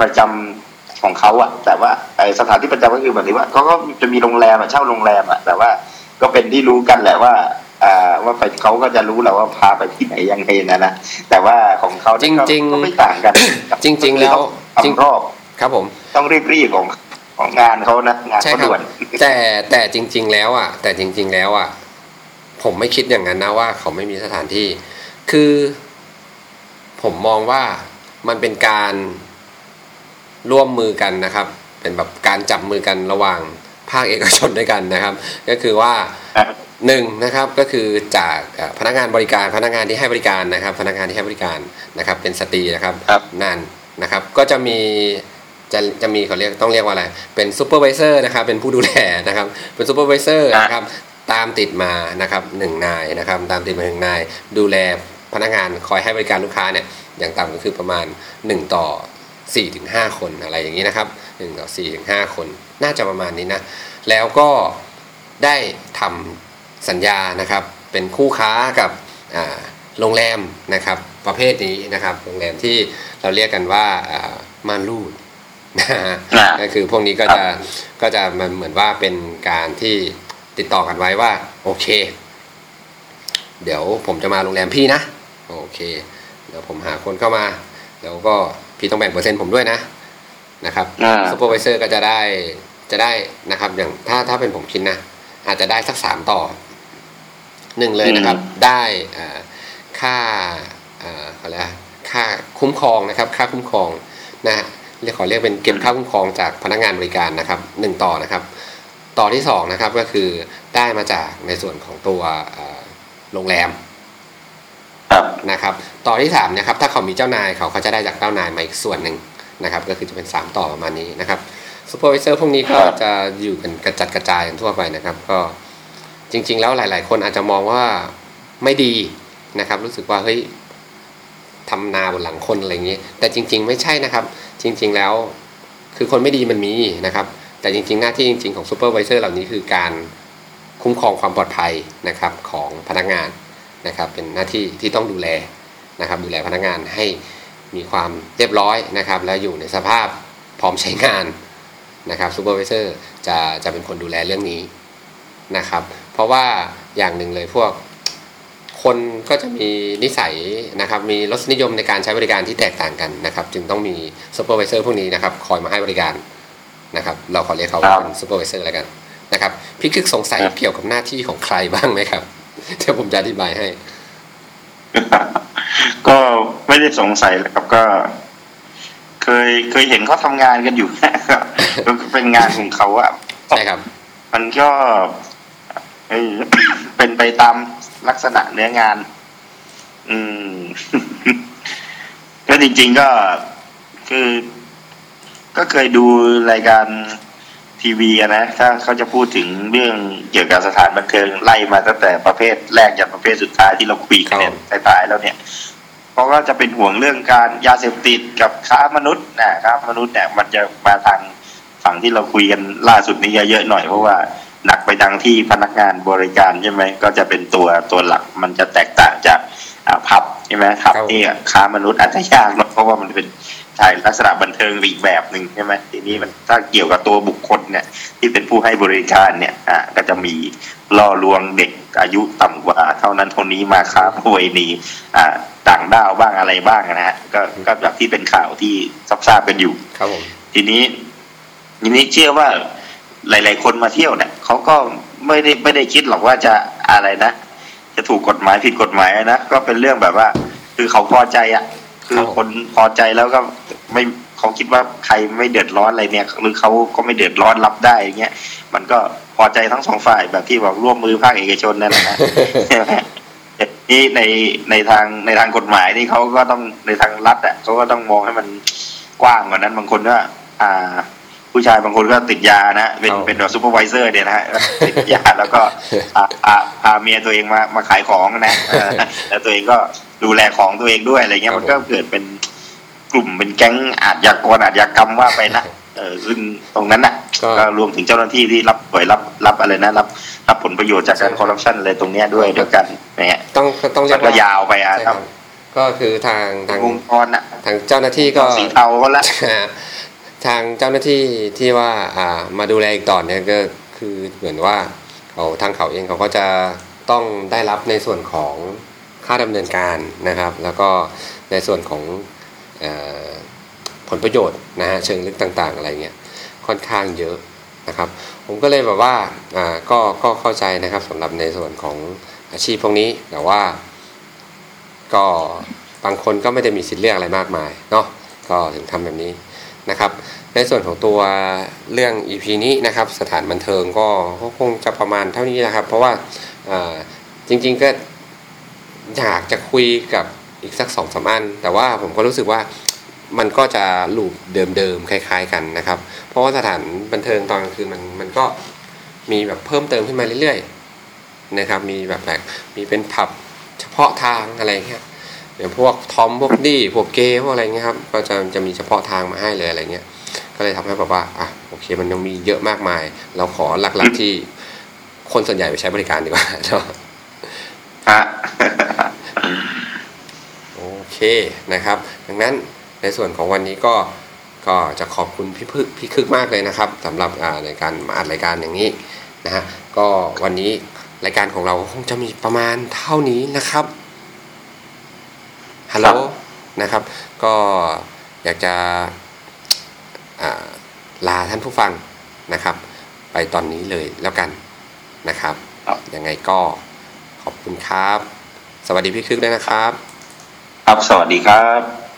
ประจำของเขาอะแต่ว่าไอสถานที่ประจำก็คือแบบนี้ว่าเขาก็จะมีโรงแรมอะเช่าโรงแรมอะแต่ว่าก็เป็นที่รู้กันแหละว่าอ่าว่าไปเขาก็จะรู้แหละว่าพาไปที่ไหนยังไงนะนะแต่ว่าของเขาเนี่ยก็จริงๆก็ไม่ต่างกันกับจริงๆแล้วจริงทำรอบครับผม ต้องรีบๆของของงานเขานะงานใช่เขาครับด่วนแต่แต่จริง ๆ แล้วอะ แต่จริง ๆ แล้วอะ ผมไม่คิดอย่างนั้นนะว่าเขาไม่มีสถานที่ คือ ผมมองว่ามันเป็นการร่วมมือกันนะครับ เป็นแบบการจับมือกันระหว่างภาคเอกชนด้วยกันนะครับ ก็คือว่าหนึ่งนะครับก็คือจากเอ่อพนักงานบริการพนักงานที่ให้บริการนะครับ พนักงานที่ให้บริการนะครับ เป็นสตรีนะครับครับนั่นนะครับ ก็จะมีจะจะมีเขาเรียกต้องเรียกว่าอะไร เป็น supervisor นะครับ เป็นผู้ดูแลนะครับ เป็น supervisor นะครับ ตามติดมานะครับหนึ่งนายนะครับ ตามติดมาหนึ่งนาย ดูแล พนักงานคอยให้บริการลูกค้าเนี่ยอย่างต่ำก็คือประมาณ 1 ต่อ4ถึง5คนอะไรอย่างนี้นะครับ1ต่อ4ถึง5คน น่าจะประมาณนี้นะ แล้วก็ได้ทำสัญญานะครับ เป็นคู่ค้ากับอ่าโรงแรมนะครับประเภทนี้นะครับ โรงแรมที่เราเรียกกันว่าอ่าม่านรูดนะฮะอ่าก็คือพวกนี้ก็จะก็จะมันเหมือนว่าเป็นการที่ติดต่อกันไว้ว่า โอเค เดี๋ยวผมจะมาโรงแรมพี่นะ โอเคเดี๋ยวผมหาคนเข้ามาแล้วก็พี่ต้องแบ่งเปอร์เซ็นต์ผมด้วยนะนะครับอ่า supervisor ก็จะได้จะได้นะครับอย่างถ้าถ้าเป็นผมคิดนะ อาจจะได้สักสามต่อหนึ่งเลยนะครับ ได้อ่าค่าอ่าเขาเรียกว่าค่าคุ้มครองนะครับ ค่าคุ้มครองนะฮะเรียกขอเรียกเป็นเก็บค่าคุ้มครองจากพนักงานบริการนะครับหนึ่งต่อนะครับ ต่อที่สองนะครับก็คือได้มาจากในส่วนของตัวเอ่อโรงแรมครับ นะครับต่อที่3นะครับถ้าเขามีเจ้านายเขาก็จะได้จากเจ้านายมาอีกส่วนหนึ่งนะครับก็คือจะเป็น 3 ต่อประมาณนี้นะครับ supervisor พวกนี้ก็ครับจะอยู่กันกระจัดกระจายกันทั่วไปนะครับ ก็จริง ๆ แล้วหลาย ๆ คนอาจจะมองว่าไม่ดีนะครับ รู้สึกว่าเฮ้ยทำนาบนหลังคนอะไรอย่างนี้ แต่จริง ๆ ไม่ใช่นะครับ จริง ๆ แล้วคือคนไม่ดีมันมีนะครับ แต่จริง ๆ หน้าที่จริง ๆ ของซูเปอร์วิเซอร์เหล่านี้คือการคุ้มครองความปลอดภัยนะครับของพนักงาน นะครับเป็นหน้าที่ที่ต้องดูแลนะครับดูแลพนักงานให้มีความเรียบร้อยนะครับและอยู่ในสภาพพร้อมใช้งานนะครับ supervisor จะจะเป็นคนดูแลเรื่องนี้นะครับเพราะว่าอย่างหนึ่งเลยพวกคนก็จะมีนิสัยนะครับมีรสนิยมในการใช้บริการที่แตกต่างกันนะครับจึงต้องมี supervisor พวกนี้นะครับคอยมาให้บริการนะครับเราขอเรียกเขาว่าเป็น supervisor แล้วกันนะครับพี่คึกสงสัยเกี่ยวกับหน้าที่ของใครบ้างไหมครับ เดี๋ยวผมจะอธิบายให้ ก็ไม่ได้สงสัยแหละครับก็ เคยเคยเห็นเขาทำงานกันอยู่ก็เป็นงานของเขาอะใช่ครับ มันก็เอ้ยเป็นไปตามลักษณะเนื้องาน อืมก็จริง ๆก็คือ ก็เคยดูรายการ ทีวีอะนะถ้าเขาจะพูดถึงเรื่องเกี่ยวกับสถานบันเทิงไล่มาตั้งแต่ประเภทแรกจนประเภทสุดท้ายที่เราคุยกันเนี่ยครับท้ายๆแล้วเนี่ยเพราะว่าจะเป็นห่วงเรื่องการยาเสพติดกับค้ามนุษย์นะค้ามนุษย์เนี่ยมันจะมาทางฝั่งที่เราคุยกันล่าสุดนี้เยอะๆหน่อยเพราะว่าหนักไปทางที่พนักงานบริการใช่ไหมก็จะเป็นตัวตัวหลักมันจะแตกต่างจากอ่าพับใช่ไหมพับครับนี่ค้ามนุษย์อาจจะยากหน่อยเพราะว่ามันเป็น ใช่ลักษณะบันเทิงอีกแบบหนึ่งใช่ไหมทีนี้มันถ้าเกี่ยวกับตัวบุคคลเนี่ย ที่เป็นผู้ให้บริการเนี่ยอ่าก็จะมีล่อลวงเด็กอายุต่ำกว่า เท่านั้นเท่านี้มาค้าประเวณีอ่าต่างด้าวบ้างอะไรบ้างนะฮะก็ก็แบบที่เป็นข่าวที่ทราบๆกันอยู่ ครับผมทีนี้ทีนี้เชื่อว่าหลาย ๆ คนมาเที่ยวเนี่ยเขาก็ไม่ได้ไม่ได้คิดหรอกว่าจะอะไรนะ จะถูกกฎหมายผิดกฎหมายนะก็เป็นเรื่องแบบว่า คือเขาพอใจอะ คือคนพอใจแล้วก็ไม่เขาคิดว่าใครไม่เดือดร้อนอะไรเนี่ย หรือเขาก็ไม่เดือดร้อนรับได้อย่างเงี้ยมันก็พอใจทั้งสองฝ่ายแบบที่บอกร่วมมือภาคเอกชนนั่นแหละนะใช่ไหมนี่ในในทางในทางกฎหมายนี่เขาก็ต้องในทางรัฐอะเขาก็ต้องมองให้มันกว้างกว่านั้นบางคนก็อ่า ผู้ชายบางคนก็ติดยานะเป็นครับเป็นแบบซูเปอร์วิเซอร์เนี่ยนะฮะติดยาแล้วก็พาพาพาเมียตัวเองมามาขายของนะเออแล้วตัวเองก็ ดูแลของตัวเองด้วยอะไรเงี้ยครับมันก็เกิดเป็นกลุ่มเป็นแก๊งอาชญากรอาชญากรรมว่าไปนะเออซึ่งตรงนั้นน่ะก็ก็รวมถึงเจ้าหน้าที่ที่รับป่วยรับรับอะไรนะรับรับผลประโยชน์จากการใช่คอร์รัปชันอะไรตรงเนี้ยด้วยด้วยกันเนี่ยต้องต้องเรีมัยนกก็ว่ายาวไปอะใช่คครัรับบก็คือทางทางวงกรอะทางเจ้าหน้าที่ก็สีเทาก็ละทางเจ้าหน้าที่ที่ว่าอ่ามาดูแลอีกต่อเนี่ยก็คือเหมือนว่าเขาทางเขาเองเขาก็จะต้องได้รับในส่วนของ ค่าดำเนินการนะครับ แล้วก็ในส่วนของออผลประโยชน์นะฮะเชิงลึกต่างๆ อะไรเงี้ยค่อนข้างเยอะนะครับ ผมก็เลยแบบว่าก็ก็เข้าใจนะครับสำหรับในส่วนของอาชีพพวกนี้แต่ว่า ก็บางคนก็ไม่ได้มีสิทธิ์เลือกอะไรมากมายเนาะก็ถึงทำแบบนี้นะครับในส่วนของตัวเรื่อง EP นี้นะครับ สถานบันเทิงก็คงจะประมาณเท่านี้นะครับ เพราะว่าจริงๆก็ อยากจะคุยกับอีกสักสองสามอัน แต่ว่าผมก็รู้สึกว่ามันก็จะลูปเดิมๆคล้าย ๆ กันนะครับ เพราะว่าสถานบันเทิงตอนกลางคืนมันมันก็มีแบบเพิ่มเติมขึ้นมาเรื่อยๆนะครับ มีแบบแบบมีเป็นผับเฉพาะทางอะไรเงี้ยอย่างพวกทอมพวกดี้พวกเกย์พวกอะไรเงี้ยครับก็จะจะมีเฉพาะทางมาให้เลยอะไรเงี้ยก็เลยทำให้แบบว่าอะโอเคมันยังมีเยอะมากมาย เราขอหลักๆที่คนส่วนใหญ่ไปใช้บริการดีกว่าเนาะ ฮะโอเคนะครับ ดังนั้นในส่วนของวันนี้ก็ก็จะขอบคุณพี่พึกพี่คึกมากเลยนะครับสำหรับอ่าในการมาอัดรายการอย่างนี้นะฮะก็วันนี้รายการของเราคงจะมีประมาณเท่านี้นะครับฮัลโหลครับนะครับ ก็อยากจะอ่าลาท่านผู้ฟังนะครับ ไปตอนนี้เลยแล้วกันนะครับครับยังไงก็ ขอบคุณครับ สวัสดีพี่คึกด้วยนะครับคครับ สวัสดีครับ